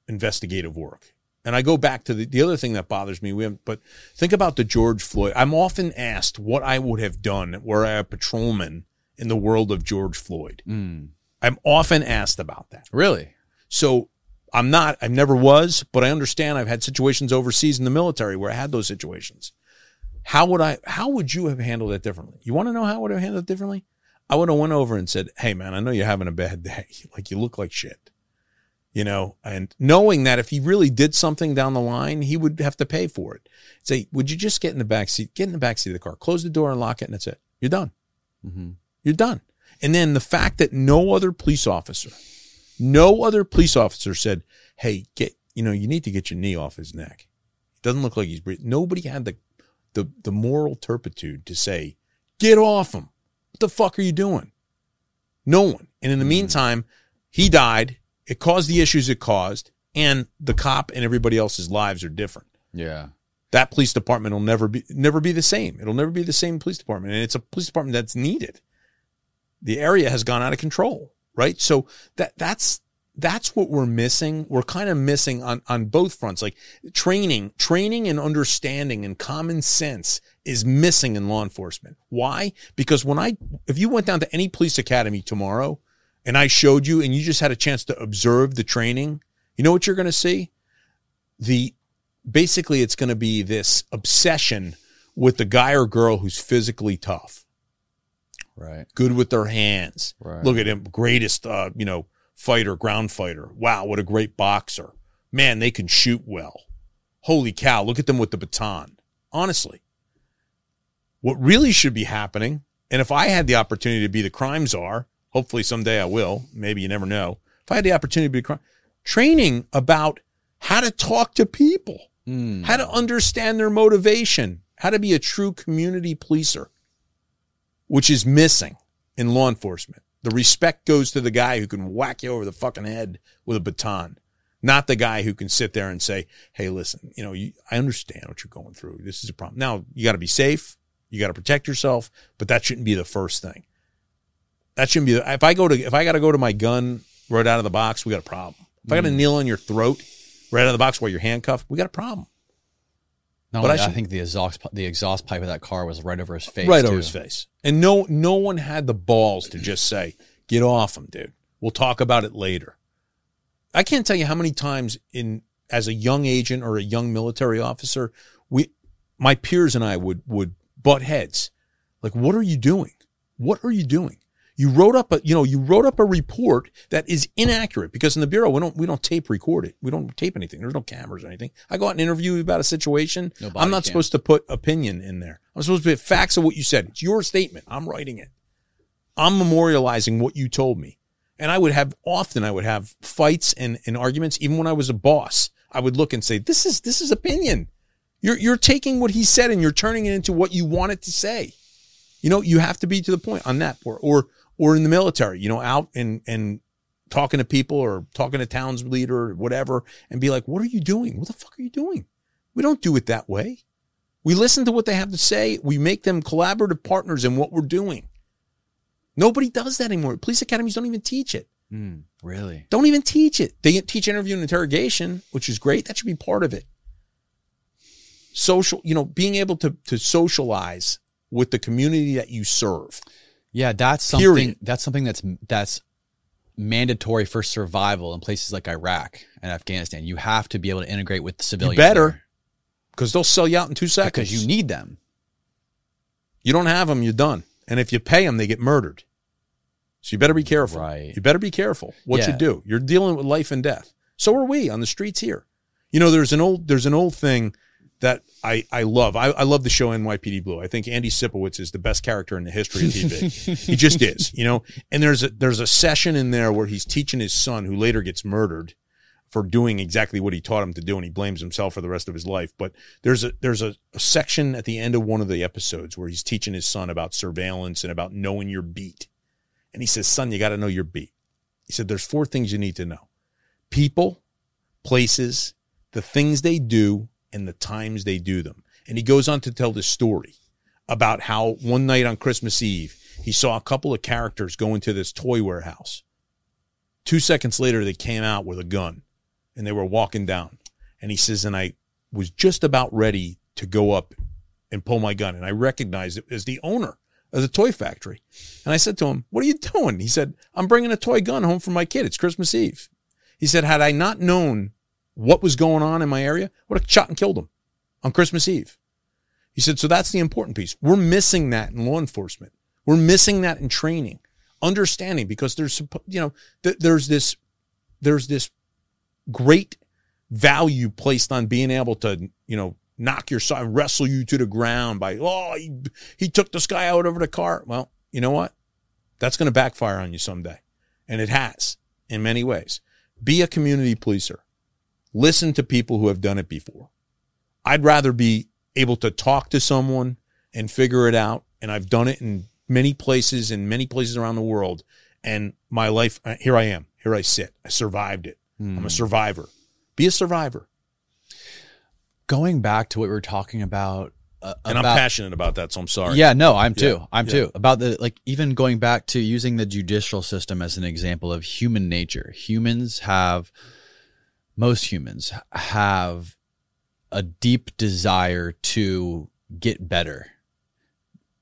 investigative work. And I go back to the, the other thing that bothers me. We have, but think about the George Floyd. I'm often asked what I would have done were I a patrolman in the world of George Floyd. Mm. I'm often asked about that. Really? So I'm not, I never was, but I understand I've had situations overseas in the military where I had those situations. How would I, how would you have handled it differently? You want to know how I would have handled it differently? I would have went over and said, Hey man, I know you're having a bad day. Like you look like shit, you know, and knowing that if he really did something down the line, he would have to pay for it. Say, would you just get in the back seat, get in the back seat of the car, close the door and lock it and that's it. You're done. Mm-hmm. You're done. And then the fact that no other police officer, no other police officer said, Hey, get, you know, you need to get your knee off his neck. It doesn't look like he's breathing. Nobody had the, the, the moral turpitude to say, get off him. What the fuck are you doing? No one. And in the mm-hmm. meantime, he died. It caused the issues it caused. And the cop and everybody else's lives are different Yeah. that police department will never be never be the same. It'll never be the same police department, and it's a police department that's needed. The area has gone out of control, right? So that that's that's what we're missing. We're kind of missing on on both fronts. Like training, training and understanding and common sense is missing in law enforcement. Why? Because when I if you went down to any police academy tomorrow and I showed you and you just had a chance to observe the training, you know what you're going to see? The basically it's going to be this obsession with the guy or girl who's physically tough, Right. good with their hands. Right. Look at him, greatest, uh, you know, fighter, ground fighter. Wow, what a great boxer. Man, they can shoot well. Holy cow, look at them with the baton. Honestly, what really should be happening, and if I had the opportunity to be the crime czar, hopefully someday I will, maybe you never know. If I had the opportunity to be crime, training about how to talk to people, Mm. how to understand their motivation, how to be a true community policer, which is missing in law enforcement. The respect goes to the guy who can whack you over the fucking head with a baton, not the guy who can sit there and say, Hey, listen, you know, you, I understand what you're going through. This is a problem. Now you got to be safe. You got to protect yourself, but that shouldn't be the first thing. That shouldn't be, the, if I go to, if I got to go to my gun right out of the box, we got a problem. If I got to mm. kneel on your throat right out of the box while you're handcuffed, we got a problem. Not But I that, I, think the exhaust the exhaust pipe of that car was right over his face. right too. over his face. And no, no one had the balls to just say, "Get off him, dude. We'll talk about it later." I can't tell you how many times in as a young agent or a young military officer, we, my peers and I would would butt heads. Like, what are you doing? What are you doing? You wrote up a, you know, you wrote up a report that is inaccurate because in the bureau we don't we don't tape record it. We don't tape anything. There's no cameras or anything. I go out and interview you about a situation. No body I'm not cam. supposed to put opinion in there. I'm supposed to put facts of what you said. It's your statement. I'm writing it. I'm memorializing what you told me. And I would have often I would have fights and, and arguments, even when I was a boss. I would look and say, This is this is opinion. You're you're taking what he said and you're turning it into what you want it to say. You know, you have to be to the point on that or or or in the military, you know, out and and talking to people or talking to towns leader or whatever and be like, What are you doing? What the fuck are you doing? We don't do it that way. We listen to what they have to say. We make them collaborative partners in what we're doing. Nobody does that anymore. Police academies don't even teach it. Mm, really? Don't even teach it. They teach interview and interrogation, which is great. That should be part of it. Social, you know, being able to to socialize with the community that you serve. Yeah, that's something. Period. That's something that's that's mandatory for survival in places like Iraq and Afghanistan. You have to be able to integrate with the civilians. better. Because they'll sell you out in two seconds. because you need them. You don't have them, you're done. And if you pay them, they get murdered. So you better be careful. Right. You better be careful what you do. You're dealing with life and death. So are we on the streets here. You know, there's an old there's an old thing that I, I love. I, I love the show NYPD Blue. I think Andy Sipowicz is the best character in the history of TV. he just is, you know. And there's a there's a session in there where he's teaching his son, who later gets murdered, for doing exactly what he taught him to do, and he blames himself for the rest of his life. But there's a there's a, a section at the end of one of the episodes where he's teaching his son about surveillance and about knowing your beat. And he says, "Son, you got to know your beat." He said, "There's four things you need to know: people, places, the things they do, and the times they do them." And he goes on to tell this story about how one night on Christmas Eve he saw a couple of characters go into this toy warehouse. Two seconds later, they came out with a gun and they were walking down. And he says, and I was just about ready to go up and pull my gun. And I recognized it as the owner of the toy factory. And I said to him, What are you doing? He said, I'm bringing a toy gun home for my kid. It's Christmas Eve. He said, Had I not known what was going on in my area, would have shot and killed him on Christmas Eve. He said, So that's the important piece. We're missing that in law enforcement. We're missing that in training, understanding because there's, you know, th- there's this, there's this great value placed on being able to, you know, knock your side, wrestle you to the ground by, oh, he, he took this guy out over the car. Well, you know what? That's going to backfire on you someday. And it has in many ways. Be a community policer. Listen to people who have done it before. I'd rather be able to talk to someone and figure it out. And I've done it in many places, in many places around the world. And my life, uh, here I am. Here I sit. I survived it. I'm a survivor. Be a survivor. Going back to what we were talking about, uh, And about, I'm passionate about that, so I'm sorry. Yeah, no, I'm too. Yeah, I'm yeah. too. About the like even going back to using the judicial system as an example of human nature. Humans have most humans have a deep desire to get better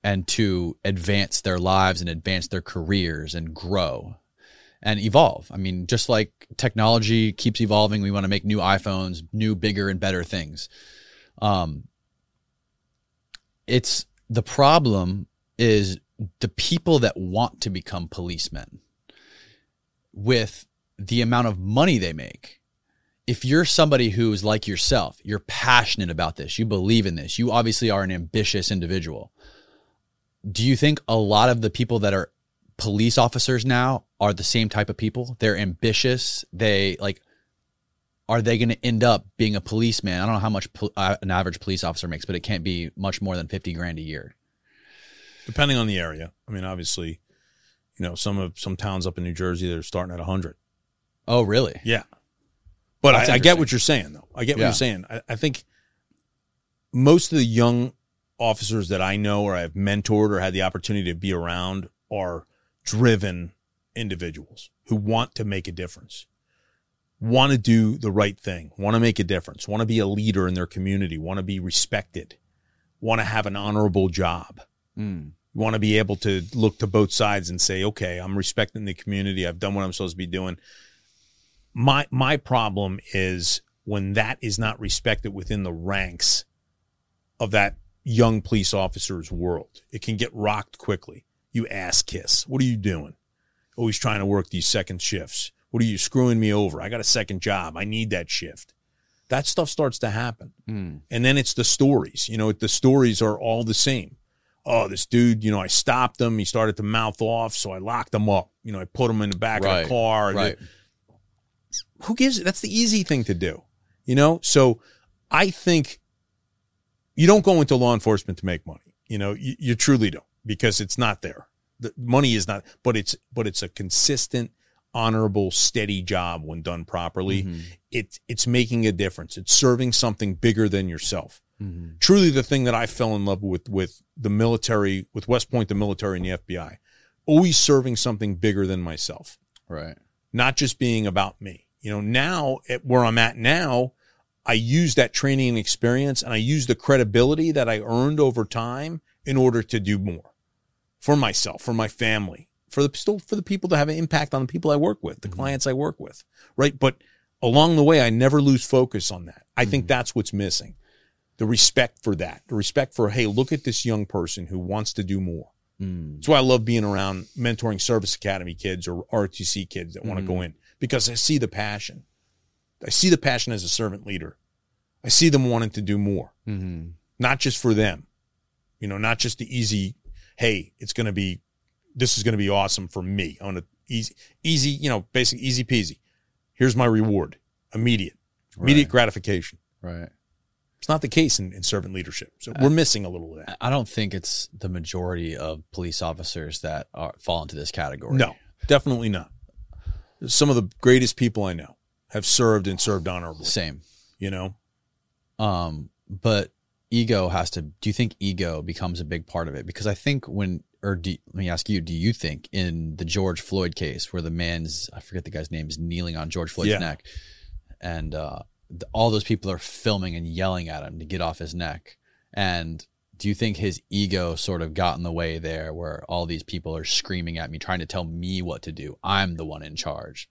and to advance their lives and advance their careers and grow and evolve. I mean, just like technology keeps evolving, we want to make new iPhones, new, bigger, and better things. Um, it's the problem is the people that want to become policemen with the amount of money they make. If you're somebody who's like yourself, you're passionate about this, you believe in this, you obviously are an ambitious individual. Do you think a lot of the people that are police officers now are the same type of people? They're ambitious. They like, are they going to end up being a policeman? I don't know how much pol- uh, an average police officer makes, but it can't be much more than 50 grand a year. Depending on the area. I mean, obviously, you know, some of some towns up in New Jersey they're starting at 100. Oh, really? Yeah. But I, I get what you're saying, though. I get what Yeah. you're saying. I, I think most of the young officers that I know or I've mentored or had the opportunity to be around are driven individuals who want to make a difference, want to do the right thing, want to make a difference, want to be a leader in their community, want to be respected, want to have an honorable job Mm. want to be able to look to both sides and say, okay, I'm respecting the community. I've done what I'm supposed to be doing. My my problem is when that is not respected within the ranks of that young police officer's world. It can get rocked quickly. You ass kiss. What are you doing? Always trying to work these second shifts. What are you screwing me over? I got a second job. I need that shift. That stuff starts to happen. Mm. And then it's the stories. You know, the stories are all the same. Oh, this dude, you know, I stopped him. He started to mouth off, so I locked him up. You know, I put him in the back of the car. Right. Who gives it? That's the easy thing to do. You know, so I think you don't go into law enforcement to make money. You know, you, you truly don't because it's not there. The money is not, but it's but it's a consistent, honorable, steady job when done properly. Mhm. It's it's making a difference. It's serving something bigger than yourself. Mhm. Truly, the thing that I fell in love with with the military, with West Point, the military, and the FBI, always serving something bigger than myself Right. not just being about me. You know, now at where I'm at now, I use that training and experience and I use the credibility that I earned over time in order to do more for myself, for my family, for the still for the people that have an impact on the people I work with, the mm-hmm. clients I work with. Right. But along the way, I never lose focus on that. I think mm-hmm. that's what's missing. The respect for that, the respect for, hey, look at this young person who wants to do more. Mm. That's why I love being around mentoring service academy kids or ROTC kids that want to go mm-hmm. in because I see the passion. I see the passion as a servant leader. I see them wanting to do more, hmm not just for them, you know, not just the easy, hey, it's going to be, this is going to be awesome for me. I want to easy, easy, you know, basic, easy peasy. Here's my reward, immediate, immediate Right. gratification. Right. It's not the case in, in servant leadership. So we're missing a little of that. I don't think it's the majority of police officers that are, fall into this category. No, definitely not. Some of the greatest people I know have served and served honorably. Same. You know, Um, but ego has to. Do you think ego becomes a big part of it? Because I think when, or do, let me ask you, do you think in the George Floyd case where the man's, I forget the guy's name, is kneeling on George Floyd's Yeah. neck, and uh, th- all those people are filming and yelling at him to get off his neck. And do you think his ego sort of got in the way there where all these people are screaming at me, trying to tell me what to do? I'm the one in charge.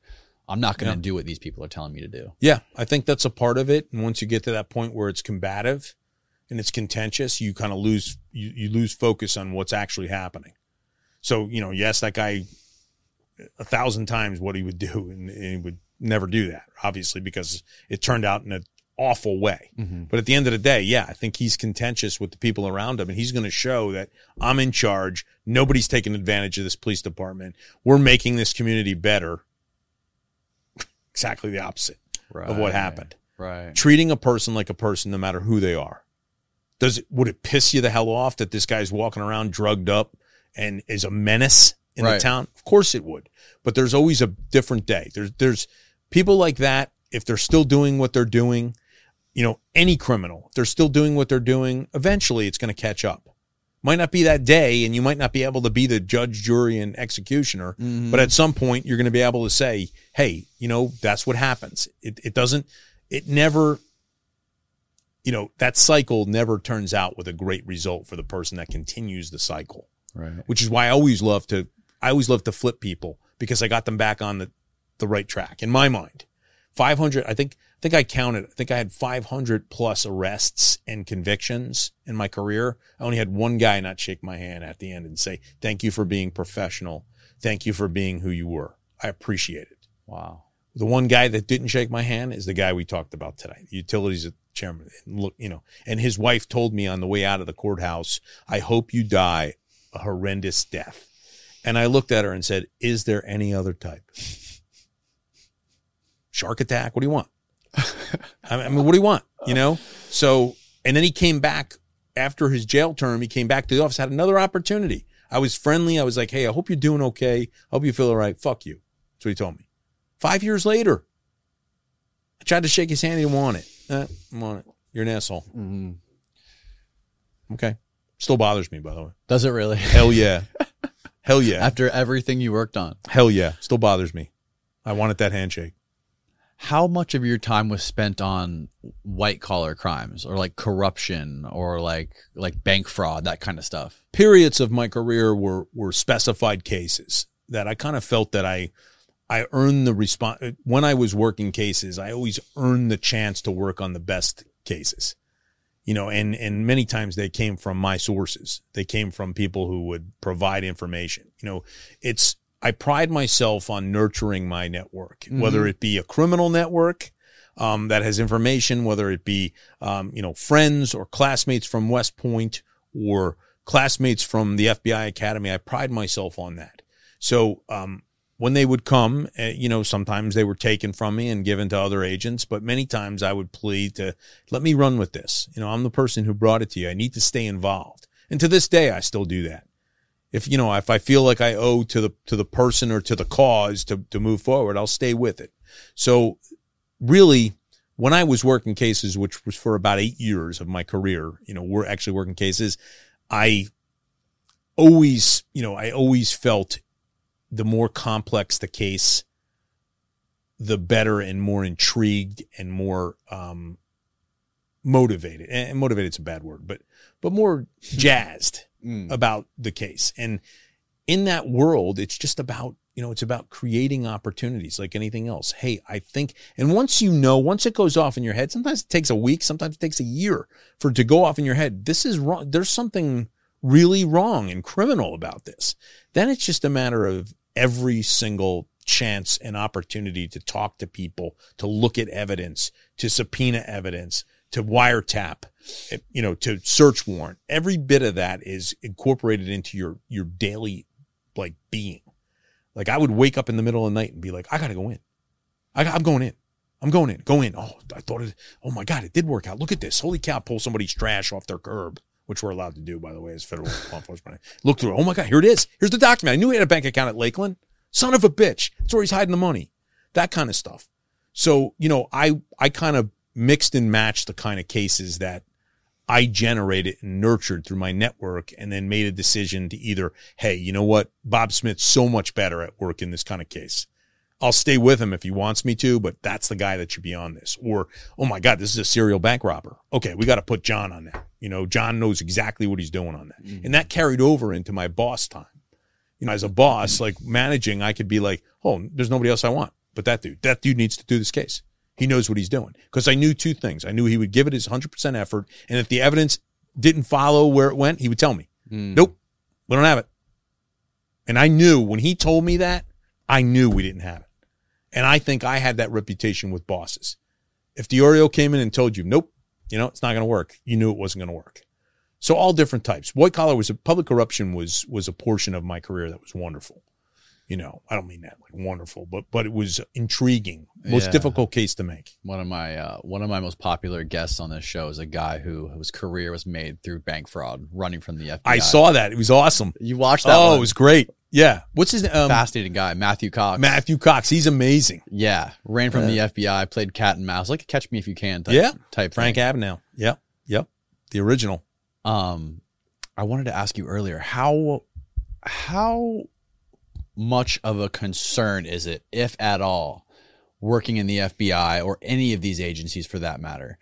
I'm not going to Yeah. do what these people are telling me to do. Yeah, I think that's a part of it. And once you get to that point where it's combative and it's contentious, you kind of lose you, you lose focus on what's actually happening. So, you know, yes, that guy a thousand times what he would do and, and he would never do that, obviously, because it turned out in an awful way. Mm-hmm. But at the end of the day, yeah, I think he's contentious with the people around him and he's going to show that I'm in charge. Nobody's taking advantage of this police department. We're making this community better. exactly the opposite of what happened. Right. Treating a person like a person, no matter who they are. Does it, would it piss you the hell off that this guy's walking around drugged up and is a menace in the town? Of course it would. But there's always a different day. There's, there's people like that. If they're still doing what they're doing, you know, any criminal, if they're still doing what they're doing, eventually it's going to catch up. Might not be that day, and you might not be able to be the judge, jury, and executioner, mm-hmm. but at some point you're going to be able to say, "Hey, you know, that's what happens." It, it doesn't. It never. You know, that cycle never turns out with a great result for the person that continues the cycle Right. which is why I always love to I always love to flip people because I got them back on the the right track in my mind. 500 I think think I counted I think I had 500 plus arrests and convictions in my career. I only had one guy not shake my hand at the end and say, "Thank you for being professional. Thank you for being who you were. I appreciate it." Wow. The one guy that didn't shake my hand is the guy we talked about today, the utilities chairman. Look, you know, and his wife told me on the way out of the courthouse, "I hope you die a horrendous death." And I looked at her and said, "Is there any other type? Shark attack? What do you want? I mean, what do you want? You know?" So, and then he came back after his jail term. He came back to the office, had another opportunity. I was friendly. I was like, "Hey, I hope you're doing okay. I hope you feel all right. Fuck you." That's what he told me. Five years later, I tried to shake his hand. He didn't want it. Eh, I want it. You're an asshole. Okay. Still bothers me, by the way. Does it really? Hell yeah. Hell yeah. After everything you worked on, Hell yeah. Still bothers me. I wanted that handshake. How much of your time was spent on white collar crimes or like corruption or like like bank fraud, that kind of stuff? Periods of my career were were specified cases that I kind of felt that I I earned the response when I was working cases. I always earned the chance to work on the best cases. You know, and and many times they came from my sources. They came from people who would provide information. You know, it's I pride myself on nurturing my network, whether it be a criminal network um, that has information, whether it be um, you know friends or classmates from West Point or classmates from the FBI Academy. I pride myself on that. So um, when they would come, uh, you know, sometimes they were taken from me and given to other agents, but many times I would plead to let me run with this. You know, I'm the person who brought it to you. I need to stay involved. And to this day, I still do that. If, you know, if I feel like I owe to the, to the person or to the cause to, to move forward, I'll stay with it. So really, when I was working cases, which was for about eight years of my career, you know, we're actually working cases, I always, you know, I always felt the more complex the case, the better and more intrigued and more um, motivated. And motivated is a bad word, but but more jazzed Mm. about the case. And in that world, it's just about you know, it's about creating opportunities like anything else. Hey, I think, and once you know, once it goes off in your head, sometimes it takes a week, sometimes it takes a year for it to go off in your head. This is wrong. There's something really wrong and criminal about this. Then it's just a matter of every single chance and opportunity to talk to people, to look at evidence, to subpoena evidence, to wiretap, you know, to search warrant. Every bit of that is incorporated into your, your daily like being. Like I would wake up in the middle of the night and be like, I got to go in. I, I'm going in. I'm going in. Go in. Oh, I thought it. Oh my God, it did work out. Look at this. Holy cow! Pull somebody's trash off their curb, which we're allowed to do, by the way, as federal law enforcement. Look through. it. Oh my God, here it is. Here's the document. I knew he had a bank account at Lakeland. Son of a bitch. That's where he's hiding the money. That kind of stuff. So you know, I I kind of mixed and matched the kind of cases that I generated and nurtured through my network and then made a decision to either, hey, you know what? Bob Smith's so much better at work in this kind of case. I'll stay with him if he wants me to, but that's the guy that should be on this. Or, oh my God, this is a serial bank robber. Okay, we got to put John on that. You know, John knows exactly what he's doing on that. Mm-hmm. And that carried over into my boss time. You know, as a boss, like managing, I could be like, oh, there's nobody else I want but that dude. That dude needs to do this case. He knows what he's doing. Because I knew two things. I knew he would give it his 100% effort. And if the evidence didn't follow where it went, he would tell me, hmm. nope, we don't have it. And I knew when he told me that, I knew we didn't have it. And I think I had that reputation with bosses. If Diorio came in and told you, nope, you know, it's not going to work, you knew it wasn't going to work. So all different types. White collar was a public corruption was was a portion of my career that was wonderful. You know, I don't mean that like wonderful, but but it was intriguing. Most Yeah. difficult case to make. One of my uh, one of my most popular guests on this show is a guy who whose career was made through bank fraud, running from the FBI. I saw that. It was awesome. you watched that. Oh, one? it was great. Yeah. What's his name? Um, fascinating guy, Matthew Cox. Matthew Cox. He's amazing. yeah, ran from the FBI, played cat and mouse, like Catch Me If You Can type. Yeah. type Frank thing. Abagnale. Yep. Yep. The original. Um, I wanted to ask you earlier how how much of a concern is it, if at all, working in the FBI or any of these agencies for that matter,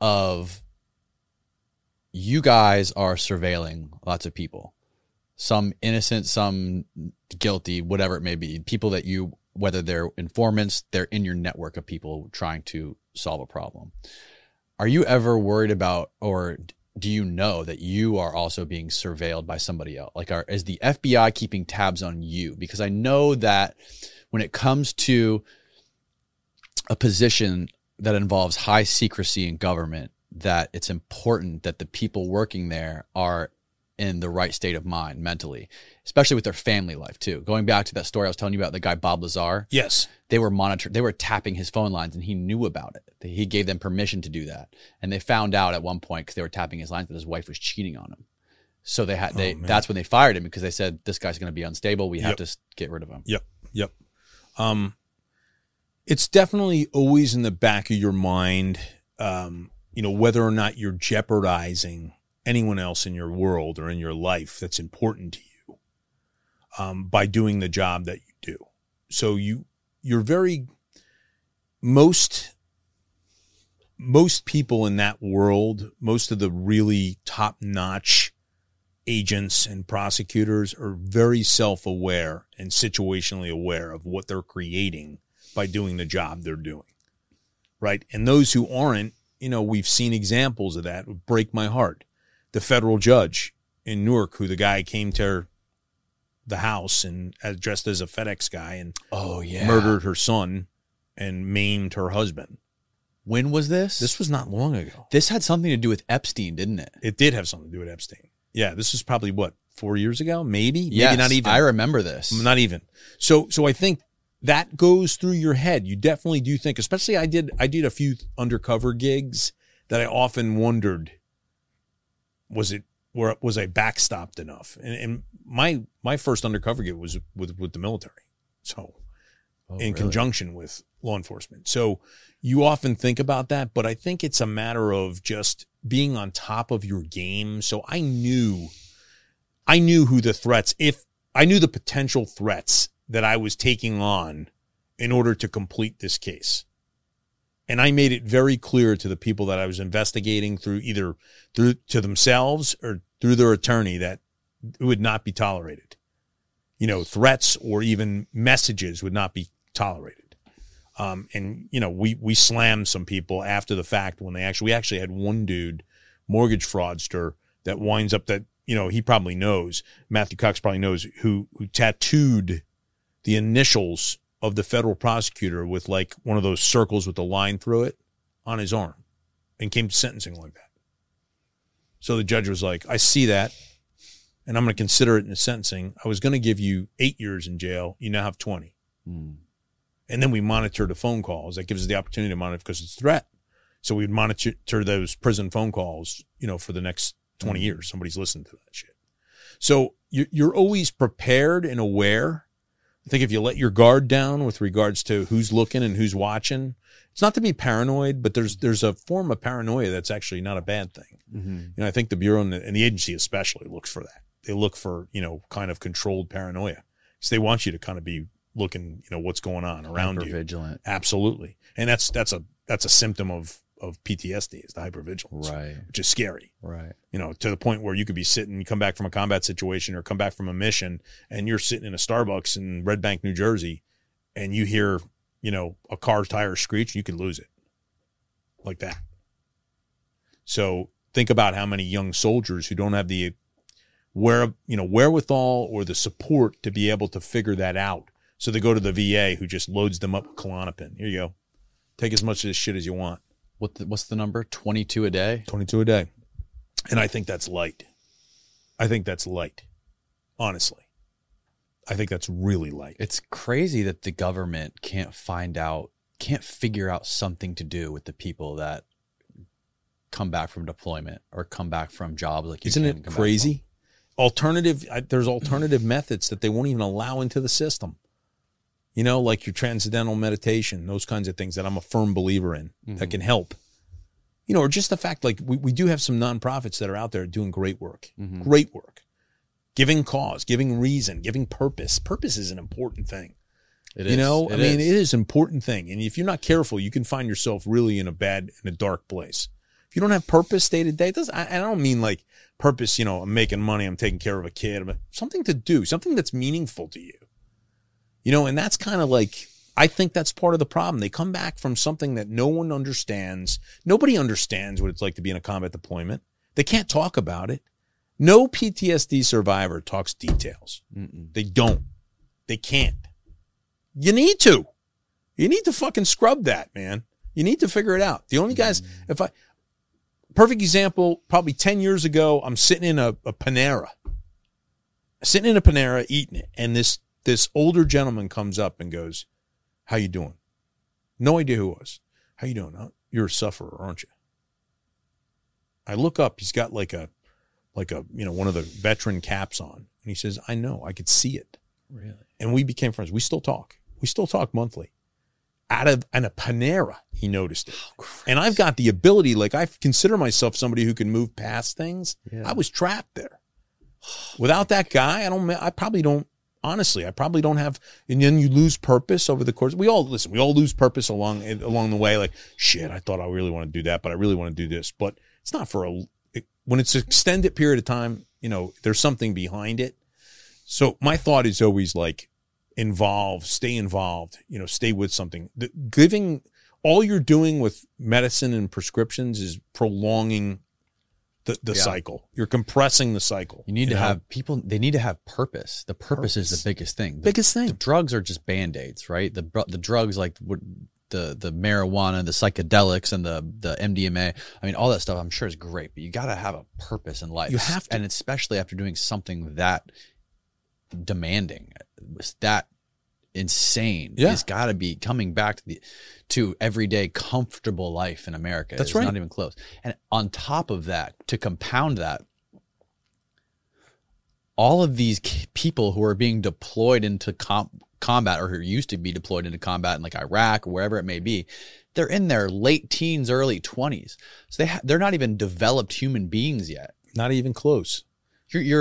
of you guys are surveilling lots of people, some innocent, some guilty, whatever it may be, people that you whether they're informants, they're in your network of people trying to solve a problem. Are you ever worried about, or do you know that you are also being surveilled by somebody else? Like, are, is the FBI keeping tabs on you? Because I know that when it comes to a position that involves high secrecy in government, that it's important that the people working there are in the right state of mind mentally, especially with their family life too. Going back to that story I was telling you about the guy Bob Lazar, Yes. they were monitored they were tapping his phone lines and he knew about it he gave them permission to do that and they found out at one point because they were tapping his lines that his wife was cheating on him so they had they man. that's when they fired him because they said this guy's going to be unstable we have Yep. to get rid of him Yep. Yep. Um, it's definitely always in the back of your mind, um, you know, whether or not you're jeopardizing anyone else in your world or in your life that's important to you um, by doing the job that you do. So you you're very most most people in that world, most of the really top notch agents and prosecutors are very self aware and situationally aware of what they're creating by doing the job they're doing. Right. And those who aren't, you know, we've seen examples of that break my heart. The federal judge in Newark, who the guy came to the house and dressed as a FedEx guy and oh yeah murdered her son and maimed her husband. when was this This was not long ago. this had something to do with epstein didn't it It did have something to do with Epstein. Yeah, this was probably what four years ago, maybe, yes, maybe not even. i remember this not even. So, so I think that goes through your head. You definitely do think, especially I did. I did a few undercover gigs that I often wondered, was it where was I backstopped enough? And, and my my first undercover gig was with with the military. So Oh, in really? conjunction with law enforcement. So you often think about that, but I think it's a matter of just being on top of your game. So I knew, I knew who the threats, if I knew the potential threats that I was taking on in order to complete this case. And I made it very clear to the people that I was investigating through either through to themselves or through their attorney that it would not be tolerated you know, threats or even messages would not be tolerated. Um, and you know, we we slammed some people after the fact when they actually we actually had one dude, mortgage fraudster, that winds up that you know he probably knows Matthew Cox probably knows who who tattooed the initials of the federal prosecutor with like one of those circles with a line through it on his arm, and came to sentencing like that. So the judge was like, "I see that." and I'm going to consider it in the sentencing. I was going to give you eight years in jail. You now have 20. Hmm. And then we monitor the phone calls. That gives us the opportunity to monitor because it's a threat. So we'd monitor those prison phone calls, you know, for the next 20 years. Somebody's listening to that shit. So you're always prepared and aware. I think if you let your guard down with regards to who's looking and who's watching, it's not to be paranoid, but there's, there's a form of paranoia that's actually not a bad thing. Mm-hmm. You know, I think the Bureau and the, and the agency especially looks for that. They look for, you know, kind of controlled paranoia. So they want you to kind of be looking, you know, what's going on around you. vigilant. Absolutely. And that's that's a that's a symptom of of PTSD is the hypervigilance. Right. Which is scary. Right. You know, to the point where you could be sitting, come back from a combat situation or come back from a mission and you're sitting in a Starbucks in Red Bank, New Jersey, and you hear, you know, a car tire screech, you could lose it. Like that. So think about how many young soldiers who don't have the where you know wherewithal or the support to be able to figure that out. So they go to the VA who just loads them up with Klonopin. Here you go. Take as much of this shit as you want. What the, what's the number? 22 a day? 22 a day. And I think that's light. I think that's light. Honestly. I think that's really light. It's crazy that the government can't find out, can't figure out something to do with the people that come back from deployment or come back from jobs like you Isn't it crazy? Alternative, I- there's alternative methods that they won't even allow into the system. You know, like your transcendental meditation, those kinds of things that I'm a firm believer in that mm-hmm. can help. You know, or just the fact like we, we do have some nonprofits that are out there doing great work, mm-hmm. great work, giving cause, giving reason, giving purpose. Purpose is an important thing. It you is. know, It I mean, is. it is an important thing. And if you're not careful, you can find yourself really in a bad, in a dark place. If you don't have purpose day to day, it doesn't, I, I don't mean like purpose, you know, I'm making money, I'm taking care of a kid, but something to do, something that's meaningful to you. You know, and that's kind of like, I think that's part of the problem. They come back from something that no one understands. Nobody understands what it's like to be in a combat deployment. They can't talk about it. No PTSD survivor talks details. They don't. They can't. You need to. You need to fucking scrub that, man. You need to figure it out. The only guys, mm-hmm. if I, perfect example, probably 10 years ago, I'm sitting in a, a Panera, sitting in a Panera eating it. And this, this older gentleman comes up and goes, how you doing? No idea who it was. How you doing? "Oh, You're a sufferer, aren't you? I look up, he's got like a, like a, you know, one of the veteran caps on. And he says, I know, I could see it really. and we became friends. We still talk. We still talk monthly. Out of and a Panera, he noticed it. Oh, and I've got the ability, like I consider myself somebody who can move past things. I was trapped there. Without that guy, I don't. I probably don't. Honestly, I probably don't have. And then you lose purpose over the course. We all listen. We all lose purpose along along the way. Like shit, I thought I really want to do that, but I really want to do this. But it's not for a. When it's an extended period of time, you know, there's something behind it. So my thought is always like involve, stay involved, you know, stay with something. The, giving all you're doing with medicine and prescriptions is prolonging the, the Yeah. cycle. You're compressing the cycle. You need to know? have people. They need to have purpose. The purpose, is the biggest thing. The, biggest the thing. drugs are just band aids, right? The the drugs like what- the the marijuana, the psychedelics, and the the MDMA. I mean, all that stuff. I'm sure is great, but you got to have a purpose in life. You have to. and especially after doing something that demanding, that insane. Yeah. it's got to be coming back to the to everyday comfortable life in America. That's It's right. Not even close. And on top of that, to compound that, all of these people who are being deployed into com- combat or who used to be deployed into combat in like Iraq or wherever it may be, they're in their late teens, early 20s. So they ha- they're not even developed human beings yet. Not even close.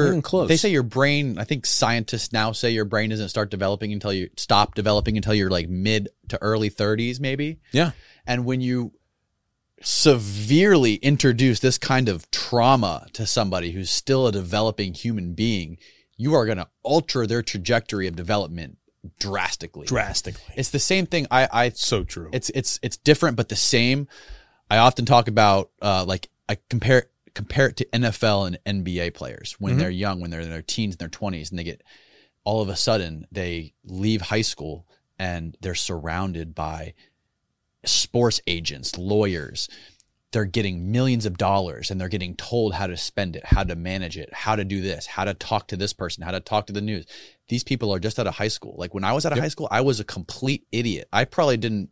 Even close. They say your brain, I think scientists now say your brain doesn't start developing until you stop developing until you're like mid to early 30s, maybe. Yeah. And when you severely introduce this kind of trauma to somebody who's still a developing human being, you are going to alter their trajectory of development drastically. Drastically. It's the same thing. I, I so true. it's it's it's different but the same. I often talk about uh, like I compare compare it to NFL and NBA players when Mhm. they're young, when they're in their teens and their twenties, and they get all of a sudden they leave high school and they're surrounded by sports agents, lawyers. They're getting millions of dollars and they're getting told how to spend it, how to manage it, how to do this, how to talk to this person, how to talk to the news. These people are just out of high school. Like when I was out of Yep. high school, I was a complete idiot. I probably didn't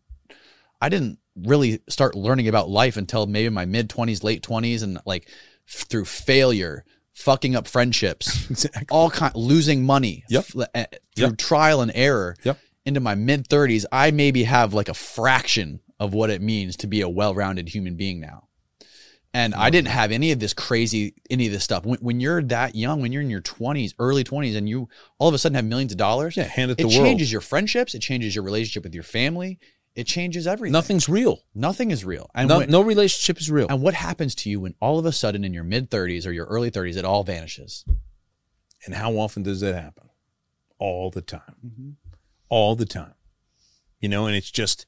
I didn't really start learning about life until maybe my mid 20s, late 20s and like f- through failure, fucking up friendships, exactly. all kind losing money Yep. f- eh, through Yep. trial and error Yep. into my mid 30s i maybe have like a fraction of what it means to be a well-rounded human being now And I didn't have any of this crazy, any of this stuff. When, when you're that young, when you're in your 20s, early 20s, and you all of a sudden have millions of dollars, Yeah, hand it it the world. It changes your friendships. It changes your relationship with your family. It changes everything. Nothing's real. Nothing is real. And No, when- no relationship is real. and what happens to you when all of a sudden in your mid 30s or your early 30s, it all vanishes? And how often does that happen? All the time. Mm-hmm. All the time. You know, and it's just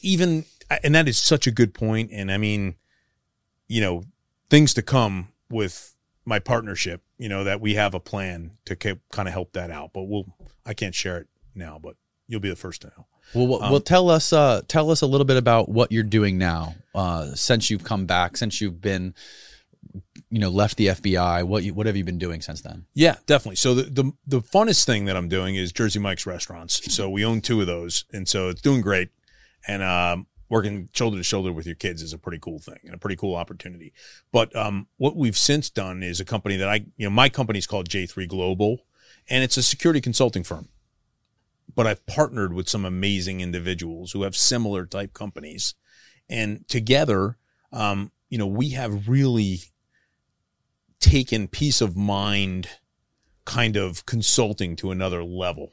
even, and that is such a good point. And I mean, you know, things to come with my partnership, you know, that we have a plan to kind of help that out. But we'll, I can't share it now, but you'll be the first to know. Well, well, well tell us, uh, tell us a little bit about what you're doing now, uh, since you've come back, since you've been, you know, left the FBI. What you, what have you been doing since then? Yeah, definitely. So the, the the funnest thing that I'm doing is Jersey Mike's restaurants. So we own two of those, and so it's doing great. And um, working shoulder to shoulder with your kids is a pretty cool thing and a pretty cool opportunity. But um, what we've since done is a company that I, you know, my company is called J3 Global, and it's a security consulting firm. But I've partnered with some amazing individuals who have similar type companies, and together, um, you know, we have really taken peace of mind kind of consulting to another level.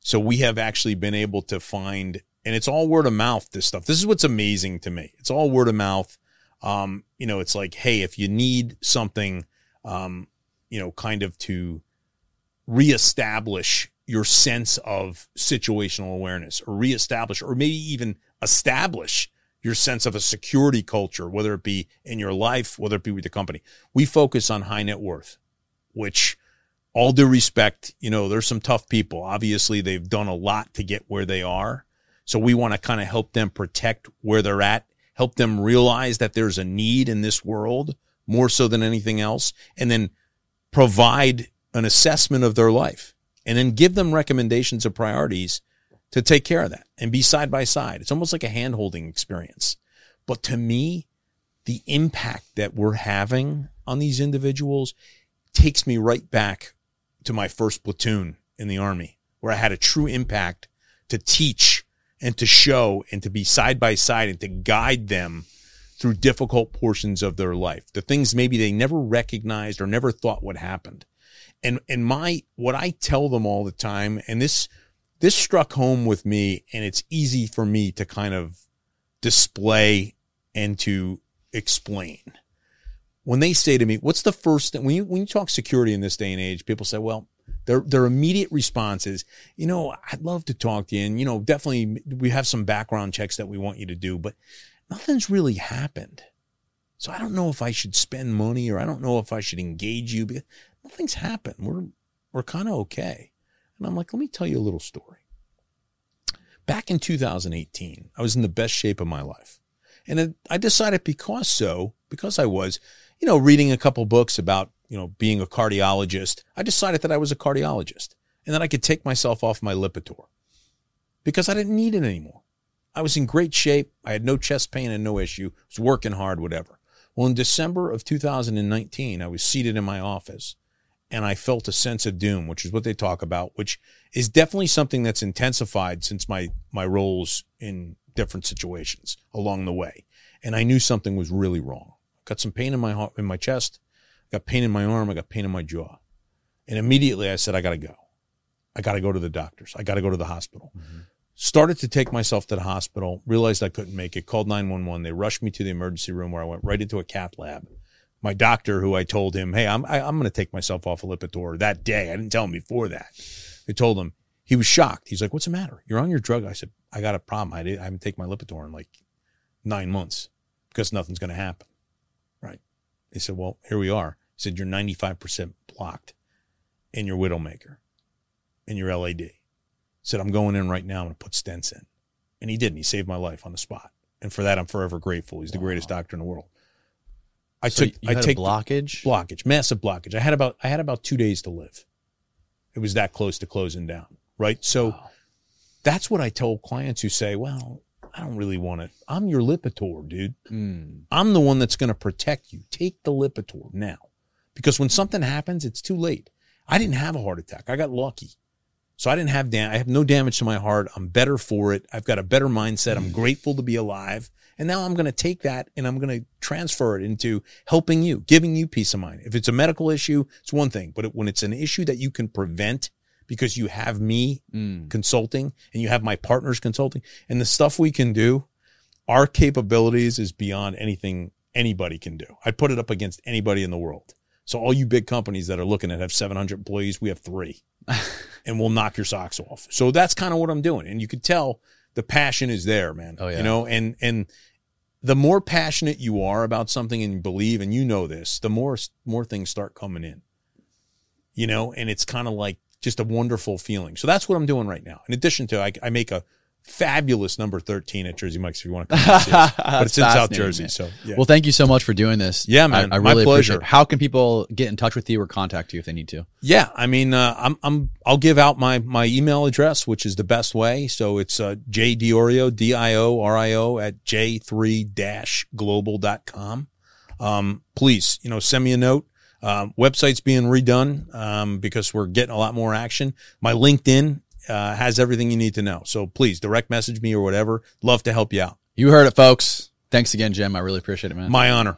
So we have actually been able to find, and it's all word of mouth, this stuff. This is what's amazing to me. It's all word of mouth. Um, you know, it's like, hey, if you need something, um, you know, kind of to reestablish your sense of situational awareness or reestablish or maybe even establish your sense of a security culture, whether it be in your life, whether it be with the company. We focus on high net worth, which all due respect, you know, there's some tough people. Obviously, they've done a lot to get where they are. So we want to kind of help them protect where they're at, help them realize that there's a need in this world more so than anything else, and then provide an assessment of their life and then give them recommendations of priorities to take care of that and be side by side. It's almost like a hand holding experience. But to me, the impact that we're having on these individuals takes me right back to my first platoon in the army where I had a true impact to teach and to show and to be side by side and to guide them through difficult portions of their life. The things maybe they never recognized or never thought would happen. And, and my, what I tell them all the time, and this, this struck home with me and it's easy for me to kind of display and to explain. When they say to me, what's the first thing, when you, when you talk security in this day and age, people say, well, their, their immediate response is, you know, I'd love to talk to you. And, you know, definitely we have some background checks that we want you to do, but nothing's really happened. So I don't know if I should spend money or I don't know if I should engage you nothing's happened. We're, we're kind of okay. And I'm like, let me tell you a little story. Back in 2018, I was in the best shape of my life. And it, I decided because so, because I was, you know, reading a couple books about, you know, being a cardiologist, I decided that I was a cardiologist and that I could take myself off my Lipitor because I didn't need it anymore. I was in great shape. I had no chest pain and no issue. I was working hard, whatever. Well, in December of 2019, I was seated in my office and I felt a sense of doom, which is what they talk about, which is definitely something that's intensified since my, my roles in different situations along the way. And I knew something was really wrong. Got some pain in my heart, in my chest, got pain in my arm, I got pain in my jaw. And immediately I said, I got to go. I got to go to the doctors. I got to go to the hospital. Mm-hmm. Started to take myself to the hospital, realized I couldn't make it, called 911. They rushed me to the emergency room where I went right into a cath lab. My doctor, who I told him, Hey, I'm, I, am i am going to take myself off of Lipitor that day. I didn't tell him before that. They told him he was shocked. He's like, what's the matter? You're on your drug. I said, I got a problem. I, did, I haven't taken my Lipitor in like nine months because nothing's going to happen. Right. He said, well, here we are. He said, you're 95% blocked in your Widowmaker, in your LAD. He said, I'm going in right now. I'm going to put stents in. And he did. And he saved my life on the spot. And for that, I'm forever grateful. He's the wow. greatest doctor in the world. I so took, I take blockage, blockage, massive blockage. I had about, I had about two days to live. It was that close to closing down. Right. So wow. that's what I tell clients who say, well, I don't really want it. I'm your Lipitor, dude. Mm. I'm the one that's going to protect you. Take the Lipitor now. Because when something happens, it's too late. I didn't have a heart attack. I got lucky. So I didn't have dam- I have no damage to my heart. I'm better for it. I've got a better mindset. I'm grateful to be alive And now I'm going to take that and I'm going to transfer it into helping you, giving you peace of mind. If it's a medical issue, it's one thing, but when it's an issue that you can prevent because you have me Mm. consulting and you have my partners consulting and the stuff we can do, our capabilities is beyond anything anybody can do. I'd put it up against anybody in the world. So all you big companies that are looking at have 700 employees, we have three and we'll knock your socks off. So that's kind of what I'm doing. And you could tell the passion is there, man. Oh, yeah. You know, and, and the more passionate you are about something and you believe, and you know this, the more, more things start coming in, you know, and it's kind of like just a wonderful feeling. So that's what I'm doing right now. In addition to, I, I make a fabulous number 13 at Jersey Mike's if you want to come and see us. but it's in South Jersey. man. So yeah. Well, thank you so much for doing this. Yeah, man. I, I My really pleasure. appreciate it. How can people get in touch with you or contact you if they need to? Yeah, I mean, uh, I'm I'm I'll give out my my email address, which is the best way. So it's uh, J Diorio D I O R I O at j three dash global.com. Um, please, you know, send me a note. Um, website's being redone um, because we're getting a lot more action. My LinkedIn uh, has everything you need to know. So please direct message me or whatever. Love to help you out. You heard it, folks. Thanks again, Jim. I really appreciate it, man. My honor.